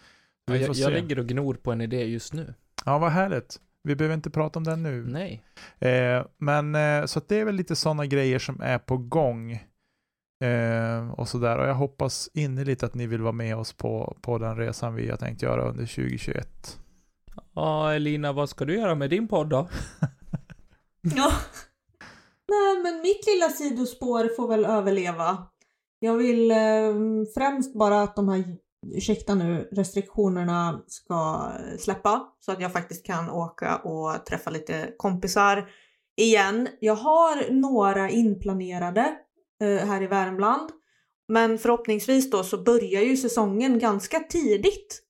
Ja, jag, jag ligger och gnor på en idé just nu. Ja, vad härligt. Vi behöver inte prata om den nu. Nej. Eh, men eh, så att det är väl lite sådana grejer som är på gång. Eh, och sådär. Och jag hoppas innerligt att ni vill vara med oss på, på den resan vi har tänkt göra under 2021. Ja, Elina, vad ska du göra med din podd då? ja. Nej, men mitt lilla sidospår får väl överleva. Jag vill eh, främst bara att de här, ursäkta nu, restriktionerna ska släppa så att jag faktiskt kan åka och träffa lite kompisar igen. Jag har några inplanerade eh, här i Värmland, men förhoppningsvis då så börjar ju säsongen ganska tidigt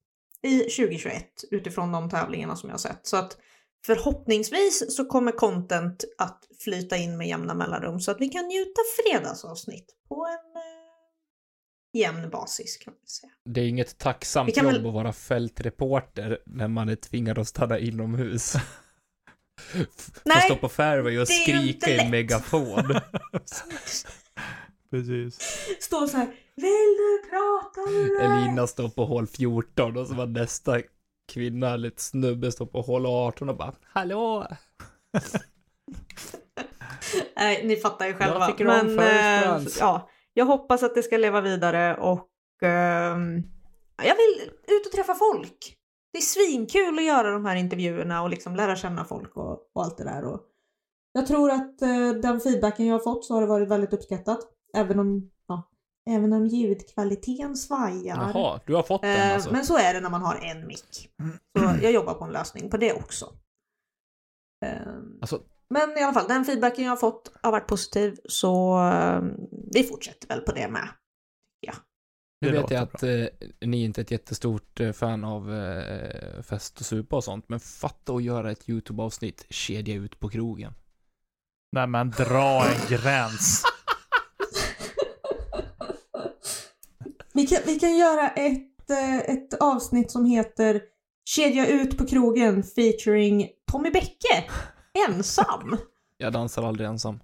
i 2021 utifrån de tävlingarna som jag har sett. Så att förhoppningsvis så kommer content att flyta in med jämna mellanrum så att vi kan njuta fredagsavsnitt på en eh, jämn basis kan man säga. Det är inget tacksamt jobb väl... att vara fältreporter när man är tvingad att stanna inomhus. Nej, Få stå på fairway och skrika i en megafon. Precis. Stå så här, vill du prata med mig? Elina står på hål 14 och så var nästa kvinna, lite snubbe, står på hål 18 och bara, hallå? Nej, ni fattar ju själva. Jag Men äh, ja, jag hoppas att det ska leva vidare och äh, jag vill ut och träffa folk. Det är svinkul att göra de här intervjuerna och liksom lära känna folk och, och allt det där. Och jag tror att äh, den feedbacken jag har fått så har det varit väldigt uppskattat. Även om, ja, även om ljudkvaliteten svajar. Jaha, du har fått den alltså? Men så är det när man har en mick. Så jag jobbar på en lösning på det också. Alltså, men i alla fall, den feedbacken jag har fått har varit positiv så vi fortsätter väl på det med. Ja. Nu vet jag att eh, ni inte är ett jättestort eh, fan av eh, fest och supa och sånt, men fatta att göra ett YouTube-avsnitt, kedja ut på krogen. Nej men dra en gräns. Vi kan, vi kan göra ett, eh, ett avsnitt som heter Kedja ut på krogen featuring Tommy Bäcke. Ensam. Jag dansar aldrig ensam.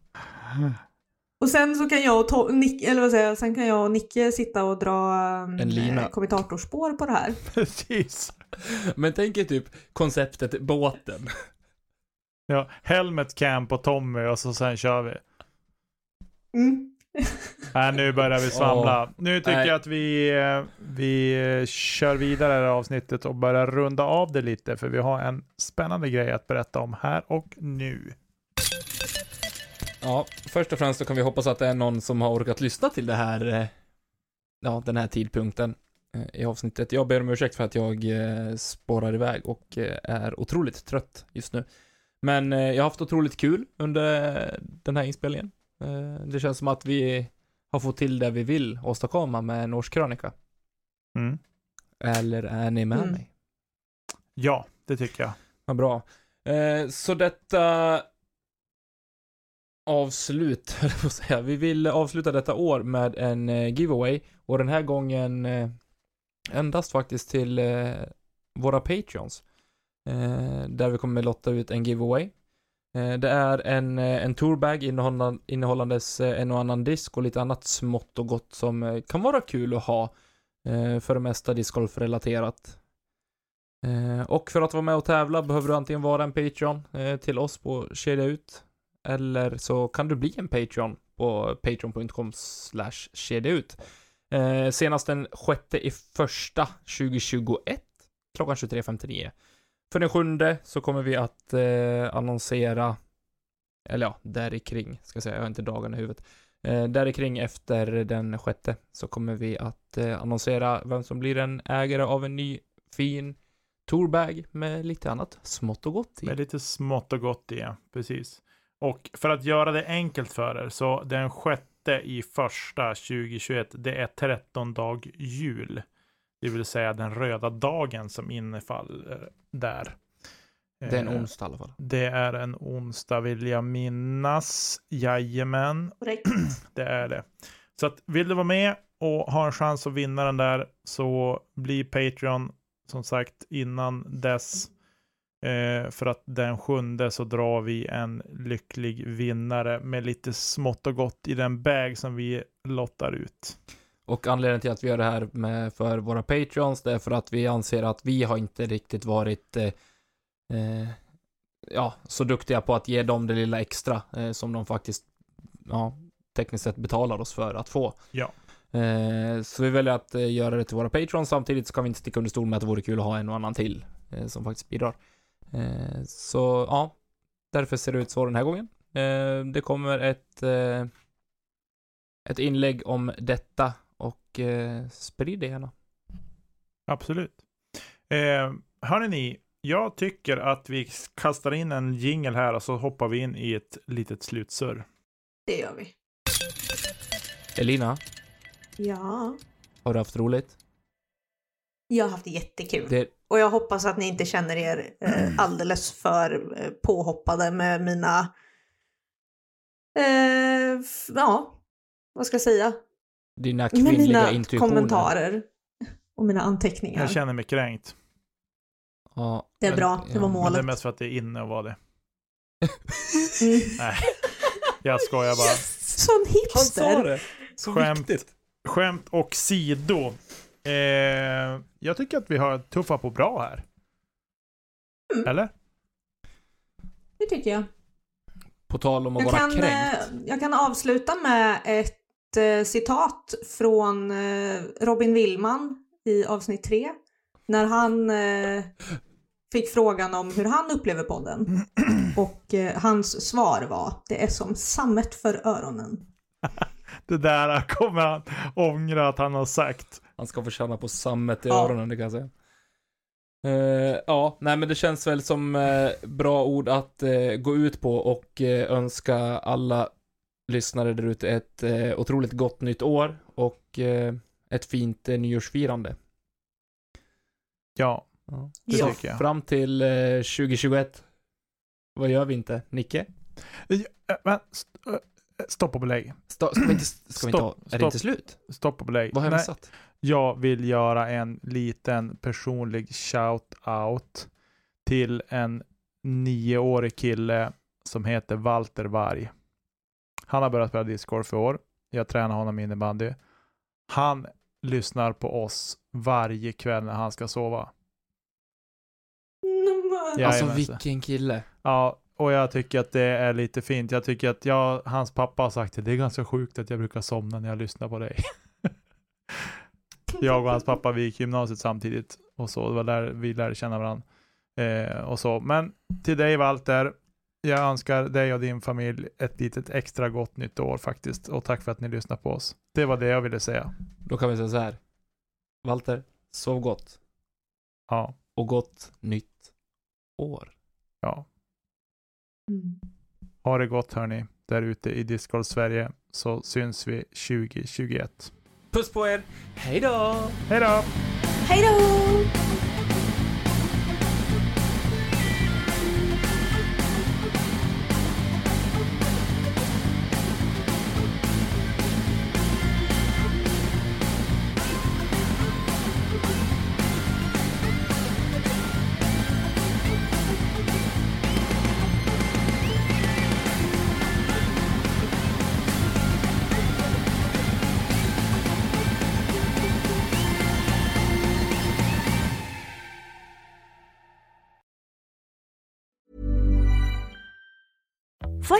Och sen så kan jag och to Nick, eller vad säger jag, sen kan jag och Nicke sitta och dra en eh, lina. kommentatorspår på det här. Precis. Men tänk er typ konceptet båten. Ja, helmet cam på Tommy och så sen kör vi. Mm. Nej, nu börjar vi svamla. Oh, nu tycker nej. jag att vi, eh, vi kör vidare det här avsnittet och börjar runda av det lite, för vi har en spännande grej att berätta om här och nu. Ja, först och främst så kan vi hoppas att det är någon som har orkat lyssna till det här, eh, ja, den här tidpunkten eh, i avsnittet. Jag ber om ursäkt för att jag spårar iväg och är otroligt trött just nu. Men jag har haft otroligt kul under den här inspelningen. Eh, det känns som att vi har fått till det vi vill åstadkomma med en årskrönika. Mm. Eller är ni med mm. mig? Ja, det tycker jag. Vad bra. Eh, så detta avslut, höll jag på att säga. Vi vill avsluta detta år med en eh, giveaway och den här gången endast faktiskt till våra patreons. där vi kommer lotta ut en giveaway Eh, det är en, eh, en tourbag innehållandes eh, en och annan disk och lite annat smått och gott som kan vara kul att ha. För det mesta discgolf-relaterat. Och för att vara med och tävla behöver du antingen vara en Patreon till oss på Kedja Ut. Eller så kan du bli en Patreon på patreon.com slash ut. Senast den sjätte i första 2021 klockan 23.59. För den sjunde så kommer vi att eh, annonsera, eller ja, där kring, ska jag säga, jag har inte dagarna i huvudet. Eh, där kring efter den sjätte så kommer vi att eh, annonsera vem som blir en ägare av en ny fin tourbag med lite annat smått och gott i. Med lite smått och gott i, ja. precis. Och för att göra det enkelt för er, så den sjätte i första 2021, det är 13 dag jul. Det vill säga den röda dagen som innefaller där. Det är en Eh, onsdag i alla fall. Det är en onsdag vill jag minnas. Jajamän, Korrekt. det är det. Så att vill du vara med och ha en chans att vinna den där så bli Patreon som sagt innan dess. Eh, för att den sjunde så drar vi en lycklig vinnare med lite smått och gott i den bag som vi lottar ut. Och anledningen till att vi gör det här med för våra patreons, det är för att vi anser att vi har inte riktigt varit eh, eh, ja, så duktiga på att ge dem det lilla extra eh, som de faktiskt, ja, tekniskt sett betalar oss för att få. Ja. Eh, så vi väljer att eh, göra det till våra patrons samtidigt så kan vi inte sticka under stol med att det vore kul att ha en och annan till eh, som faktiskt bidrar. Så ja, därför ser det ut så den här gången. Det kommer ett, ett inlägg om detta och eh, sprid det gärna. Absolut. Eh, hörni ni, jag tycker att vi kastar in en jingle här och så hoppar vi in i ett litet slutsurr. Det gör vi. Elina, Ja. har du haft roligt? Jag har haft jättekul. Det, Och jag hoppas att ni inte känner er eh, alldeles för eh, påhoppade med mina... Eh, f- ja, vad ska jag säga? Dina Med kvinnliga mina intuitioner. kommentarer och mina anteckningar. Jag känner mig kränkt. Ja, Det är men- bra, det var ja. Men målet. det är mest för att det är inne att vara det. Mm. Nej, jag skojar bara. Sån hipster! det! Så Skämt. viktigt. Skämt och sido. Eh, jag tycker att vi har tuffat på bra här. Mm. Eller? Det tycker jag. På tal om att Jag vara kan, kränkt. eh, jag kan avsluta med ett eh, citat från eh, Robin Willman i avsnitt 3. När han eh, fick frågan om hur han upplever podden. Och eh, hans svar var Det är som sammet för öronen. Det där kommer han ångra att han har sagt. Han ska få känna på sammet i Ja. öronen, det kan jag säga. Eh, ja, nej men det känns väl som eh, bra ord att eh, gå ut på och önska alla lyssnare där ute ett eh, otroligt gott nytt år och eh, ett fint eh, nyårsfirande. Ja, Ja. det Ja. tycker jag. Fram till eh, 2021. Vad gör vi inte? Nicke? Eh, Men, st- eh, stopp och belägg. Sta- ska vi inte, ska vi inte ha, Stopp, är det stopp. inte slut? Stopp och belägg. Vad har jag Nej, missat? Jag vill göra en liten personlig shout-out till en nioårig kille som heter Walter Varg. Han har börjat spela discgolf för år. Jag tränar honom innebandy. Han lyssnar på oss varje kväll när han ska sova. Alltså vilken kille. Ja, och jag tycker att det är lite fint. Jag tycker att jag, hans pappa har sagt det. Det är ganska sjukt att jag brukar somna när jag lyssnar på dig. jag och hans pappa, vi gick gymnasiet samtidigt och så. Det var där vi lärde känna varandra. Eh, och så. Men till dig Walter, jag önskar dig och din familj ett litet extra gott nytt år faktiskt. Och tack för att ni lyssnar på oss. Det var det jag ville säga. Då kan vi säga så här. Walter, sov gott. Ja, Och gott nytt år. ja. Mm. Ha det gott hörni, där ute i Discord Sverige. Så syns vi 2021. Puss på er. Hej då! Hej då! Hej då!